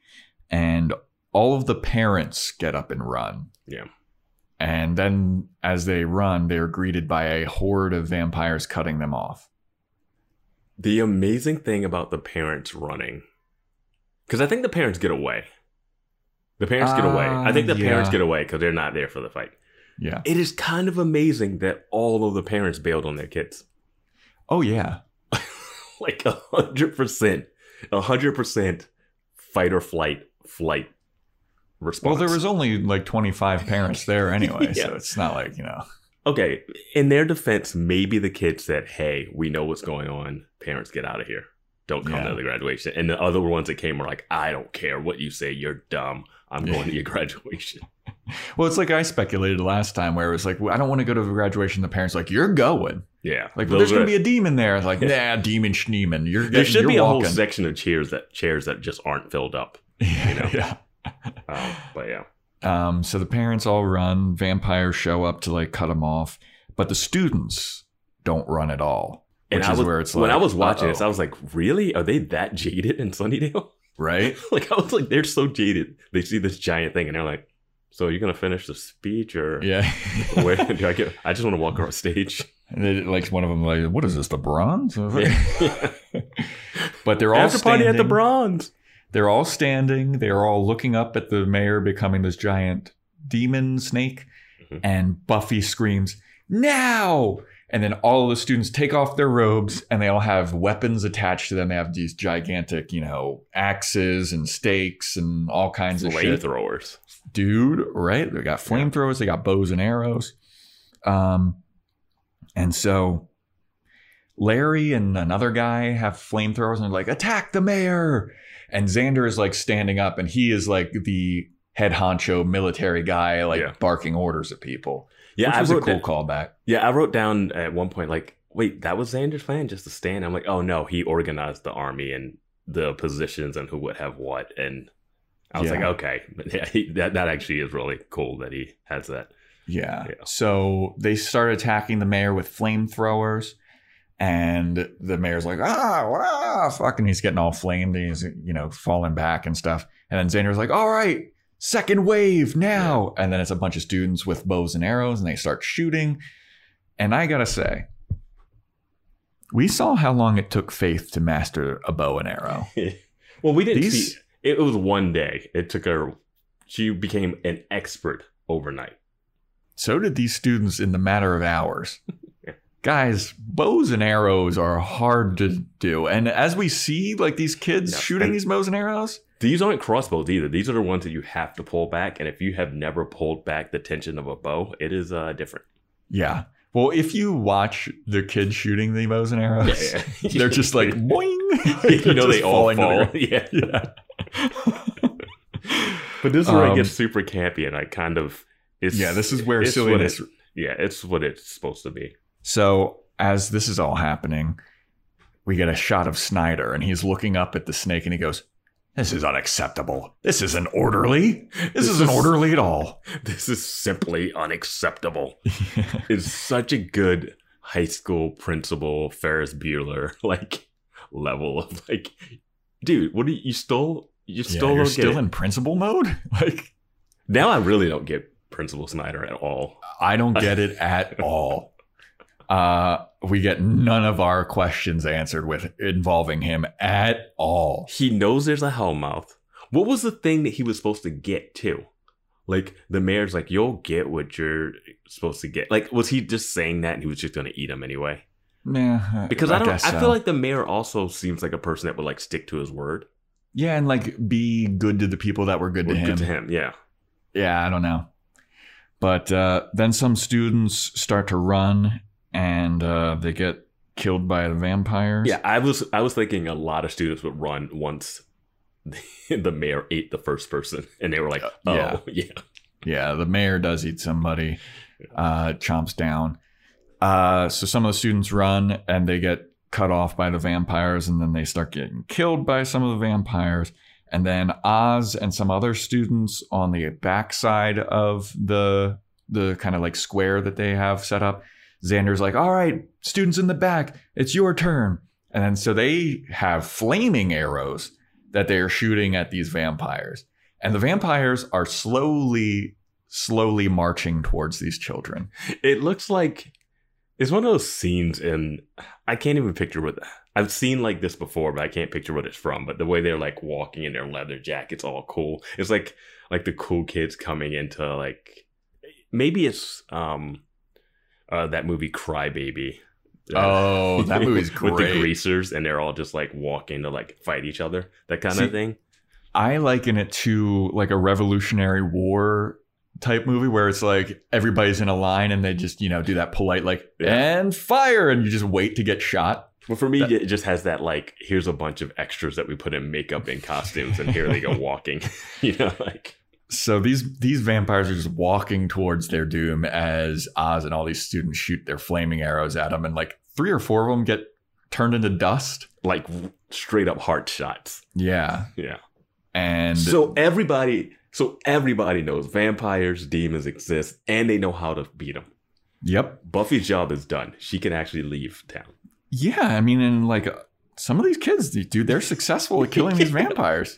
and all of the parents get up and run.
Yeah.
And then as they run, they are greeted by a horde of vampires cutting them off.
The amazing thing about the parents running, because I think the parents get away. The parents get away. I think the
Uh,
parents get away because they're not there for the fight.
Yeah.
It is kind of amazing that all of the parents bailed on their kids.
Oh yeah.
Like a hundred percent, a hundred percent fight or flight flight response.
Well, there was only like 25 parents there anyway,
Yeah.
so it's not like, you know.
Okay, in their defense, maybe the kid said, "Hey, we know what's going on. Parents, get out of here. Don't come
Yeah.
to the graduation." And the other ones that came were like, "I don't care what you say. You're dumb. I'm going to your graduation."
Well, it's like I speculated last time where it was like, well, I don't want to go to the graduation. The parents are like, you're going.
Yeah,
Like,
Those
there's gonna be a demon there. It's like, nah, demon schneeman. You're
there should
you're
be a whole section of chairs that chairs that just aren't filled up.
yeah,
know?
yeah.
Um, but yeah,
Um, so the parents all run. Vampires show up to like cut them off, but the students don't run at all.
and
Which
I
is
was
where it's like, when
I was watching this,
uh-oh.
I was like, "Really? Are they that jaded in Sunnydale?"
Right?
like I was like, "They're so jaded. They see this giant thing and they're like." So you're gonna finish the speech, or
Yeah.
where do I get? I just want to walk across stage.
And they, like one of them, like, what is this? The bronze?
Yeah.
but they're all
After party at the
standing.
Bronze.
They're all standing. They're all looking up at the mayor becoming this giant demon snake.
Mhm.
And Buffy screams, Now! And then all of the students take off their robes and they all have weapons attached to them. They have these gigantic, you know, axes and stakes and all kinds of shit.
Flamethrowers.
Dude, right? They got flamethrowers, they got bows and arrows. Um, and so Larry and another guy have flamethrowers and they're like, attack the mayor. And Xander is like standing up and he is like the head honcho military guy, like
Yeah.
barking orders at people.
Yeah,
which
I
was a cool
that-
callback.
Yeah, I wrote down at one point like, wait, that was Xander's plan just to stand. I'm like, oh no, he organized the army and the positions and who would have what. And I was
Yeah.
like, okay, yeah, he, that that actually is really cool that he has that.
Yeah.
Yeah.
So they start attacking the mayor with flamethrowers. And the mayor's like, ah, wow, fuck. And he's getting all flamed. And he's, you know, falling back and stuff. And then Xander's like, all right, second wave now. And then it's a bunch of students with bows and arrows and they start shooting. And I got to say, we saw how long it took Faith to master a bow and arrow.
well, we didn't
These-
see. It was one day. It took her. She became an expert overnight.
So did these students in the matter of hours. Guys, bows and arrows are hard to do. And as we see, like these kids
Yeah,
shooting these bows and arrows,
These aren't crossbows either. These are the ones that you have to pull back. And if you have never pulled back the tension of a bow, it is uh, different.
yeah. Well, if you watch the kids shooting the bows and arrows, they're just like boing.
you know they all
falling to the
fall. Yeah.
Yeah.
But this is where
Um,
it gets super campy, and I kind of it's
yeah, this is where silliness.
it- yeah, it's what it's supposed to be.
So, as this is all happening, we get a shot of Snyder and he's looking up at the snake and he goes, This is unacceptable. This isn't orderly. This,
This
isn't
is-
orderly at all.
This is simply unacceptable. it's such a good high school principal Ferris Bueller like level of like, dude, what do you, you stole? You
Yeah,
still
you're still in principal mode? Like,
Now I really don't get Principal Snyder at all.
I don't get it at all. Uh, we get none of our questions answered with involving him at all.
He knows there's a Hellmouth. What was the thing that he was supposed to get to? Like the mayor's like, you'll get what you're supposed to get. Like, was he just saying that and he was just gonna eat him anyway?
Yeah,
Because I, don't.
guess
I
so.
feel like the mayor also seems like a person that would like stick to his word.
yeah, and like be good to the people that were good to him.
Good to him, yeah.
Yeah, I don't know. But uh, then some students start to run and uh, they get killed by the vampires.
Yeah, I was I was thinking a lot of students would run once the mayor ate the first person, and they were like, "Oh,
yeah.
yeah,
Yeah, the mayor does eat somebody, uh, chomps down. Uh, so some of the students run and they get cut off by the vampires, and then they start getting killed by some of the vampires. And then Oz and some other students on the backside of the the kind of like square that they have set up. Xander's like, "All right, students in the back, it's your turn." And then so they have flaming arrows that they are shooting at these vampires. And the vampires are slowly, slowly marching towards these children.
It looks like it's one of those scenes in I can't even picture what I've seen like this before, but I can't picture what it's from. But the way they're like walking in their leather jackets, all cool. It's like like the cool kids coming into like maybe it's um uh that movie Crybaby. Uh,
Oh, that movie's
with the
great.
greasers, and they're all just like walking to like fight each other, that kind
See,
of thing.
I liken it to like a Revolutionary War type movie where it's like everybody's in a line and they just, you know, do that polite, like,
Yeah.
and fire, and you just wait to get shot.
Well, for me,
That-
it just has that like, here's a bunch of extras that we put in makeup and costumes, and here they go walking. you know, like
So these these vampires are just walking towards their doom as Oz and all these students shoot their flaming arrows at them, and like three or four of them get turned into dust.
like straight up heart shots.
Yeah,
Yeah.
and
So everybody, so everybody knows vampires, demons exist, and they know how to beat them.
yep,
Buffy's job is done. She can actually leave town.
yeah. I mean, and like uh, some of these kids, dude, they're successful at killing these vampires.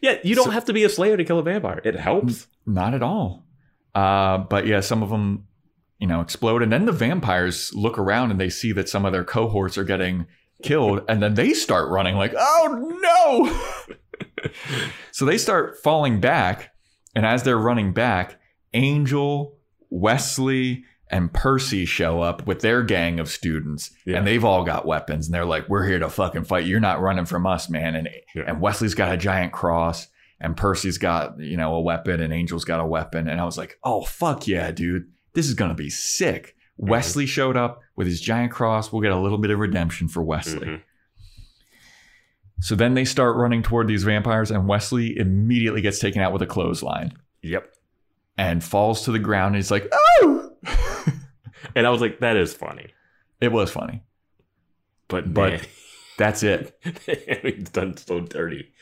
Yeah, you don't
So-
have to be a slayer to kill a vampire. It helps.
Not at all. Uh, but yeah, some of them, you know, explode, and then the vampires look around and they see that some of their cohorts are getting killed, and then they start running like, "Oh no!" so they start falling back, and as they're running back, Angel, Wesley, and Percy show up with their gang of students,
Yeah.
and they've all got weapons, and they're like, "We're here to fucking fight. You're not running from us, man." And
Yeah.
and Wesley's got a giant cross and Percy's got, you know, a weapon and Angel's got a weapon. And I was like, oh, fuck yeah, dude. This is going to be sick. Wesley showed up with his giant cross. We'll get a little bit of redemption for Wesley.
Mhm.
So then they start running toward these vampires, and Wesley immediately gets taken out with a clothesline
Yep.
and falls to the ground. And he's like, "Oh!"
And I was like, that is funny.
it was funny.
But
But
man,
That's it.
he's done so dirty.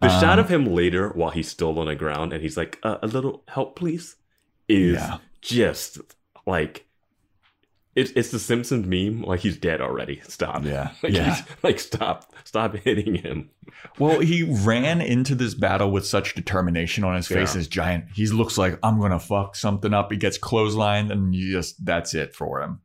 The shot
Um,
of him later while he's still on the ground and he's like, uh, a little help, please, is
Yeah.
just like it's it's the Simpsons meme. Like he's dead already. Stop.
Yeah.
Like,
Yeah.
he's- like stop. Stop hitting him.
Well, he ran into this battle with such determination on his face.
Yeah.
His giant. He looks like I'm gonna fuck something up. He gets clotheslined, and you just that's it for him.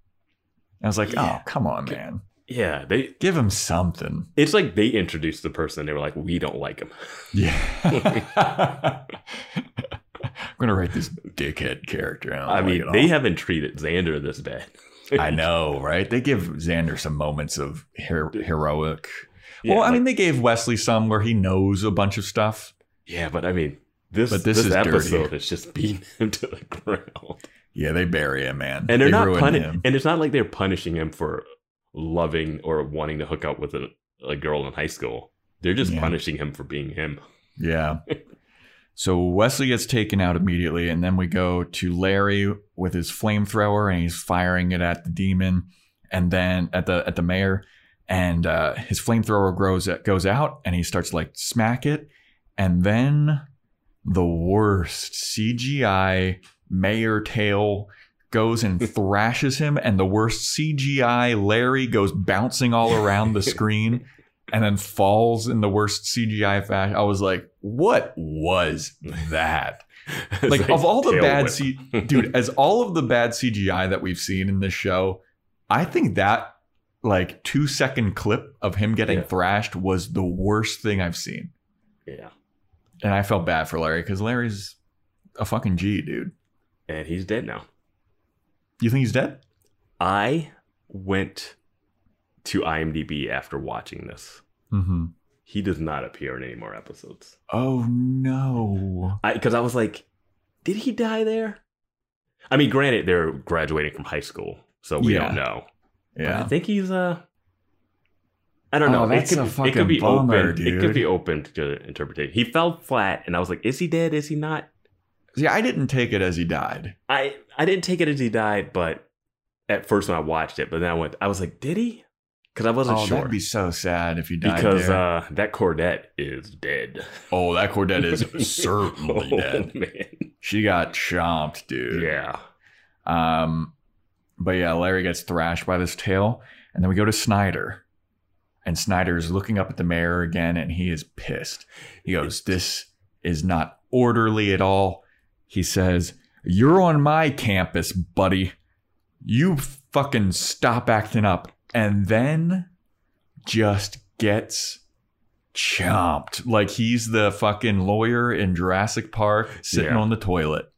I was like, oh,
Yeah.
oh come on, man,
Yeah, they.
give him something.
It's like they introduced the person. They were like, we don't like him.
Yeah. I'm gonna write this dickhead character. I,
I mean, they haven't treated Xander this bad.
I know, right? They give Xander some moments of her- heroic.
Yeah,
well, I
like-
mean, they gave Wesley some where he knows a bunch of stuff.
yeah, but I mean, this
But this
this,
is dirty.
episode is just beating him to the ground.
Yeah, they bury him, man.
and they're
They
not punishing and it's not like they're punishing him for loving or wanting to hook up with a, a girl in high school they're just
Yeah.
punishing him for being him
Yeah. So Wesley gets taken out immediately, and then we go to Larry with his flamethrower, and he's firing it at the demon, and then at the at the mayor, and uh, his flamethrower grows goes out, and he starts like smack it, and then the worst CGI mayor tail goes and thrashes him, and the worst CGI Larry goes bouncing all around the screen and then falls in the worst CGI fashion. I was like, what was that?
It's
Like, of all the bad. C dude, as all of the bad CGI that we've seen in this show, I think that like two second clip of him getting
Yeah.
thrashed was the worst thing I've seen.
yeah
And I felt bad for Larry because Larry's a fucking G, dude.
and he's dead now
You think he's dead?
i went to imdb after watching this
Mm-hmm.
he does not appear in any more episodes
Oh no.
I because I was like, did he die there? I mean, granted, they're graduating from high school, so we
Yeah.
don't know. But I think he's uh I don't know.
Oh,
know.
that's
it could,
a
it
fucking
could be
bummer,
open. It could be open to interpretation. He fell flat, and I was like, "Is he dead? Is he not?"
See, I didn't take it as he died.
I I didn't take it as he died, but at first when I watched it, but then I went, I was like, "Did he?" Because I wasn't sure.
oh,
sure.
that'd be so sad if he died
because
there.
uh, that Cordette is dead.
oh, that Cordette is certainly
Oh,
dead.
man.
She got chomped, dude.
Yeah.
Um, but yeah, Larry gets thrashed by this tail, and then we go to Snyder, and Snyder is looking up at the mayor again, and he is pissed. He goes, "This is not orderly at all." He says, "You're on my campus, buddy. You fucking stop acting up." And then just gets chomped like he's the fucking lawyer in Jurassic Park sitting
Yeah.
on the toilet.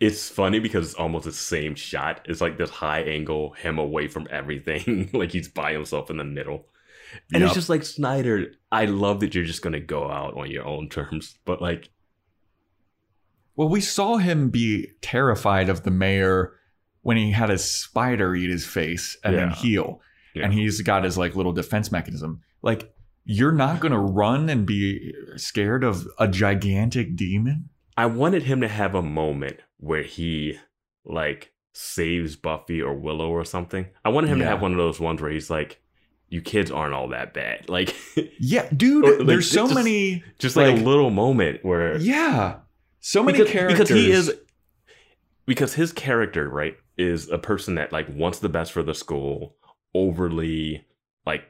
It's funny because it's almost the same shot. It's like this high angle, him away from everything, like he's by himself in the middle. And
Yep.
it's just like Snyder. I love that you're just gonna go out on your own terms, but like,
Well, we saw him be terrified of the mayor when he had a spider eat his face and then heal.
Yeah.
And he's got his like little defense mechanism. Like, you're not going to run and be scared of a gigantic demon?
I wanted him to have a moment where he like saves Buffy or Willow or something. I wanted him
Yeah.
to have one of those ones where he's like, "You kids aren't all that bad." Like,
Yeah, dude,
Or, like,
there's so
just-
many.
just like,
Like-
a little moment where
Yeah. So many
because,
characters.
because he is because his character right is a person that like wants the best for the school overly like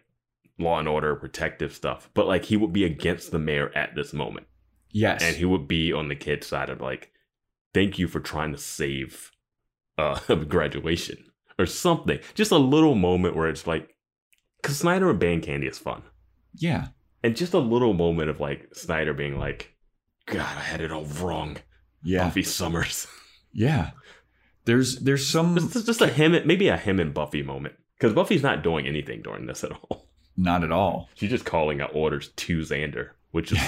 law and order protective stuff but like he would be against the mayor at this moment
Yes.
and he would be on the kid's side of like thank you for trying to save uh graduation or something just a little moment where it's like because snyder and band candy is fun
yeah.
and just a little moment of like snyder being like god i had it all wrong
Yeah.
buffy summers
Yeah. There's there's some
is just a him, maybe a him and Buffy moment. Because Buffy's not doing anything during this at all.
not at all.
She's just calling out orders to Xander, which is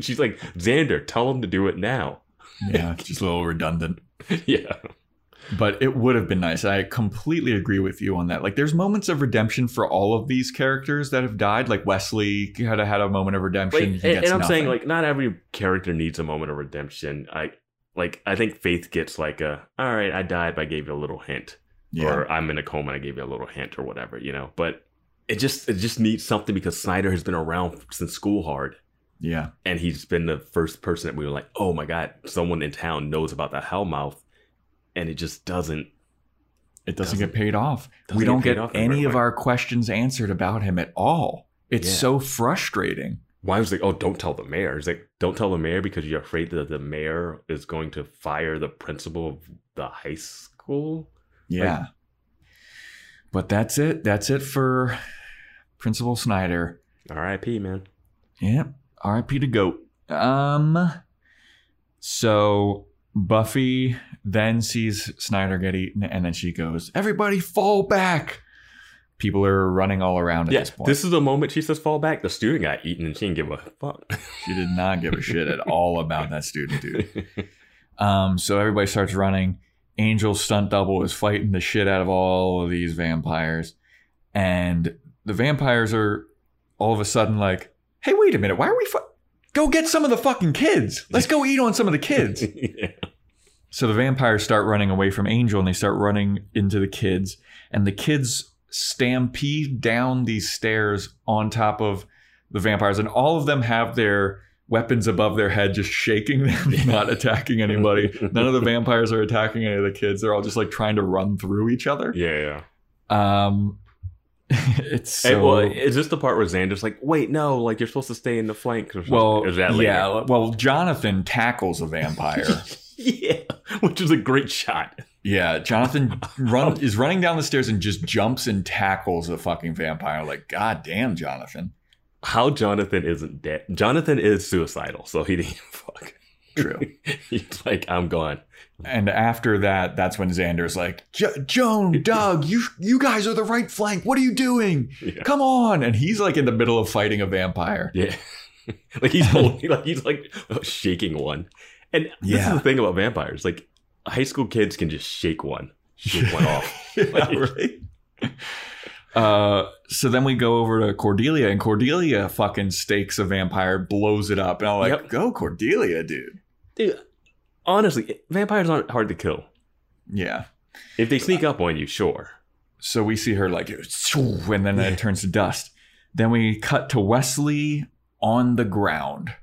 she's like, Xander, tell him to do it now.
Yeah, it's just a little redundant.
yeah.
but it would have been nice. I completely agree with you on that. Like, there's moments of redemption for all of these characters that have died. Like Wesley had had a moment of redemption.
Like, and, and I'm saying like not every character needs a moment of redemption. I like I think Faith gets like a all right, I died, but I gave you a little hint,
yeah,
or I'm in a coma, and I gave you a little hint, or whatever, you know. But it just it just needs something because Snyder has been around since School Hard,
yeah,
and he's been the first person that we were like, oh my god, someone in town knows about the Hellmouth, and it just doesn't.
it doesn't,
Doesn't-
get paid off. We don't get
the
any of our questions answered about him at all. It's
Yeah.
so frustrating.
Why was like, oh, don't tell the mayor. It's like, don't tell the mayor because you're afraid that the mayor is going to fire the principal of the high school.
Yeah. but that's it. That's it for Principal Snyder.
R.I.P. Man.
Yep. R.I.P. to Goat. Um. So Buffy then sees Snyder get eaten, and then she goes, "Everybody, fall back!" People are running all around at
Yeah,
this point.
this is the moment she says fall back. The student got eaten and she didn't give a fuck.
she did not give a shit at all about that student, dude. Um, so everybody starts running. Angel's stunt double is fighting the shit out of all of these vampires. And the vampires are all of a sudden like, hey, wait a minute. Why are we fu- Go get some of the fucking kids. Let's go eat on some of the kids.
yeah.
so the vampires start running away from Angel and they start running into the kids. And the kids stampede down these stairs on top of the vampires. And all of them have their weapons above their head, just shaking them, not attacking anybody. None of the vampires are attacking any of the kids. They're all just like trying to run through each other.
Yeah, yeah.
Um, it's
Hey, well, is this the part where Xander's like, wait, no, like you're supposed to stay in the flank? Or something?
well,
is that later?
yeah. Well, Jonathan tackles a vampire.
yeah, which is a great shot.
yeah, Jonathan run is running down the stairs and just jumps and tackles a fucking vampire. Like, god damn, Jonathan.
How Jonathan isn't dead? Jonathan is suicidal, so he didn't fuck.
True.
He's like, I'm gone.
And after that, that's when Xander's like, Joan, Doug, you you guys are the right flank. What are you doing?
Yeah.
Come on! And he's like in the middle of fighting a vampire.
Yeah. like he's holding, like he's like shaking one. And this
Yeah.
is the thing about vampires. Like high school kids can just shake one, shake one off.
Yeah, right? Uh, so then we go over to Cordelia, and Cordelia fucking stakes a vampire, blows it up, and I'm like,
Yep.
"Go, Cordelia, dude!"
Dude, honestly, vampires aren't hard to kill.
Yeah.
If they sneak up on you, sure.
So we see her like, and then it turns to dust. Then we cut to Wesley on the ground.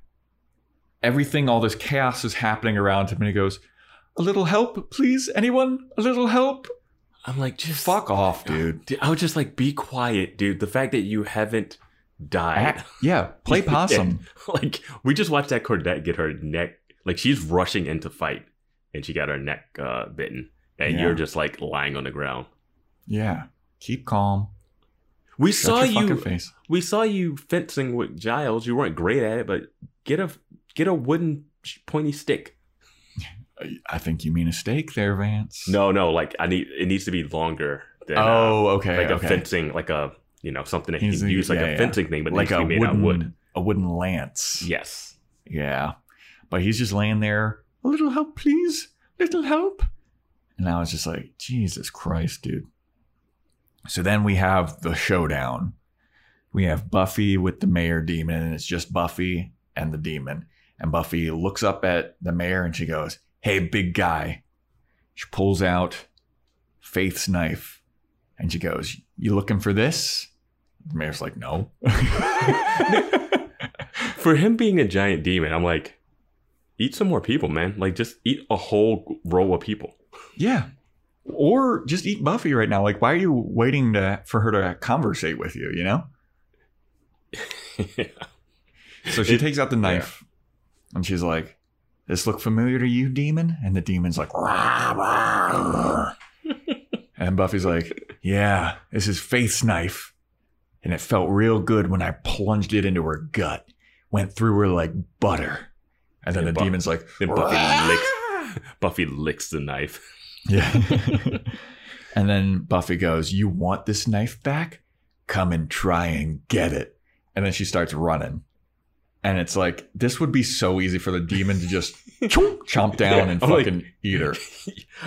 Everything, all this chaos is happening around him, and he goes, "A little help, please, anyone? A little help."
I'm like, just
Fuck off, dude.
Dude, I would just like be quiet, dude. The fact that you haven't died.
Act- yeah, play possum.
like we just watched that Cordette get her neck like she's rushing into fight and she got her neck uh, bitten. And
Yeah.
you're just like lying on the ground.
Yeah, keep calm.
We
Shut
saw you
face.
we saw you fencing with Giles. You weren't great at it, but get a get a wooden pointy stick.
I- I think you mean a stake there, Vance.
No, no, like I need it needs to be longer than uh,
Oh, okay.
like
okay.
a fencing, like a you know something that you
He's
can use like
yeah,
a
yeah.
fencing thing, but
like
needs
a
to be made out
wooden,
of wood.
a wooden lance.
Yes.
Yeah. But he's just laying there. A little help, please. Little help. And I was just like, Jesus Christ, dude. So then we have the showdown. We have Buffy with the mayor demon, and it's just Buffy and the demon. And Buffy looks up at the mayor and she goes, Hey, big guy. She pulls out Faith's knife and she goes, You looking for this? The mayor's like, No.
For him being a giant demon, I'm like, eat some more people, man. Like just eat a whole row of people.
Yeah. Or just eat Buffy right now. Like, why are you waiting to for her to conversate with you? You know. yeah. So she
It-
takes out the knife, and she's like, "This look familiar to you, demon?" And the demon's like, "Rah, rah." and Buffy's like, "Yeah, this is Faith's knife, and it felt real good when I plunged it into her gut, went through her like butter." And then
Yeah,
the
Bu-
demon's like,
then Buffy licks- Buffy licks the knife.
Yeah. and then Buffy goes, You want this knife back? Come and try and get it. And then she starts running. and it's like this would be so easy for the demon to just chomp down and
I'm like-
fucking eat her.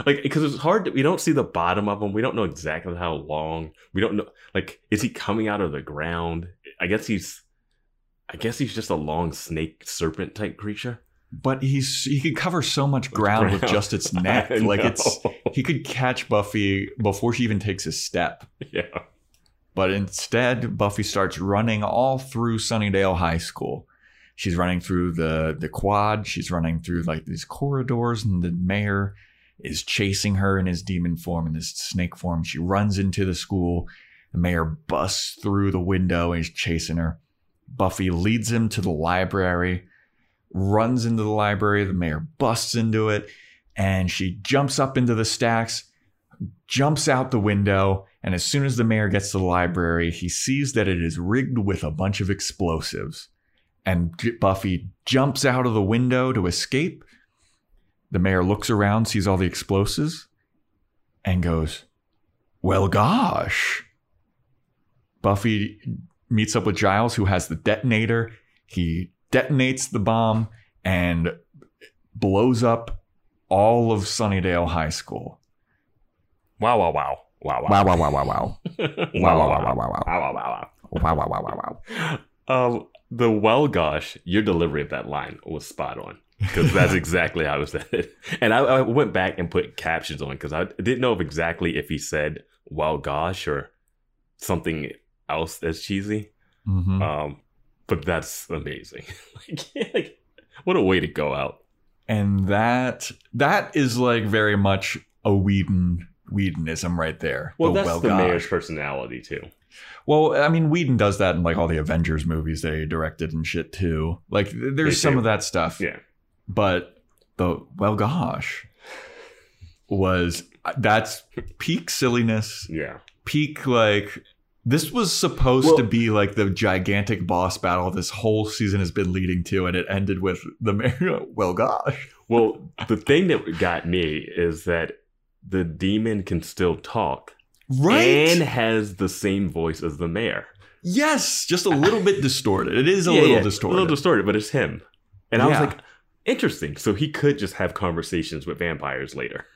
like because it's hard. To, we don't see the bottom of him. We don't know exactly how long. We don't know. Like, is he coming out of the ground? I guess he's. I guess he's just a long snake serpent type creature.
But he's he could cover so much ground with just its neck. Like it's he could catch Buffy before she even takes a step.
yeah.
But instead, Buffy starts running all through Sunnydale High School. She's running through the the quad. She's running through like these corridors, and the mayor is chasing her in his demon form, in his snake form. She runs into the school. The mayor busts through the window and is chasing her. Buffy leads him to the library, runs into the library. The mayor busts into it, and she jumps up into the stacks, jumps out the window, and as soon as the mayor gets to the library, he sees that it is rigged with a bunch of explosives. And Buffy jumps out of the window to escape. The mayor looks around, sees all the explosives, and goes, Well, gosh. Buffy meets up with Giles, who has the detonator. He detonates the bomb and blows up all of Sunnydale High School.
Wow! Wow! Wow! Wow!
Wow, wow, wow, wow, wow.
wow!
Wow, wow, wow, wow, wow, wow.
Wow! Wow! Wow!
Wow, wow, wow, wow, wow.
wow. Um, the well, gosh, your delivery of that line was spot on because that's exactly how it said. It. And I, I went back and put captions on because I didn't know if exactly if he said well, gosh, or something else that's cheesy.
Mhm.
Um, but that's amazing. like, like, what a way to go out.
and that that is like very much a Whedon Whedonism right there.
Well,
The
that's the
gosh.
mayor's personality too.
Well, I mean, Whedon does that in like all the Avengers movies they directed and shit too. Like, there's some of that stuff.
Yeah.
But the well, gosh, was uh, that's peak silliness,
Yeah.
peak like. This was supposed
Well-
to be like the gigantic boss battle this whole season has been leading to, and it ended with the mayor. Well, gosh,
Well, the thing that got me is that the demon can still talk
right?
and has the same voice as the mayor.
Yes, just a little bit distorted. It is a
Yeah,
little
yeah,
distorted.
A little distorted, but it's him. And I was like, interesting. So he could just have conversations with vampires later.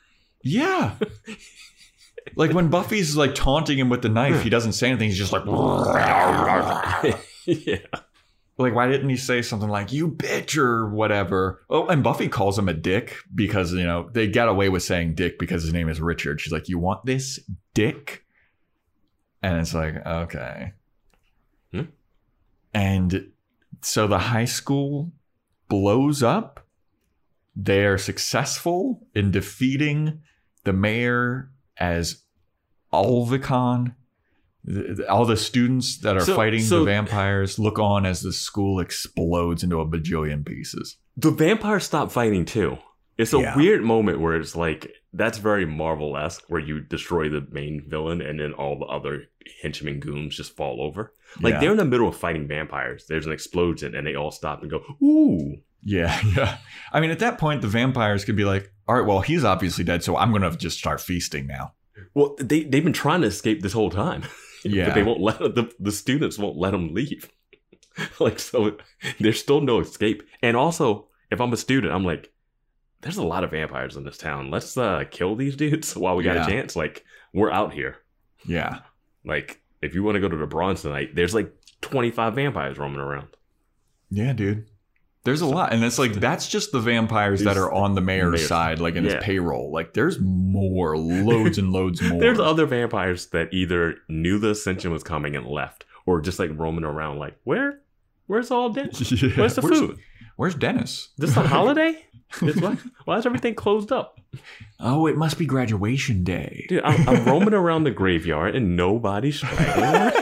yeah. like when Buffy's like taunting him with the knife, he doesn't say anything. He's just like,
yeah.
like why didn't he say something like "you bitch" or whatever? Oh, and Buffy calls him a dick because you know they got away with saying dick because his name is Richard. She's like, "You want this dick?" And it's like, okay.
Hmm?
And so the high school blows up. They are successful in defeating the mayor as the- All the students that are
So-
fighting
so-
the vampires look on as the school explodes into a bajillion pieces.
The vampires stop fighting too. It's a
Yeah.
weird moment where it's like that's very Marvel esque, where you destroy the main villain and then all the other henchmen goons just fall over. Like
Yeah.
they're in the middle of fighting vampires. There's an explosion and they all stop and go, "Ooh!"
Yeah, yeah. I mean, at that point, the vampires could be like, all right, well, he's obviously dead, so I'm going to just start feasting now.
Well, they they've been trying to escape this whole time.
Yeah.
but they won't let the the students won't let them leave. like so, there's still no escape. And also, if I'm a student, I'm like, there's a lot of vampires in this town. Let's uh kill these dudes while we got
Yeah.
a chance. Like we're out here.
Yeah.
Like if you want to go to the Bronze tonight, there's like 25 vampires roaming around.
Yeah, dude. There's a lot. And it's like, that's just the vampires that are on the mayor's
Mayor's-
side, like in
yeah.
his payroll. Like, there's more, loads and loads more.
There's other vampires that either knew the ascension was coming and left, or just like roaming around. Like where, where's all dead?
Yeah.
Where's the
where's,
food?
Where's Dennis?
This a holiday? It's why, why is everything closed up?
Oh, it must be graduation day.
Dude, I'm, I'm roaming around the graveyard and nobody's straggling.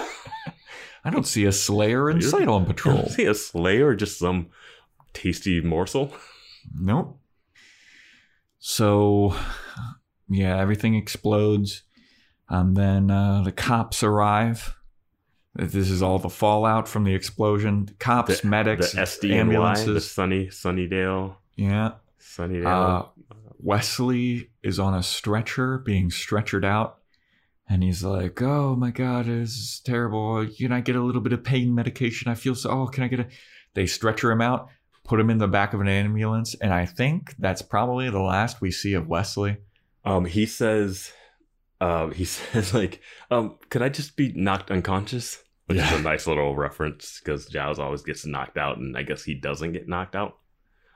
I don't see a Slayer in sight on patrol.
See a slayer or just some tasty morsel?
Nope. So, yeah, everything explodes. And then uh, the cops arrive. This is all the fallout from the explosion. The cops,
The,
medics,
the SDNY, the
ambulances.
Sunny Sunnydale,
yeah.
Sunnydale.
Uh, Wesley is on a stretcher, being stretchered out. And he's like, "Oh my God, this is terrible. Can I get a little bit of pain medication? I feel so. Oh, can I get a They stretcher him out, put him in the back of an ambulance, and I think that's probably the last we see of Wesley.
Um, he says, um, he says like, um, could I just be knocked unconscious? Which
Yeah.
is a nice little reference because Giles always gets knocked out, and I guess he doesn't get knocked out.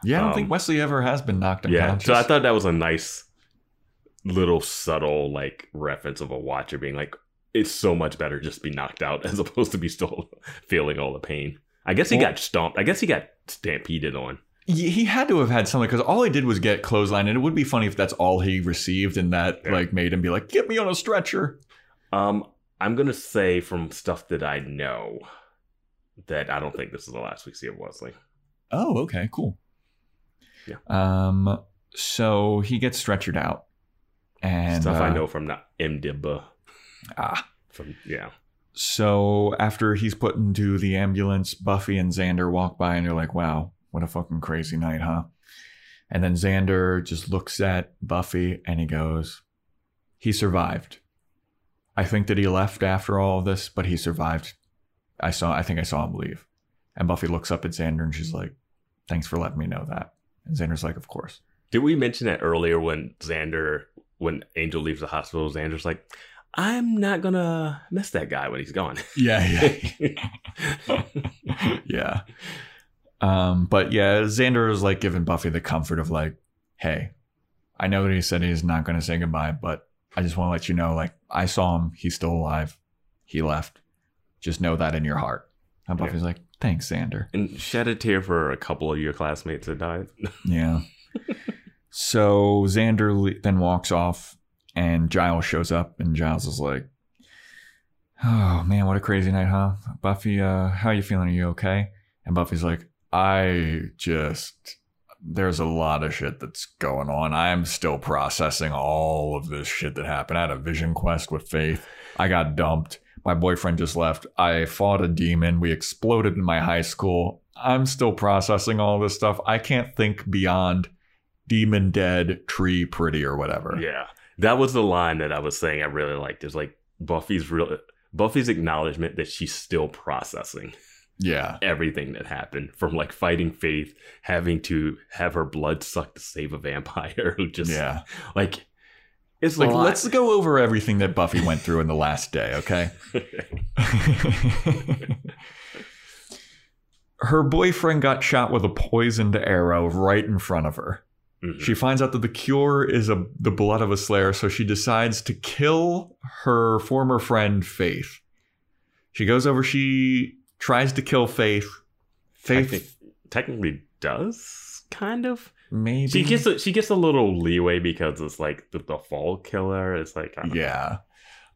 Yeah, I don't
Um,
think Wesley ever has been knocked unconscious.
Yeah, so I thought that was a nice little subtle like reference of a watcher being like, it's so much better just to be knocked out as opposed to be still feeling all the pain. I guess he
Well-
got stomped. I guess he got stampeded on.
he he had to have had something because all he did was get clothesline, and it would be funny if that's all he received, and that
Yeah.
like made him be like, "Get me on a stretcher."
Um, I'm gonna say from stuff that I know that I don't think this is the last we see of Wesley.
Oh, okay, cool.
Yeah.
Um. So he gets stretchered out, and
stuff I
uh,
know from the MDB.
Ah.
From yeah.
So after he's put into the ambulance, Buffy and Xander walk by, and they're like, "Wow, what a fucking crazy night, huh?" And then Xander just looks at Buffy and he goes, "He survived. I think that he left after all of this, but he survived. I saw. I think I saw him leave." And Buffy looks up at Xander and she's like, "Thanks for letting me know that." And Xander's like, "Of course."
Did we mention that earlier when Xander, when Angel leaves the hospital, Xander's like, I'm not gonna miss that guy when he's gone.
Yeah, yeah. Yeah. Um, but yeah, Xander is like giving Buffy the comfort of like, hey, I know that he said he's not to say goodbye, but I just want to let you know, like, I saw him. He's still alive. He left. Just know that in your heart. And
Yeah.
Buffy's like, thanks, Xander.
and shed a tear for a couple of your classmates that died.
Yeah. so Xander le- then walks off, and Giles shows up, and Giles is like, "Oh man, what a crazy night, huh? Buffy, uh, how you feeling? Are you okay?" And Buffy's like, "I just." There's a lot of shit that's going on. I'm still processing all of this shit that happened. I had a vision quest with Faith. I got dumped. My boyfriend just left. I fought a demon. We exploded in my high school. I'm still processing all this stuff. I can't think beyond demon dead, tree pretty, or whatever.
yeah, that was the line that I was saying I really liked. Is like Buffy's real Buffy's acknowledgement that she's still processing
Yeah.
everything that happened from like fighting Faith, having to have her blood sucked to save a vampire who just
Yeah.
like it's
Like, let's go over everything that Buffy went through in the last day, okay? her boyfriend got shot with a poisoned arrow right in front of her.
Mhm.
She finds out that the cure is a, the blood of a slayer, so she decides to kill her former friend Faith. She goes over, she tries to kill Faith. Faith,
Technic- technically does kind of.
maybe.
She gets a, she gets a little leeway because it's like the, the fall killer is like I don't know.
Yeah.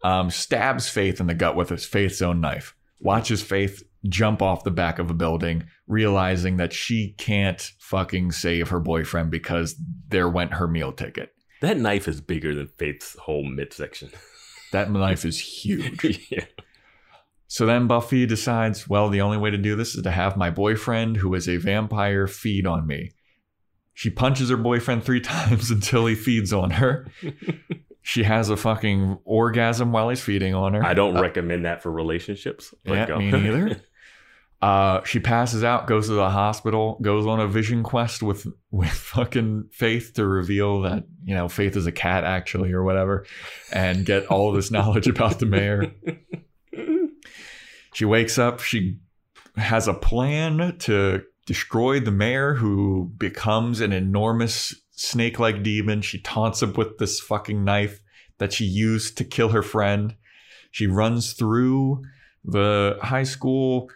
Um, stabs Faith in the gut with his Faith's own knife. Watches Faith jump off the back of a building, realizing that she can't fucking save her boyfriend because there went her meal ticket.
that knife is bigger than Faith's whole midsection.
That knife is huge.
yeah.
So then Buffy decides, well, the only way to do this is to have my boyfriend, who is a vampire, feed on me. She punches her boyfriend three times until he feeds on her. she has a fucking orgasm while he's feeding on her.
I don't uh, recommend that for relationships. but
Yeah,
go.
me neither. Uh, she passes out, goes to the hospital, goes on a vision quest with with fucking Faith to reveal that you know Faith is a cat actually or whatever, and get all this knowledge about the mayor. She wakes up. She has a plan to destroy the mayor, who becomes an enormous snake-like demon. She taunts him with this fucking knife that she used to kill her friend. She runs through the high school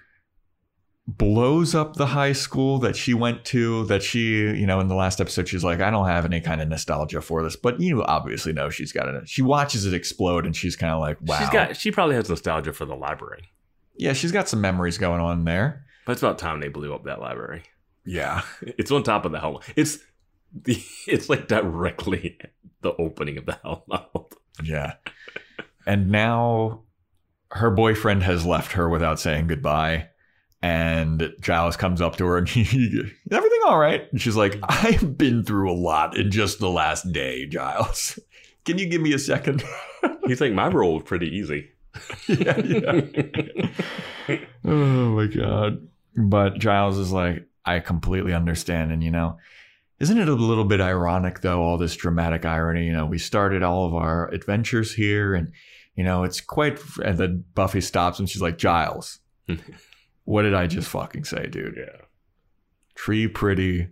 blows up the high school that she went to that she you know in the last episode she's like i don't have any kind of nostalgia for this but you obviously know she's got it she watches it explode and she's kind of like wow
She's got she probably has nostalgia for the library.
yeah she's got some memories going on there
But it's about time they blew up that library.
yeah
It's on top of the hell. It's the it's like directly the opening of the Hellmouth.
yeah and now her boyfriend has left her without saying goodbye and Giles comes up to her and he, everything all right? And she's like, I've been through a lot in just the last day, Giles. Can you give me a second?
He's like, my role was pretty easy.
yeah, yeah. oh my god. But Giles is like, I completely understand. And, you know, isn't it a little bit ironic, though, all this dramatic irony? You know, we started all of our adventures here, and, you know, it's quite. And then Buffy stops and she's like, Giles, what did I just fucking say, dude?
Yeah.
Tree pretty,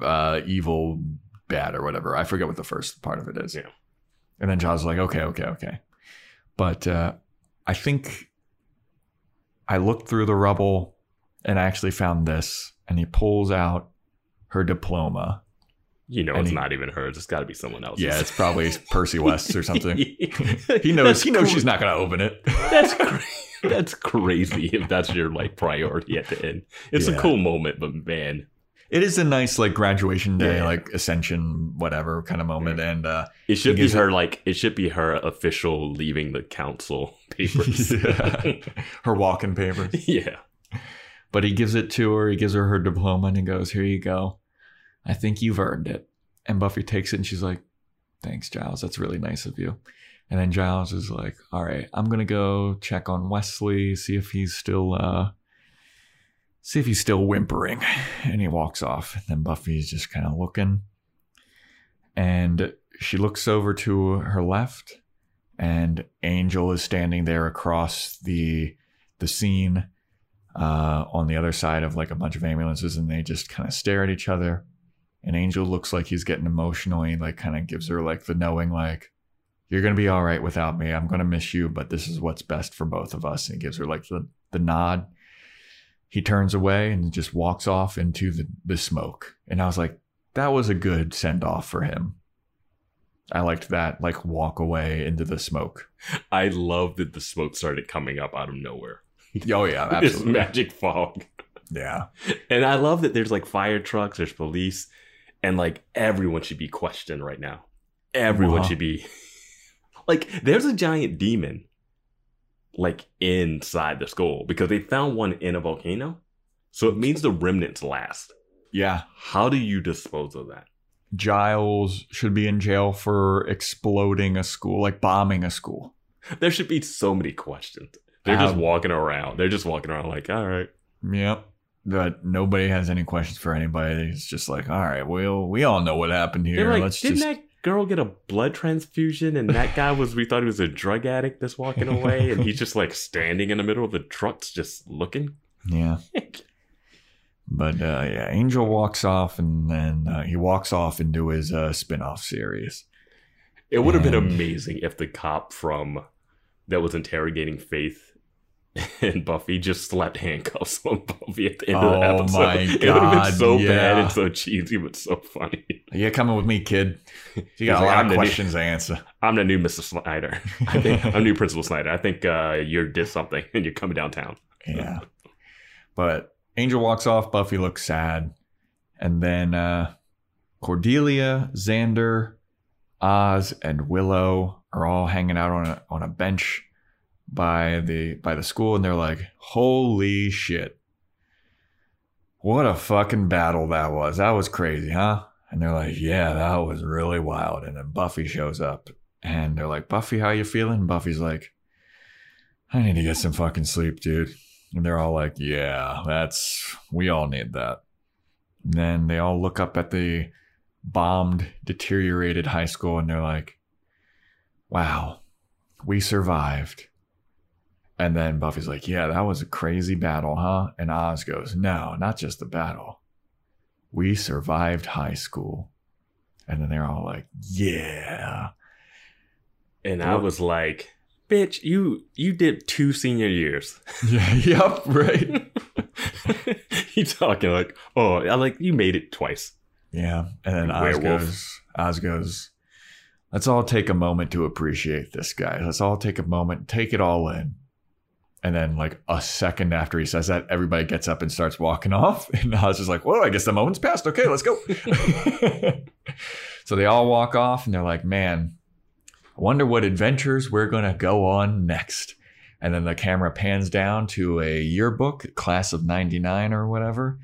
uh, evil, bad, or whatever. I forget what the first part of it is.
Yeah.
And then is like, okay, okay, okay. But uh, I think I looked through the rubble and I actually found this. And he pulls out her diploma.
You know,
And
it's
he-
not even hers. It's got to be someone else's.
Yeah, it's probably Percy West or something.
he
knows. He knows she's not going to open it.
That's cra- that's crazy if that's your like priority at the end. It's
Yeah.
a cool moment, but man,
It is a nice like graduation day,
Yeah.
like ascension, whatever kind of moment. And uh,
it should be her like it should be her official leaving the council papers.
her walking papers.
yeah.
But he gives it to her. He gives her her diploma and he goes, "Here you go. I think you've earned it." And Buffy takes it and she's like, "Thanks, Giles. That's really nice of you." And then Giles is like, "All right, I'm gonna go check on Wesley, see if he's still, uh, see if he's still whimpering." And he walks off. And then Buffy's just kind of looking, and she looks over to her left, and Angel is standing there across the the scene uh, on the other side of like a bunch of ambulances, and they just kind of stare at each other. And Angel looks like he's getting emotional. He like kind of gives her like the knowing, like, "You're gonna be all right without me. I'm gonna miss you, but this is what's best for both of us." And he gives her like the the nod. He turns away and just walks off into the the smoke. And I was like, that was a good send off for him. I liked that, like walk away into the smoke.
I love that the smoke started coming up out of nowhere.
Oh yeah, absolutely.
magic fog.
Yeah.
And I love that there's like fire trucks, there's police, and like everyone should be questioned right now. Everyone
Uh-huh.
should be like there's a giant demon like inside the skull because they found one in a volcano. So it means the remnants last.
Yeah.
How do you dispose of that?
Giles should be in jail for exploding a school, like bombing a school.
There should be so many questions. They're just
Um,
walking around. They're just walking around like, all right.
Yep. But nobody has any questions for anybody. It's just like, all right, well, we all know what happened here.
Like,
Let's
didn't
just
that girl get a blood transfusion? And that guy was, we thought he was a drug addict that's walking away. And he's just like standing in the middle of the trucks, just looking.
yeah. But uh, yeah, Angel walks off, and then uh, he walks off into his uh, spin-off series.
It would have been amazing if the cop from that was interrogating Faith and Buffy just slapped handcuffs on Buffy at the end of
Oh
the episode.
my
it would have
God,
been so bad and so cheesy, but so funny.
You coming with me, kid? You got a
like,
lot
"I'm
of
the new-
questions to answer.
I'm the new Mr. Snyder. I think I'm new Principal Snyder. I think uh, you did something and you're coming downtown.
Yeah. But Angel walks off, Buffy looks sad. And then uh Cordelia, Xander, Oz, and Willow are all hanging out on a on a bench by the by the school and they're like, Holy shit. What a fucking battle that was. That was crazy, huh? And they're like, Yeah, that was really wild. And then Buffy shows up and they're like, Buffy, how you feeling? Buffy's like, I need to get some fucking sleep, dude. And they're all like, yeah, that's, we all need that. And then they all look up at the bombed, deteriorated high school and they're like, wow, we survived. And then Buffy's like, yeah, that was a crazy battle, huh? And Oz goes, no, not just the battle. We survived high school. And then they're all like, yeah.
And I was like, bitch, you you did two senior years.
Yeah, yep, right.
you talking like, oh, I like you made it twice.
Yeah. And then Oz goes, Oz goes, let's all take a moment to appreciate this guy. Let's all take a moment, take it all in. And then, like a second after he says that, everybody gets up and starts walking off. And Oz is like, well, I guess the moment's passed. Okay, let's go. so they all walk off and they're like, man, I wonder what adventures we're going to go on next. And then the camera pans down to a yearbook, class of 99 or whatever.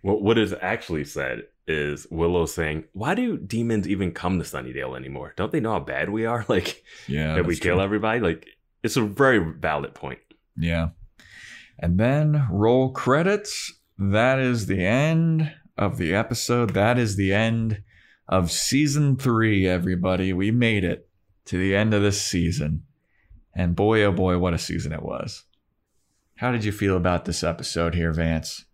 What what is actually said is Willow saying, "Why do demons even come to Sunnydale anymore? Don't they know how bad we are? Like
Yeah.
that we
that's
kill
true.
everybody? Like it's a very valid point."
Yeah. And then roll credits. That is the end of the episode. That is the end of season three, everybody. We made it to the end of this season. And boy, oh boy, what a season it was. How did you feel about this episode here, Vance?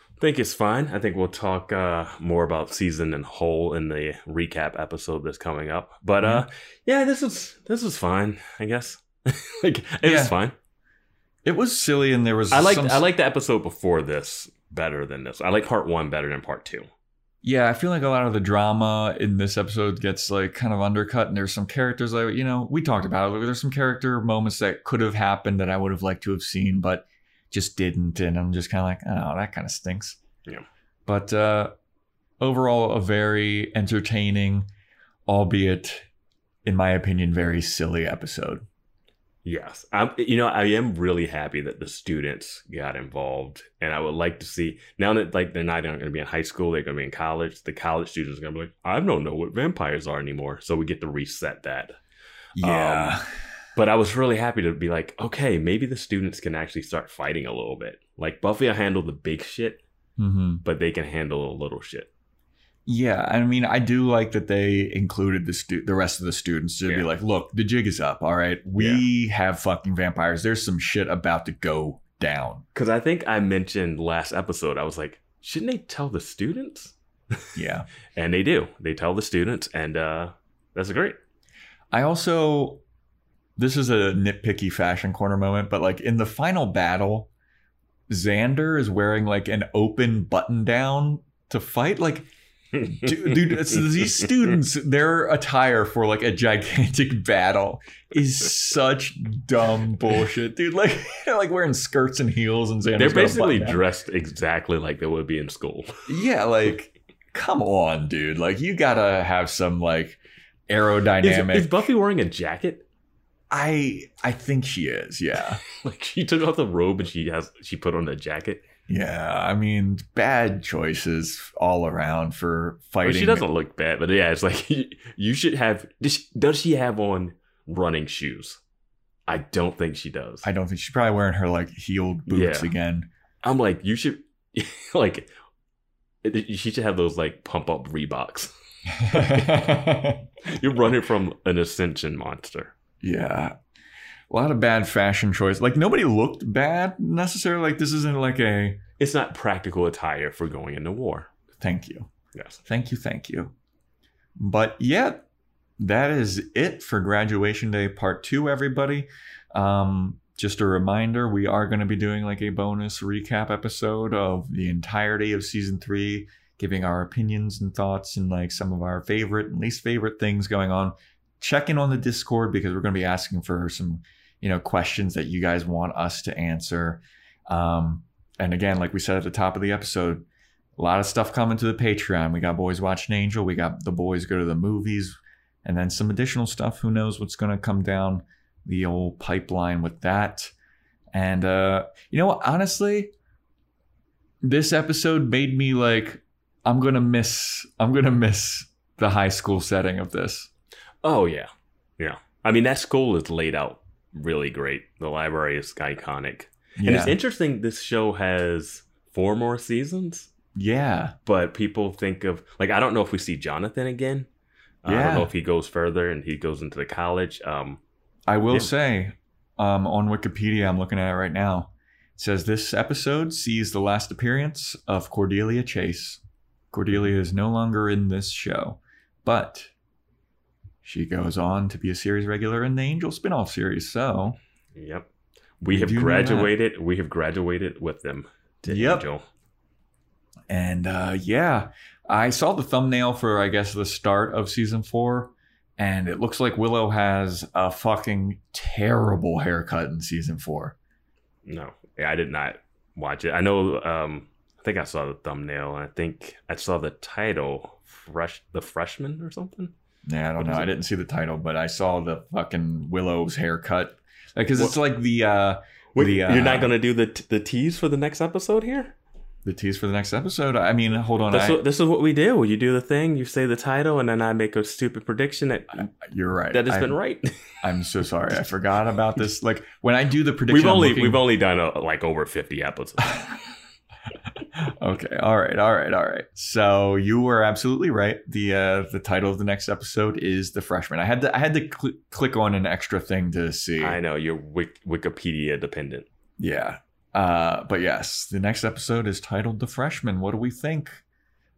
I think it's fine. I think we'll talk uh, more about season and whole in the recap episode that's coming up. But uh, yeah, this is this is fine. I guess like it
Yeah.
was fine.
It was silly, and there was
I like
some
I like the episode before this better than this. I like part one better than part two.
Yeah, I feel like a lot of the drama in this episode gets like kind of undercut, and there's some characters like you know we talked about it. There's some character moments that could have happened that I would have liked to have seen, but just didn't, and I'm just kind of like, oh, that kind of stinks.
Yeah.
But uh, overall, a very entertaining, albeit, in my opinion, very silly episode.
Yes, I'm. You know, I am really happy that the students got involved, and I would like to see now that like they're not going to be in high school, they're going to be in college. The college students are going to be like, I don't know what vampires are anymore, so we get to reset that.
Yeah.
But I was really happy to be like, okay, maybe the students can actually start fighting a little bit. Like Buffy will handle the big shit,
hmm
but they can handle a little shit.
Yeah, I mean, I do like that they included the stu- the rest of the students to be like, look, the jig is up. All right, we have fucking vampires. There's some shit about to go down.
Because I think I mentioned last episode, I was like, shouldn't they tell the students?
Yeah,
And they do. They tell the students, and uh, that's great.
I also this is a nitpicky fashion corner moment, but like in the final battle, Xander is wearing like an open button down to fight. Like, dude, dude it's, these students, their attire for like a gigantic battle is such dumb bullshit, dude. Like, they're like wearing skirts and heels, and Xander's
They're basically dressed exactly like they would be in school.
Yeah, like, come on, dude. Like, you gotta have some like
Is,
aerodynamic.
is Buffy wearing a jacket?
I I think she is. Yeah.
Like she took off the robe and she has she put on a jacket.
Yeah, I mean, bad choices all around for
Well,
fighting.
she doesn't look bad, but yeah, it's like you should have. Does she, does she have on running shoes? I don't think she does.
I don't think she's probably wearing her like heeled boots
Yeah.
again.
I'm like, you should like. She should have those like pump up Reeboks. You're running from an ascension monster.
yeah, a lot of bad fashion choice. Like nobody looked bad necessarily. Like this isn't like a
It's not practical attire for going into war.
thank you.
Yes.
Thank you, thank you. But yeah, that is it for graduation day part two, everybody. Um, just a reminder, we are going to be doing like a bonus recap episode of the entirety of season three, giving our opinions and thoughts and like some of our favorite and least favorite things going on. Check in on the Discord because we're going to be asking for some, you know, questions that you guys want us to answer. Um, and again, like we said at the top of the episode, a lot of stuff coming to the Patreon. We got Boys Watching Angel. We got the boys go to the movies, and then some additional stuff. Who knows what's going to come down the old pipeline with that? And uh, you know what? Honestly, this episode made me like, I'm gonna miss. I'm gonna miss the high school setting of this.
Oh yeah, yeah. I mean that school is laid out really great. The library is iconic, and it's interesting. This show has four more seasons,
yeah,
but people think of like I don't know if we see Jonathan again. I
Yeah.
don't know if he goes further and he goes into the college. Um,
I will
Yeah.
say, um, on Wikipedia, I'm looking at it right now. It says this episode sees the last appearance of Cordelia Chase. Cordelia is no longer in this show, but she goes on to be a series regular in the Angel spinoff series. So,
yep, we,
We
have
do know that.
graduated. We have graduated with them. To
Yep.
Angel.
and uh, yeah, I saw the thumbnail for, I guess, the start of season four, and it looks like Willow has a fucking terrible haircut in season four.
No, I did not watch it. I know. Um, I think I saw the thumbnail. and I think I saw the title, "Fresh," the freshman or something.
Yeah, I don't
What
know. I didn't see the title, but I saw the fucking Willow's haircut. Because
What-
it's like the uh
Wait,
The,
you're not
uh,
gonna do the the tease for the next episode here?
the tease for the next episode. I mean, hold on.
This,
I,
is- this is what we do. You do the thing, you say the title, and then I make a stupid prediction that
you're right.
that has
I,
been right.
I'm so sorry. I forgot about this. Like when I do the prediction,
we've only
looking-
we've only done uh like over fifty episodes.
okay. All right. All right. All right. So you were absolutely right. The uh, the title of the next episode is the freshman. I had to I had to cl- click on an extra thing to see.
I know you're Wik- Wikipedia dependent.
Yeah. Uh, but yes, the next episode is titled The Freshman. What do we think?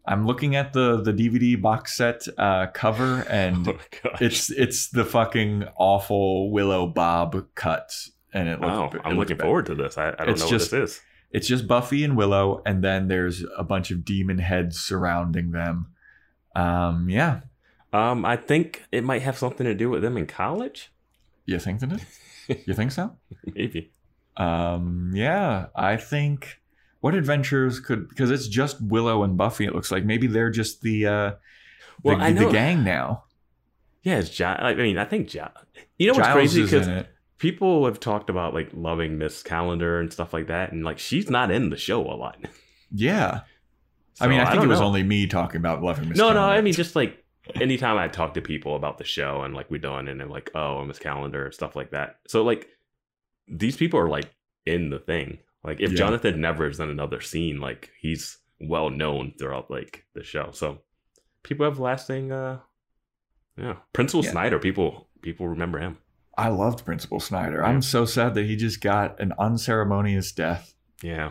I'm looking at the the DVD box set uh, cover and
Oh
it's it's the fucking awful Willow Bob cut and it
wow,
it
I'm looking
bad.
forward to this. I, I don't
It's
know
just-
what this is.
It's just Buffy and Willow and then there's a bunch of demon heads surrounding them. Um yeah,
Um, I think it might have something to do with them in college.
you think that it? You think so?
Maybe.
Um, yeah, I think what adventures could because it's just Willow and Buffy. It looks like maybe they're just the uh,
Well,
the,
I
the gang now.
Yeah, it's Giles. I mean, I think Giles. You know what's
Giles
crazy? Because. People have talked about like loving Miss Calendar and stuff like that, and like she's not in the show a lot.
Yeah, I mean, I think
don't
it was
know.
only me talking about loving Miss.
no, no. I mean, just like anytime I talk to people about the show and like we're done, and they're like, "Oh, Miss Calendar," stuff like that. So like, these people are like in the thing. Like, if
Yeah.
Jonathan never is in another scene, like he's well known throughout like the show. So people have lasting. uh Yeah, Principal
Yeah.
Snyder. People people remember him.
I loved Principal Snyder.
Yeah.
I'm so sad that he just got an unceremonious death.
Yeah.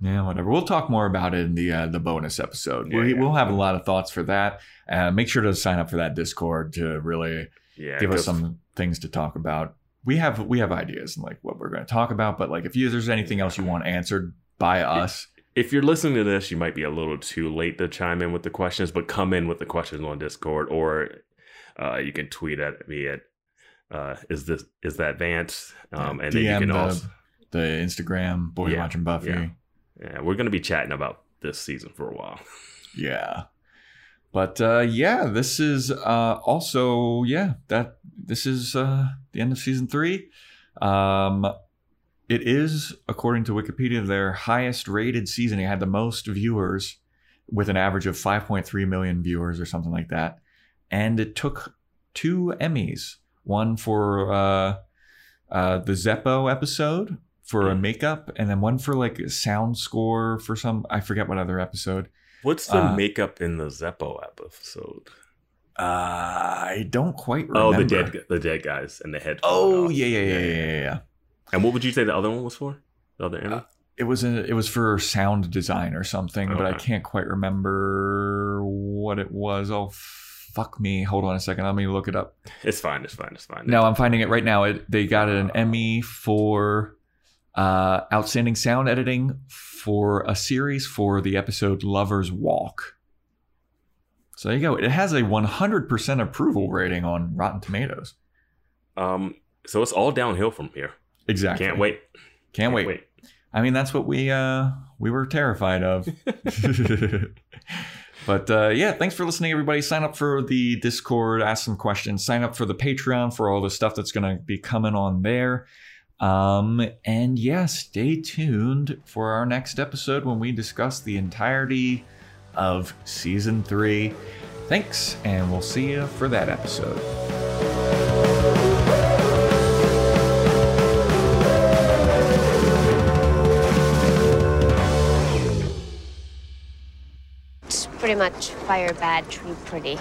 Yeah, whatever. We'll talk more about it in the uh, the bonus episode.
Yeah,
we. We'll have a lot of thoughts for that. Uh, make sure to sign up for that Discord to really
Yeah.
give us some things to talk about. We have we have ideas and like what we're going to talk about, but like if you, there's anything else you want answered by us,
if you're listening to this, you might be a little too late to chime in with the questions, but come in with the questions on Discord, or uh, you can tweet at me at uh, is this is that Vance, um, and then you can
the,
also
the Instagram boy
Yeah,
watching Buffy.
yeah. yeah, we're gonna be chatting about this season for a while.
Yeah. But uh yeah, this is uh also yeah, that this is uh the end of season 3. Um it is according to Wikipedia their highest rated season. It had the most viewers with an average of 5.3 million viewers or something like that. And it took two Emmys, one for uh uh the Zeppo episode for a makeup and then one for like a sound score for some I forget what other episode.
What's the
Uh,
makeup in the Zeppo episode?
Uh, I don't quite remember.
Oh, the dead the dead guys and the head.
Oh yeah, yeah, yeah, yeah, yeah, yeah.
And what would you say the other one was for? The other Emmy?
Uh, It was a, it was for sound design or something, but I can't quite remember what it was. Oh fuck me! Hold on a second. Let me look it up.
it's fine. It's fine. It's fine.
No, I'm finding it right now. It, they got an Emmy for uh, outstanding sound editing for a series for the episode "Lovers Walk." So there you go. It has a 100% approval rating on Rotten Tomatoes.
Um. So it's all downhill from here.
Exactly.
Can't wait.
Can't wait. I mean, that's what we uh we were terrified of. but uh yeah, thanks for listening, everybody. Sign up for the Discord, ask some questions, sign up for the Patreon for all the stuff that's gonna be coming on there. Um and yeah, stay tuned for our next episode when we discuss the entirety of season three. Thanks, and we'll see you for that episode.
Pretty much fire bad, tree pretty.